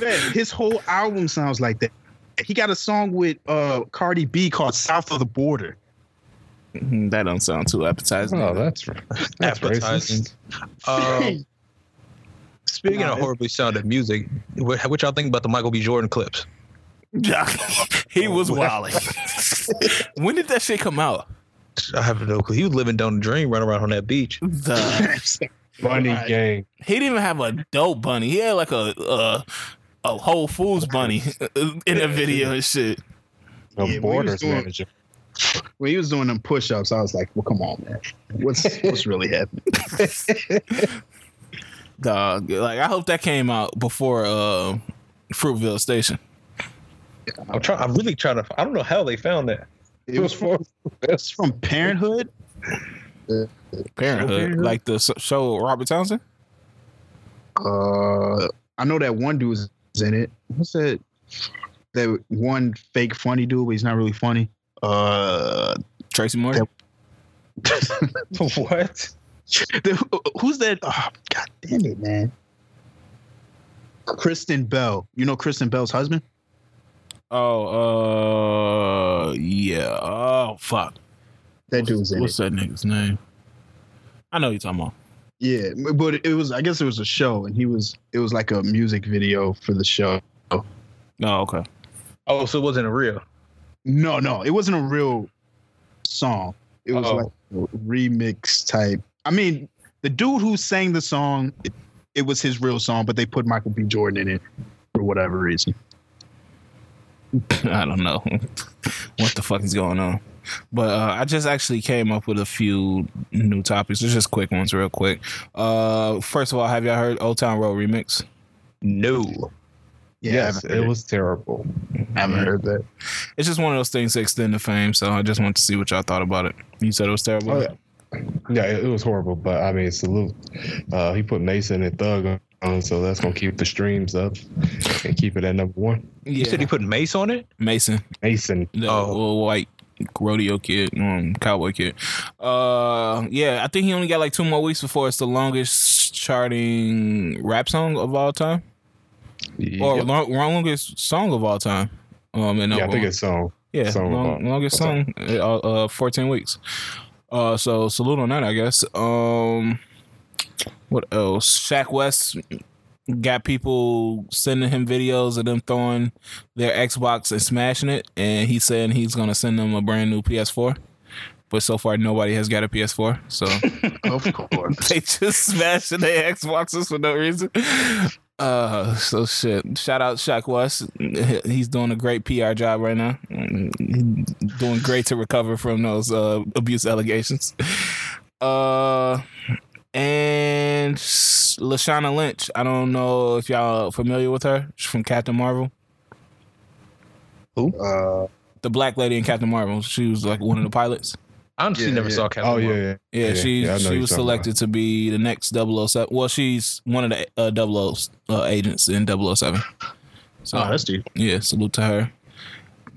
[LAUGHS] Man, his whole album sounds like that. He got a song with uh Cardi B called South of the Border. that don't sound too appetizing. oh, that's that's Appetizing. racist. [LAUGHS] Um, speaking Nah, of horribly sounded music, what, what y'all think about the Michael B. Jordan clips? [LAUGHS] he was wilding. [LAUGHS] when did that shit come out? I have no clue. He was living down the dream, running around on that beach. The, [LAUGHS] Bunny Right. gang. he didn't even have a dope bunny. He had like a a, a Whole Foods bunny in the video and shit. The Yeah, borders doing- manager. When he was doing them push-ups, I was like, "Well, come on, man. What's what's really happening?" Dog, like I hope that came out before uh, Fruitvale Station. I'm trying. I'm really trying to. I don't know how they found that. It was from, it's from Parenthood. Parenthood, like the show Robert Townsend. Uh, I know that one dude is in it. What's that? That one fake funny dude, but he's not really funny. Uh, Tracy Morgan. [LAUGHS] [LAUGHS] what? the, who's that? Oh, God damn it, man! Kristen Bell. You know Kristen Bell's husband? Oh, uh, yeah. Oh, fuck. That dude's in What's it. that nigga's name? I know you're talking about. Yeah, but it was. I guess it was a show, and he was. It was like a music video for the show. Oh, okay. Oh, so it wasn't a real. No, no, it wasn't a real song. It was Oh. like a remix type. I mean, the dude who sang the song, it, it was his real song, but they put Michael B. Jordan in it for whatever reason. [LAUGHS] I don't know [LAUGHS] what the fuck is going on. But uh, I just actually came up with a few new topics. It's just quick ones, real quick. Uh, first of all, have y'all heard Old Town Road remix? No. Yeah, yes, haven't it was terrible. I haven't heard that. It's just one of those things to extend the fame. So I just want to see what y'all thought about it. You said it was terrible. Oh, yeah. Yeah, it, it was horrible, but I mean, salute. Uh, he put Mason and Thug on, so that's gonna keep the streams up and keep it at number one. Yeah. You said he put Mace on it? Mason, Mason. the Oh. little white rodeo kid, um, cowboy kid. Uh, yeah, I think he only got like two more weeks before it's the longest charting rap song of all time, or long, longest song of all time. Um, and yeah, I think it's song. yeah, song long, longest song, uh, uh, fourteen weeks. Uh, so salute on that, I guess. Um, what else? Shaq West got people sending him videos of them throwing their Xbox and smashing it, and he's saying he's gonna send them a brand new PS4. But so far, nobody has got a PS4, so [LAUGHS] Of course. [LAUGHS] they just smashing their Xboxes for no reason. Uh, so shit. Shout out Shaq West. He's doing a great PR job right now. Doing great to recover from those uh, abuse allegations. Uh, and Lashana Lynch. I don't know if y'all familiar with her. She's from Captain Marvel. Uh, The black lady in Captain Marvel. She was like one of the pilots. I honestly Yeah, never yeah. saw Captain Oh yeah, Marvel. yeah. Yeah, Yeah, she yeah, she was talking selected to be the next 007. Well, she's one of the uh, 00 uh, agents in 007. So oh, that's deep. yeah, salute to her.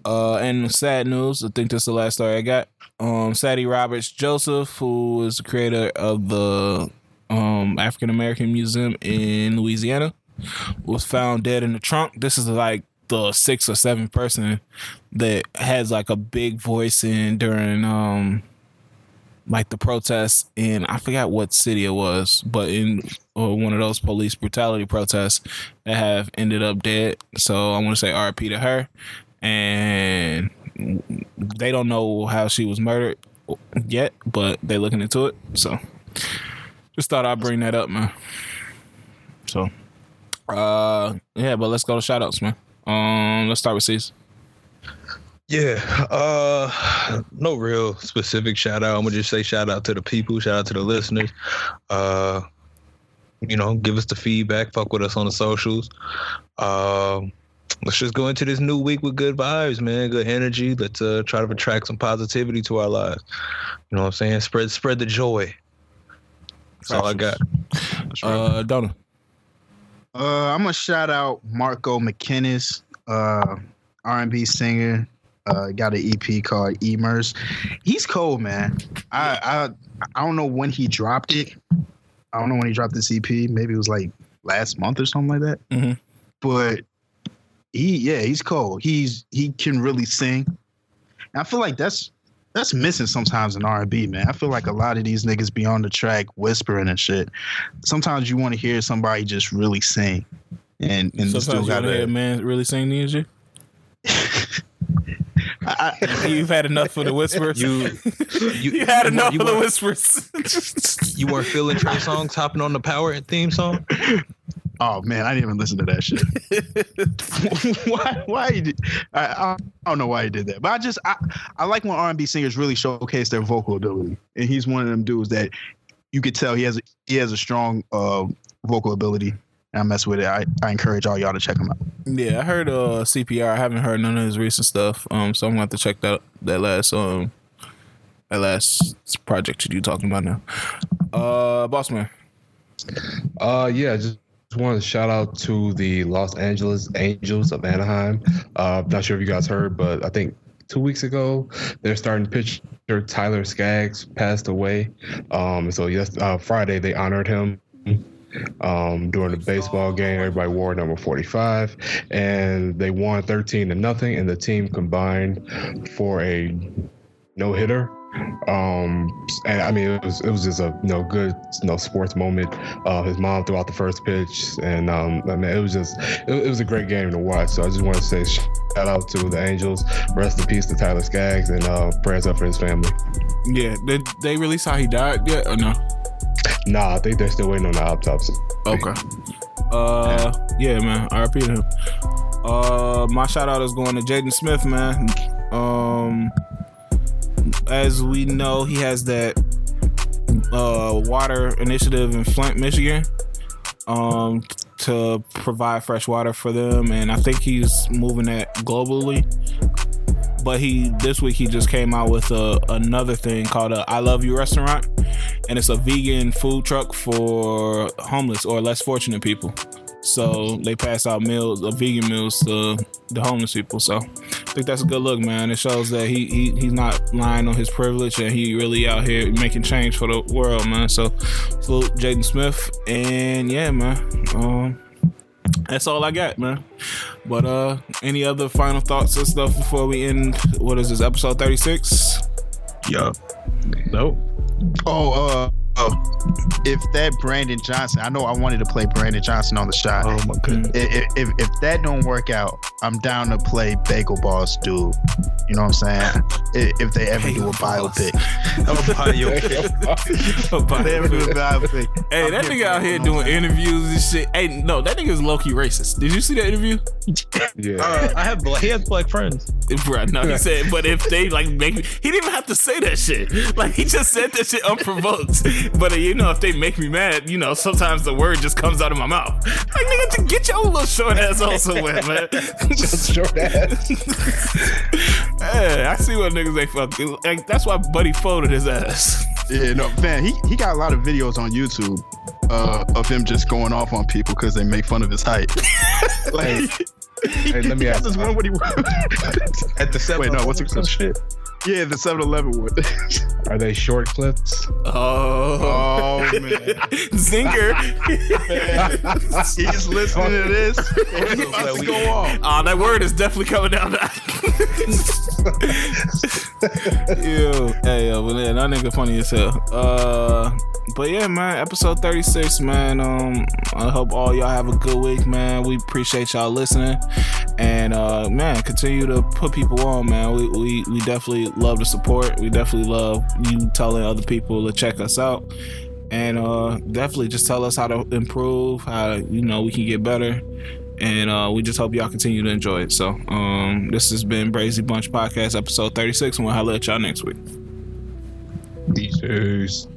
Uh, and sad news. I think that's the last story I got. Um, Sadie Roberts Joseph, who is the creator of the um African American Museum in Louisiana, was found dead in the trunk. This is like the sixth or seventh person that has like a big voice in during um like the protests in I forgot what city it was, but in uh, one of those police brutality protests that have ended up dead. So I want to say RP to her, and they don't know how she was murdered yet, but they're looking into it. So just thought I'd bring that up, man. So uh yeah, but let's go to shout outs, man. Um let's start with C's. Yeah. Uh no real specific shout out. I'm gonna just say shout out to the people, shout out to the listeners. Uh you know, give us the feedback, fuck with us on the socials. Um let's just go into this new week with good vibes, man, good energy. Let's uh try to attract some positivity to our lives. You know what I'm saying? Spread spread the joy. That's all I got. Uh Donna. Uh, I'm gonna shout out Marco McKinnis, uh, R&B singer. Uh, got an EP called Emers. He's cold, man. I I I don't know when he dropped it. I don't know when he dropped this EP. Maybe it was like last month or something like that. Mhm. But he, yeah, he's cold. He's he can really sing. And I feel like that's that's missing sometimes in R&B, man. I feel like a lot of these niggas be on the track whispering and shit. Sometimes you want to hear somebody just really sing, and and Sometimes still you got wanna hear a man really sing news [LAUGHS] you. I, I, You've had enough of the whispers. You you, [LAUGHS] you- had enough you of the whispers. [LAUGHS] you weren't feeling Trey Songz hopping on the power theme song? Oh man, I didn't even listen to that shit. [LAUGHS] [LAUGHS] why? Why? He did, I, I don't know why he did that, but I just I, I like when R and B singers really showcase their vocal ability, and he's one of them dudes that you could tell he has he has a strong uh, vocal ability. And I mess with it. I, I encourage all y'all to check him out. yeah, I heard uh CPR. I haven't heard none of his recent stuff. Um, so I'm gonna have to check that that last um that last project that you're talking about now. Uh, boss man. Uh, yeah, just, wanted to shout out to the Los Angeles Angels of Anaheim. Uh, not sure if you guys heard, but I think two weeks ago they're starting pitcher. Tyler Skaggs passed away. Um, so yes, uh, Friday they honored him um, during the baseball game. Everybody wore number 45, and they won 13 to nothing. And the team combined for a no hitter um, and I mean, it was it was just a you know good you know sports moment. Uh, his mom threw out the first pitch, and um, I mean, it was just it, it, was a great game to watch. So I just want to say shout out to the Angels. Rest in peace to Tyler Skaggs, and uh, prayers up for his family. Yeah, did they release how he died yet or no? Nah, I think they're still waiting on the autopsy. Okay. Uh, yeah, man. RP to him. Uh, my shout out is going to Jaden Smith, man. Um as we know, he has that uh, water initiative in Flint, Michigan, um, to provide fresh water for them, and I think he's moving that globally. But he this week he just came out with a, another thing called a I Love You restaurant, and it's a vegan food truck for homeless or less fortunate people. So they pass out meals, uh, vegan meals to the homeless people. So I think that's a good look, man. It shows that he, he he's not lying on his privilege and he really out here making change for the world, man. So salute Jaden Smith and yeah, man. Um, that's all I got, man. But uh, any other final thoughts and stuff before we end? What is this episode thirty six? Yeah. Nope. Oh, uh if that Brandon Johnson, I know I wanted to play Brandon Johnson on the shot. Oh my goodness. If, if, if that don't work out, I'm down to play Bagel Boss dude. You know what I'm saying? [LAUGHS] if they ever do a biopic. a biopic. [LAUGHS] they ever do a [LAUGHS] biopic. Hey, that nigga out here doing interviews and shit. Hey, no, that nigga is low key racist. Did you see that interview? Yeah. Uh, I have black, he has black friends. Bro, no, he said, but if they like make me, he didn't even have to say that shit. Like he just said that shit unprovoked. But you know, if they make me mad, you know, sometimes the word just comes out of my mouth. Like nigga, to get your little short ass on somewhere, man. [LAUGHS] just short ass. [LAUGHS] hey, I see what niggas they fuck. Like that's why Buddy folded his ass. Yeah, no, man, he, he got a lot of videos on YouTube uh, of him just going off on people because they make fun of his height. [LAUGHS] like, hey, let me ask. This one, what he at the seven. Wait, no, what's it shit? Yeah, the 7 Eleven one. [LAUGHS] Are they short clips? Oh, oh man. [LAUGHS] Zinger. [LAUGHS] He's listening to this. He's about to go off. Oh, that word is definitely coming down. Ew. Hey, yo, but yeah, that nigga funny as hell. Uh, but yeah, man, episode 36, man. Um, I hope all y'all have a good week, man. We appreciate y'all listening. And uh, man, continue to put people on, man. We, we we love the support. We definitely love you telling other people to check us out. And uh, definitely just tell us how to improve, how you know we can get better. And uh, we just hope y'all continue to enjoy it. So um, this has been Brazy Bunch Podcast, episode 36, and we'll holler at y'all next week. Peace.